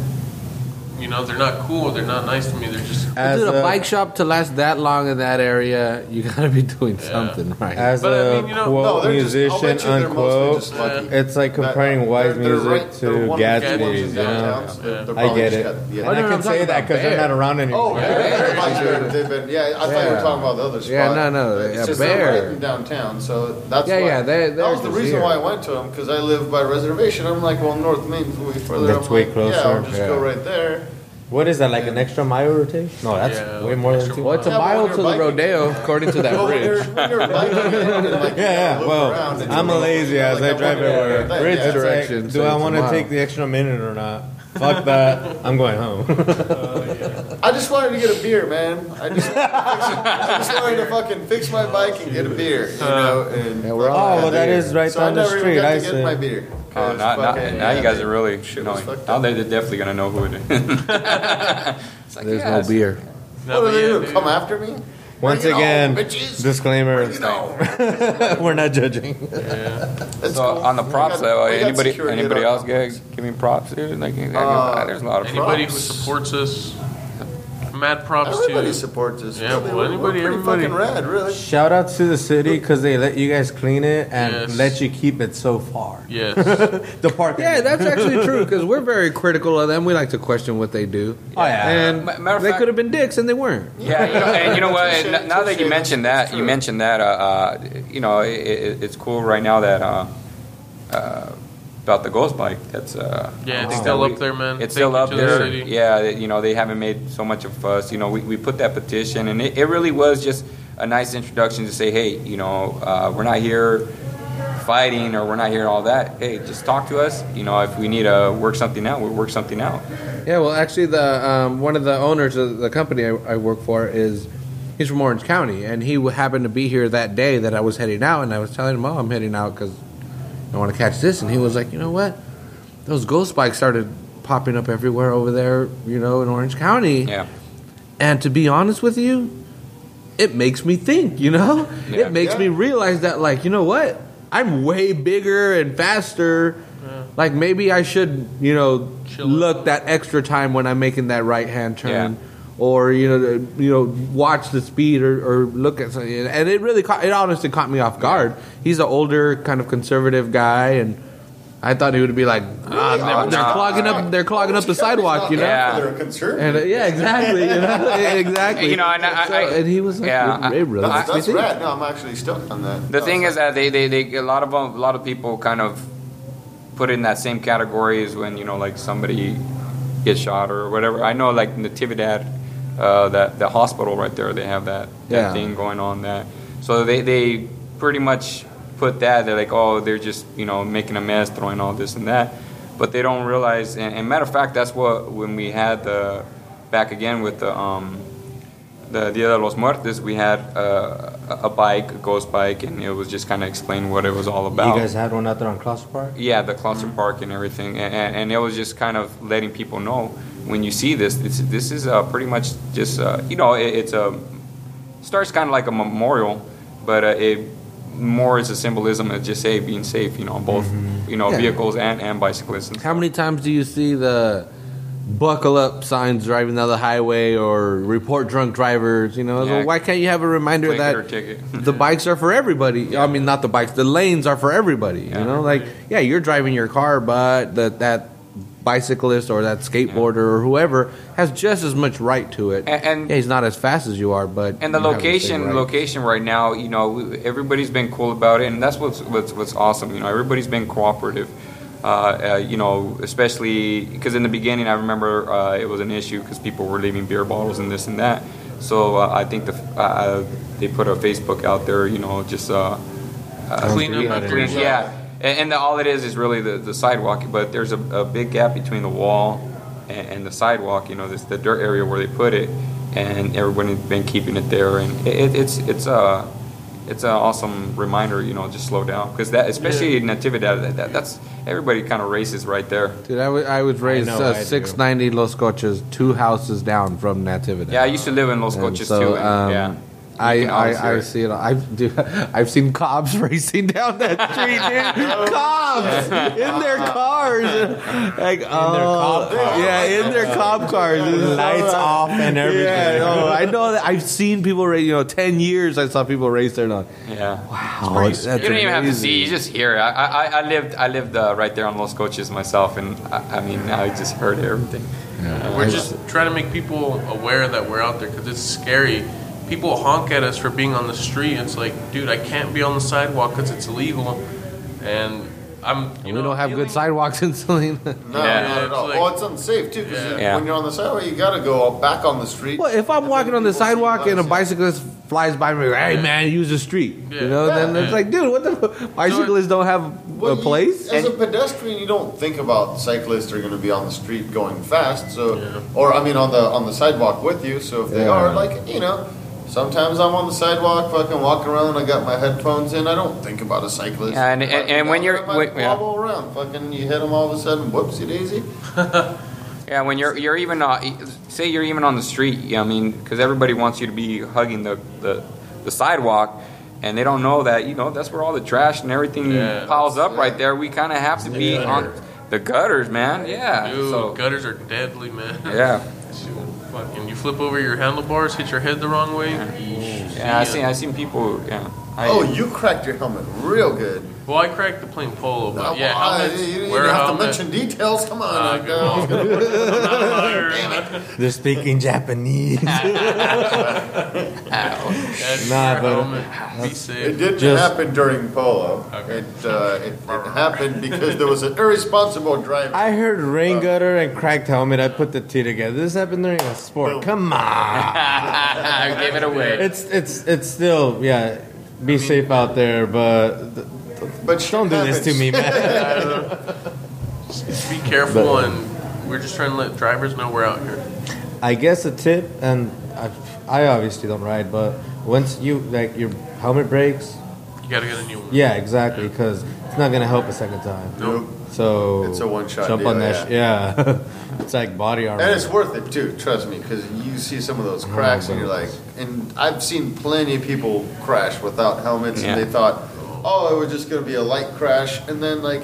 You know, they're not cool. They're not nice to me. They're just. As Dude, a a- bike shop to last that long in that area, you gotta be doing something right. As But I a mean, you know- quote No, they're just- musician, bet you they're mostly unquote, just lucky. it's like uh, comparing That- Wise they're- they're music right- to one of Gatsby's. ones in You know, downtown, so they're- they're I get it, got- yeah. and I no, no, can I'm say that because they're not around anymore. Oh, yeah. They're- they've been. Yeah, I thought you were talking about the other spot. Yeah, no, no, It's yeah, just Bear. they're right in downtown, so that's Yeah, yeah, that was the reason why I went to them because I live by reservation. I'm like, well, North Main's way further. That's way closer. Yeah, I'll just go right there. What is that like an extra mile rotation? No, that's Yeah, way like more than extra two. well, it's a Yeah, but mile when to you're the biking- rodeo, according to that But when you're, bridge. when you're biking and like, Yeah, yeah. look Well, and I'm you a go, lazy like, as I I drive wonder- everywhere. yeah, Bridge yeah. direction, direction. so Do I it's a want to mile. take the extra minute or not? Fuck that. I'm going home. Oh, I just wanted to get a beer, man. I just, I just wanted to fucking fix my bike and get a beer, you uh, know. And Yeah, we're all oh, well, that is right so down the never street. got I to get my said. beer. Oh, 'cause now, now, fucking- now you guys are really, shit you know, was fucked now they're definitely gonna know who it is. It's like, There's yeah, no beer. No, What but do they do? Come after me? Once Bring it again, on, bitches. disclaimer: Bring it we're not judging. That's So cool. on the We props got- level, we got anybody security anybody our else complex. get give me props, dude? Like, Uh, there's a lot of Anybody who props. supports us, mad props Everybody to. supports us. Yeah, well, we're- anybody- we're pretty everybody. fucking rad, really. Shout out to the city because they let you guys clean it and Yes. let you keep it so far. Yes. The park. Yeah, that's actually true because we're very critical of them. We like to question what they do. Oh, yeah. and Ma- matter of they fact- could have been dicks and they weren't. Yeah, you know, and you know what? Touche, n- Now that you touche, mentioned that, you mentioned that, uh, uh, you know, it, it, it's cool right now that uh, uh, about the ghost bike. That's uh, Yeah, it's still that up there, man. It's Thank still up to the there. city. Yeah, you know, they haven't made so much of fuss. You know, we, we put that petition, and it, it really was just a nice introduction to say, hey, you know, uh, we're not here fighting or we're not here all that. Hey, just talk to us. You know, if we need to work something out, we'll work something out. Yeah, well, actually, the um, one of the owners of the company I, I work for is he's from Orange County, and he happened to be here that day that I was heading out, and I was telling him, "Oh, I'm heading out because I want to catch this," and he was like, "You know what? Those ghost bikes started popping up everywhere over there, you know, in Orange County." Yeah. And to be honest with you, it makes me think, you know? Yeah. It makes Yeah. me realize that, like, you know what? I'm way bigger and faster. Like, maybe I should, you know, Chill look that extra time when I'm making that right hand turn. Yeah. or you know you know watch the speed or, or look at something. And it really caught, it honestly caught me off guard. He's an older kind of conservative guy, and I thought he would be like, ah, they're, Oh, they're no. clogging up, they're clogging up the sidewalk, you know. Yeah. They're concerned. And uh, yeah, exactly, you know, exactly. You know, and I- So- I- and he was like, yeah, it, it really that's makes that's rad. No, I'm actually stoked on that. The No, thing is that they, they, they a lot of them, a lot of people kind of put in that same category as when you know like somebody gets shot or whatever. I know like Natividad, uh, that the hospital right there, they have that, that Yeah. thing going on that. So they they pretty much put that. They're like, oh, they're just you know making a mess, throwing all this and that, but they don't realize. And, and matter of fact, that's what when we had the back again with the um, the Dia de los Muertos, we had uh, a a bike, a ghost bike, and it was just kind of explaining what it was all about. You guys had one out there on Closter Park? yeah, the Closter park and everything, and, and, and it was just kind of letting people know when you see this, this, this is uh, pretty much just uh, you know it, it's a starts kind of like a memorial, but uh, it more is a symbolism of just say being safe, you know, on both you know Yeah. vehicles and and bicyclists. And How many times do you see the buckle up signs driving down the highway or report drunk drivers? You know, so Yeah. why can't you have a reminder that ticket. the bikes are for everybody? I mean, not the bikes, the lanes are for everybody. Yeah. You know, like yeah, you're driving your car, but that that bicyclist or that skateboarder or whoever has just as much right to it. And- and- yeah, he's not as fast as you are, but and the you have same location right. location right now you know everybody's been cool about it and that's what's what's, what's awesome you know everybody's been cooperative uh, uh, you know especially because in the beginning i remember uh, it was an issue because people were leaving beer bottles and this and that so uh, i think the uh, they put a facebook out there you know just uh, uh, Clean up clean- yeah and, and the, all it is is really the, the sidewalk but there's a, a big gap between the wall and, and the sidewalk you know this the dirt area where they put it and everybody's been keeping it there and it, it, it's it's a it's an awesome reminder you know just slow down because that especially in natividad that, that, that's everybody kind of races right there Dude, I wa- I was raised know, uh, I do. 690 Los Coches, two houses down from Natividad. yeah i used to live in los And coches so, too and, um, yeah I, You can always hear I, I see it. I've dude, I've seen cops racing down that street, dude. cops in their cars, like oh, cop cars. yeah, in their cop cars, Lights so- off and everything. Yeah, no, I know that. I've seen people race. You know, ten years I saw people race there. Like, yeah wow, that's you don't even have to see; you just hear. it. I, I, I lived, I lived uh, right there on Los Coches myself, and I, I mean, I just heard everything. We're just trying to make people aware that we're out there because it's scary. People honk at us for being on the street. It's like, dude, I can't be on the sidewalk because it's illegal, and I'm. You we know, don't have good sidewalks in Salina. No, Yeah. not at all. like- well, it's unsafe too because Yeah. when you're on the sidewalk, you got to go back on the street. Well, if I'm walking on the sidewalk and a bicyclist flies by me, like, hey man, use the street. You Yeah. know, then Yeah. it's like, dude, what the bicyclists don't have Well, a you- place? as a pedestrian, you don't think about cyclists are going to be on the street going fast. So, Yeah. or I mean, on the on the sidewalk with you. So if they are, like you know, sometimes I'm on the sidewalk, fucking walking around. I got my headphones in. I don't think about a cyclist. Yeah, and- and- Fucking and when you're- there, I yeah. wobble around, fucking, you hit them all of a sudden. Whoopsie daisy. Yeah, when you're you're even uh, say you're even on the street. Yeah, I mean, because everybody wants you to be hugging the, the the sidewalk, and they don't know that you know that's where all the trash and everything Yeah. piles up Yeah. right there. We kind of have to be gutter. on the gutters, man. Yeah. Dude, so gutters are deadly, man. yeah, Shoot, Fucking, you flip over your handlebars, hit your head the wrong way. yeesh, yeah. I see seen ya. I seen people. Yeah. I, Oh, you cracked your helmet real good. Well, I cracked the plain polo, but Uh, yeah, well, helmets, you, you wear didn't a have to mention details. Come on. Uh, like, good uh, one. I'm not a liar. They're speaking Japanese. That's Nah, your but- helmet. Be It safe. didn't Just- happen during polo. Okay. It, uh, it, it happened because there was an irresponsible driver. I heard rain gutter and cracked helmet. I put the two together. This happened during a sport. Come on. I gave it away. It's it's it's still yeah. Be safe out there, but th- but shit don't do this to me, man. Just be careful, and we're just trying to let drivers know we're out here. I guess a tip, and I, I obviously don't ride, but once you like your helmet breaks, You gotta get a new one. yeah, exactly, because it's not gonna help a second time. Nope. So It's a one-shot Jump deal, on that. sh- yeah, it's like body armor. And it's worth it too, trust me, because you see some of those cracks and you're mm-hmm. like, and I've seen plenty of people crash without helmets Yeah. and they thought, oh, it was just going to be a light crash. And then, like,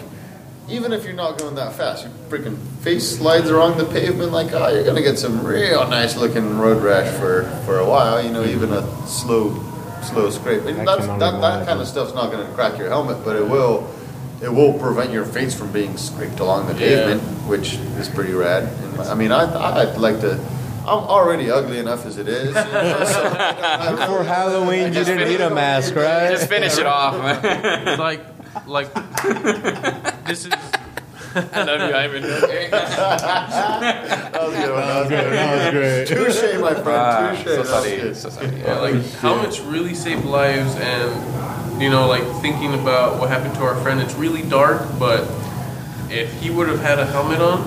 even if you're not going that fast, your freaking face slides along the pavement like, oh, you're gonna get some real nice looking road rash for, for a while. You know, even a slow, slow scrape. And that's, that, that kind of stuff's not gonna crack your helmet, but it will, it will prevent your face from being scraped along the Yeah. pavement, which is pretty rad. And, I mean, I, I'd like to. I'm already ugly enough as it is. You know, so I For Halloween, you didn't need a mask, right? Just finish it off. like, like this is. I love you, Ivan. That was a good one. That was good. That was great. Touche, my friend. Ah, Touche. so That was So sorry. Yeah, like helmets really save lives, and you know, like thinking about what happened to our friend, it's really dark. But if he would have had a helmet on,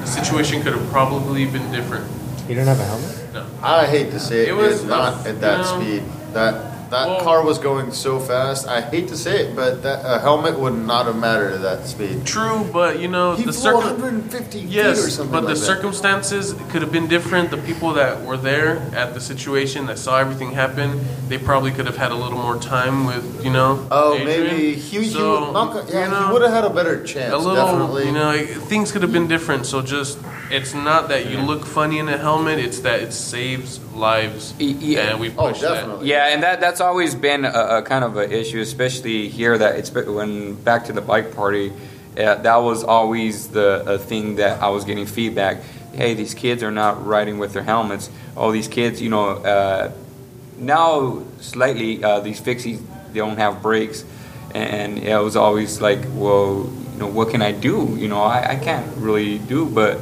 the situation could have probably been different. You didn't have a helmet? No. I hate to say it, It was it's not at that no. speed. That that Well- car was going so fast. I hate to say it, but that a helmet would not have mattered at that speed. True, but you know He the flew circum- 150 feet or Yes, something but the that. circumstances could have been different. The people that were there at the situation that saw everything happen, they probably could have had a little more time with you know. Oh, Adrian. maybe he, he, So, would not, yeah, you know, he would have had a better chance. a little, definitely. you know, things could have been different. So just, it's not that you look funny in a helmet; it's that it saves lives, yeah. and we oh, push that. Yeah, and that that's always been a, a kind of an issue, especially here. That it's when back to the bike party, uh, that was always the thing that I was getting feedback. Hey, these kids are not riding with their helmets. Oh, these kids, you know, uh, now slightly uh, these fixies they don't have brakes, and it was always like, well, you know, what can I do? You know, I, I can't really do, but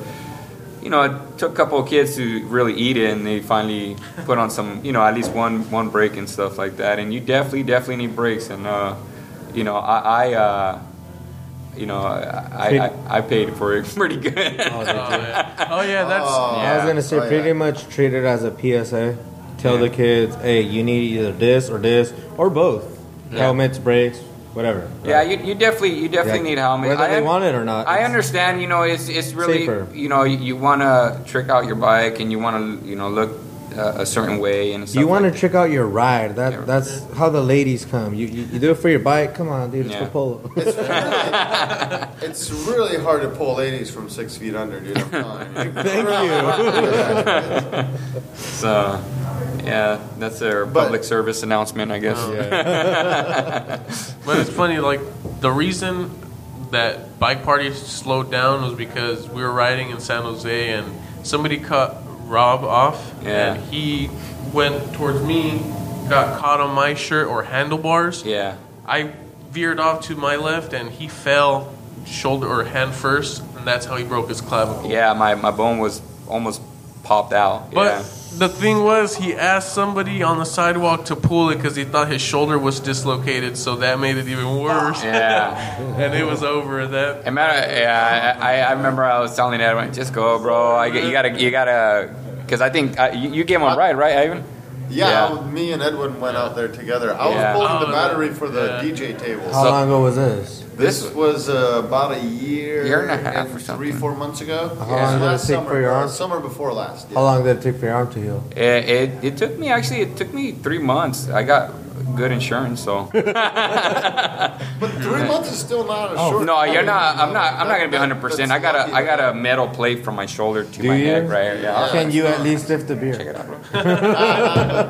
you know, it took a couple of kids to really eat it, and they finally put on some, you know, at least one one break and stuff like that. And you definitely, definitely need breaks. And uh, you know, I, I uh, you know, I, I, I paid for it pretty good. Oh yeah, oh, yeah that's Oh. I was gonna say, Oh, yeah. pretty much treat it as a PSA. Tell Yeah. the kids, hey, you need either this or this or both. Helmets, brakes, whatever. yeah, you, you definitely you definitely Yeah, need helmets. whether I they un- want it or not, I understand. You know, it's it's really safer. you know you, you want to trick out your bike and you want to you know look uh, a certain way and stuff You want to like trick out your ride. That Yeah. that's how the ladies come. You, you you do it for your bike. Come on, dude. It's Yeah. for polo. It's really, it's really hard to pull ladies from six feet under, dude. I'm telling you. Thank you. So, yeah, that's their But- public service announcement, I guess. Oh. But it's funny, like the reason that bike parties slowed down was because we were riding in San Jose and somebody cut Rob off, Yeah. and he went towards me, got caught on my shirt or handlebars. Yeah. I veered off to my left, and he fell shoulder or hand first, and that's how he broke his clavicle. Yeah, my, my bone was almost popped out. But yeah. The thing was, he asked somebody on the sidewalk to pull it because he thought his shoulder was dislocated, so that made it even worse. Yeah. and it was over. That And matter, yeah, I, I remember I was telling Edwin, just go, bro. I, you gotta, you gotta, because I think uh, you, you gave one right, right, Ivan? Yeah, Yeah. me and Edwin went out there together. I was Yeah. pulling Oh, the battery for the yeah. DJ table. How So- long ago was this? This was uh, about a year, Year and a half or three, something. four months ago. How long did it last take summer, for your arm? Summer before last. Yeah. How long did it take for your arm to heal? It, it, it took me actually, it took me three months. I got good insurance, so. But three months is still not a short. Oh, No, you're not. I'm not. I'm not gonna be 100. percent I got a. That's I got a metal plate from my shoulder to Do my you? neck right here. Yeah. Can you at least lift the beer? Check it out,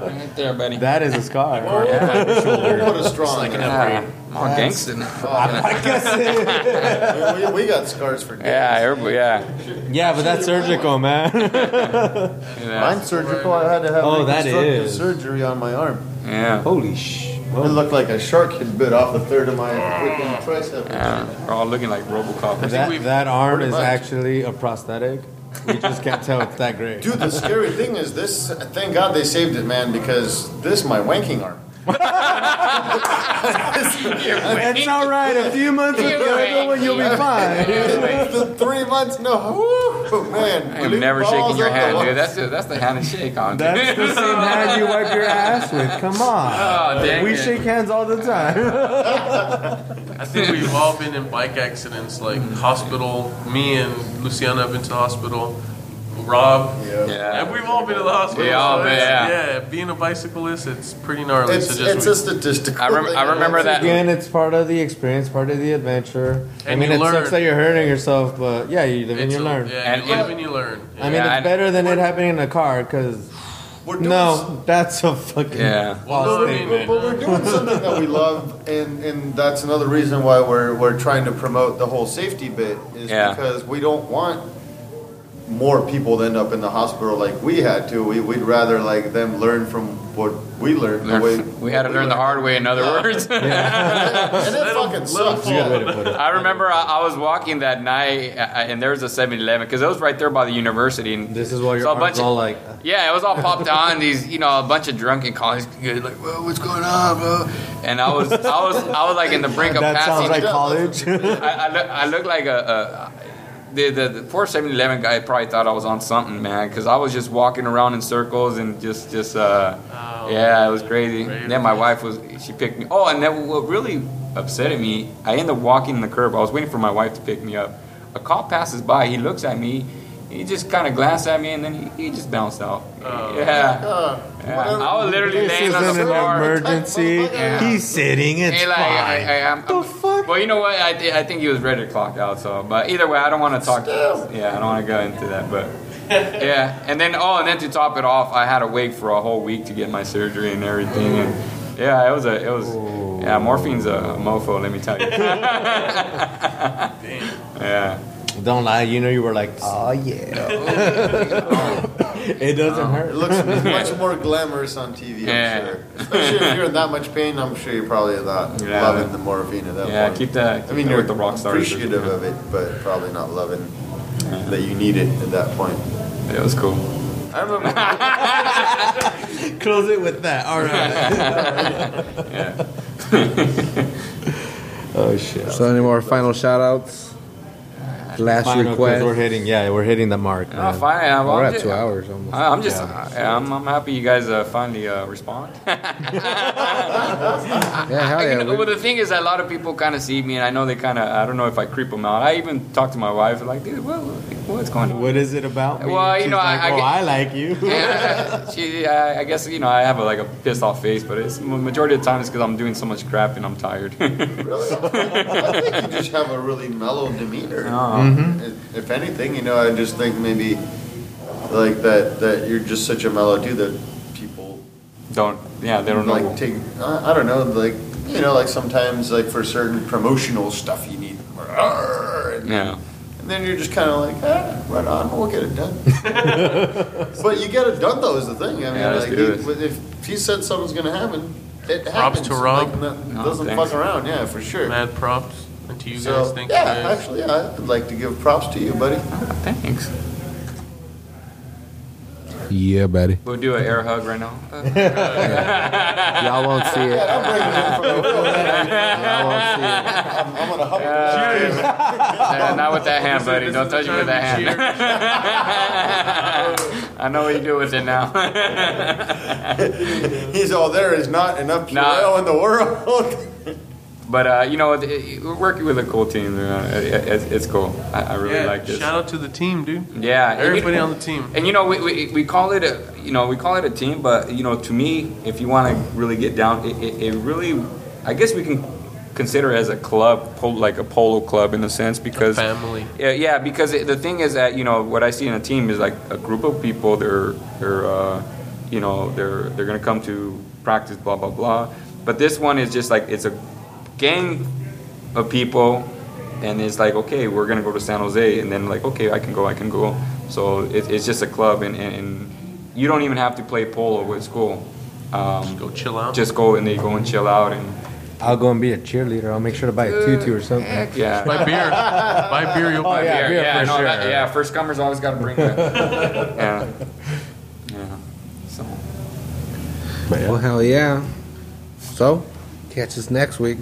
right there, buddy. That is a scar. We'll put a straw in there. Yeah. I'm all gangster now. we, we got scars for days. Yeah, everybody. Yeah. yeah, but that's surgical, man. Yeah. Mine's surgical. I had to have Oh, that reconstructive is. surgery on my arm. yeah. Holy sh! It looked like a shark had bit off a third of my freaking tricep. Yeah. We're all looking like RoboCop. That, that arm is much. actually a prosthetic. We just can't tell it's that great. Dude, the scary thing is this. Thank God they saved it, man, because this is my wanking arm. It's all right. A few months with the other one, you'll be fine. three months, no, woo, man. I'm never shaking your hand, dude. That's the, that's the hand to shake on. dude. That's the same hand you wipe your ass with. Come on. Oh, dang we it. shake hands all the time. I think we've all been in bike accidents, like hospital. Me and Luciana have been to hospital. Rob. Yeah. And we've all been in the hospital. We all so been, it's- yeah. Being a bicyclist, it's pretty gnarly. It's, so just it's we- a statistical. I rem- thing, I remember it's- that- Again, it's part of the experience, part of the adventure. I mean, you it learn. sucks that you're hurting yourself, but yeah, you live and you a- learn. Yeah, And- you live and- and you learn. I mean, it's better than it happening in a car, because We're doing no, that's a fucking Yeah. Well, no, I mean, statement. But we're doing something that we love, and, and that's another reason why we're, we're trying to promote the whole safety bit, is Yeah. because we don't want more people end up in the hospital like we had to. We, we'd rather like them learn from what we learned. The way we had to learn the hard way, in other words. and it fucking sucks. Good way to put it. I remember I, I was walking that night, uh, and there was a 7-Eleven because it was right there by the university. And This is why your so a arms bunch of- all like. Yeah, it was all popped on. These, you know, a bunch of drunken college kids like, "Whoa, what's going on, bro?" And I was, I was, I was like in the brink of That passing. sounds like college. I, I, look, I look like a, a the, the the poor 7-Eleven guy probably thought I was on something, man, because I was just walking around in circles and just just uh, Oh, yeah, it was crazy. Crazy. Then my wife was she picked me. Oh, and then what really upset me, I ended up walking in the curb. I was waiting for my wife to pick me up. A cop passes by. He looks at me. He just kind of glanced at me and then he, he just bounced out. Oh. yeah. Uh, Yeah. I was literally This laying on the isn't an floor. emergency. Yeah. He's sitting. It's Hey, like, fine. I, I, I'm, the fuck? Well, you know what? I, I think he was ready to clock out. So, but either way, I don't want to talk. Yeah, I don't want to go into that. But yeah, and then oh, and then to top it off, I had to wait for a whole week to get my surgery and everything. And yeah, it was a, it was, yeah, morphine's a mofo. Let me tell you. yeah. Don't lie. You know you were like, oh yeah. it doesn't It hurt. It looks much more glamorous on TV, I'm Yeah. sure. Especially if you're in that much pain, I'm sure you're probably not Yeah. loving the morphine at that Yeah, point. keep that. Keep I mean, that you're with the rock stars. appreciative of it, but probably not loving that you need it at that point. Yeah, It was cool. I remember. Close it with that. All right. Yeah. oh shit. So, any more final shout outs? Last Final, 'cause request. we're hitting. Yeah, we're hitting the mark. Oh, man. fine. I'm, We're I'm at just, two hours almost. I- I'm just, yeah, I'm, I'm happy you guys uh, finally uh, respond. Yeah, hell I- yeah. you know, well, the thing is, a lot of people kind of see me, and I know they kind of, I don't know if I creep them out. I even talk to my wife, like, dude, what, what's going on? What is it about me? Well, And you she's know, I- like, I oh, get- I like you. Yeah, she, I, I guess, you know, I have a, like a pissed off face, but it's majority of the time it's because I'm doing so much crap and I'm tired. Really? I think you just have a really mellow demeanor. Oh. If- If anything, you know, I just think maybe like that that you're just such a mellow dude that people don't, yeah, they don't know. like take. I, I don't know, like you know, like sometimes like for certain promotional stuff you need. And, yeah. and then you're just kind of like, ah, right on, we'll get it done. but you get it done though is the thing. I mean, Yeah, like he- if he said something's gonna happen, it Props happens. to Rob. Like, no- No, doesn't thanks. fuck around. Yeah, for sure. Mad props. And to you So, guys, thank yeah, you guys. actually, I'd like to give props to you, buddy. Thanks. yeah, buddy. We'll do an air hug right now. Uh, Y'all won't see it. I'm bringing it from the real Y'all won't see it. I'm, I'm gonna hug Yeah, not with that hand, buddy. Don't touch me with that hand. I know what you do with it now. He's all there is not enough Nah. Purell in the world. But uh, you know, it, it, working with a cool team. Uh, it, it's, it's cool. I, I really Yeah, like this. shout out to the team, dude. Yeah, and you- Everybody on the team. And you know, we, we, we call it a you know we call it a team, but you know, to me, if you want to really get down, it, it, it really, I guess we can consider it as a club, pol- like a polo club in a sense, because family. Yeah, yeah. Because the thing is that you know what I see in a team is like a group of people. They're they're uh, you know they're they're gonna come to practice, blah blah blah. But this one is just like it's a gang of people and it's like okay we're gonna go to san jose and then like okay i can go i can go so it, it's just a club and, and, and you don't even have to play polo with school um, Go chill out. just go and they go and chill out and I'll go and be a cheerleader. I'll make sure to buy a tutu or something. heck yeah buy beer. buy beer, you'll buy Oh, yeah, beer. beer for no, that- yeah first comers always got to bring that yeah yeah so Well, hell yeah. So, catch us next week.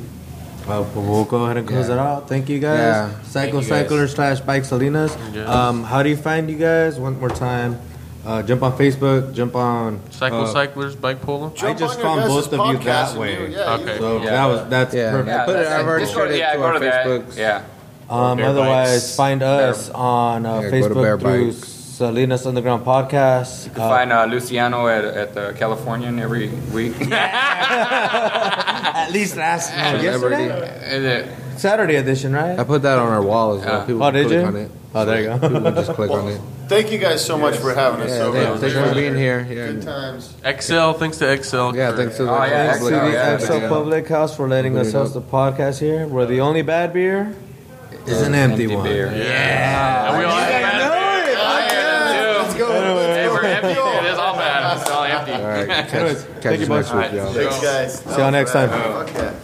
Uh, well, we'll go ahead and close Yeah. it out. Thank you guys. Yeah. Cycle Thank you guys. Slash Bike Salinas. Yeah. Um, how do you find you guys? One more time. Uh, jump on Facebook. Jump on Psycho uh, cyclers, bike polo. I just found guys' both of you that way. you- yeah, Okay. So Yeah. that was that's Yeah. perfect. yeah, Put it- that's- I've already just shared it yeah, to go our to that. Yeah Um, otherwise, Bikes. find us on uh, Yeah, go to Bear Facebook through Bikes. Salinas Underground Podcast. You can Uh, find uh, Luciano at, at the Californian every week. at least last no, Celebrity. yesterday? Is it? Saturday edition, right? I put that on our wall as well. Yeah. People Oh, did click you? on it. Oh, there you go. People just click on it. Thank you guys so much for having us Yeah, over. yeah, It thanks for being here. Good Yeah, times. Excel, thanks to Excel. yeah thanks to the Oh, yeah, public. Excel, yeah, Excel yeah. Public House for letting us Open it host the podcast here. We're the only bad beer is an empty, one. beer. And we right, catch, catch thank you, you next boys. week, y'all. Thanks, guys. See y'all next time. Okay.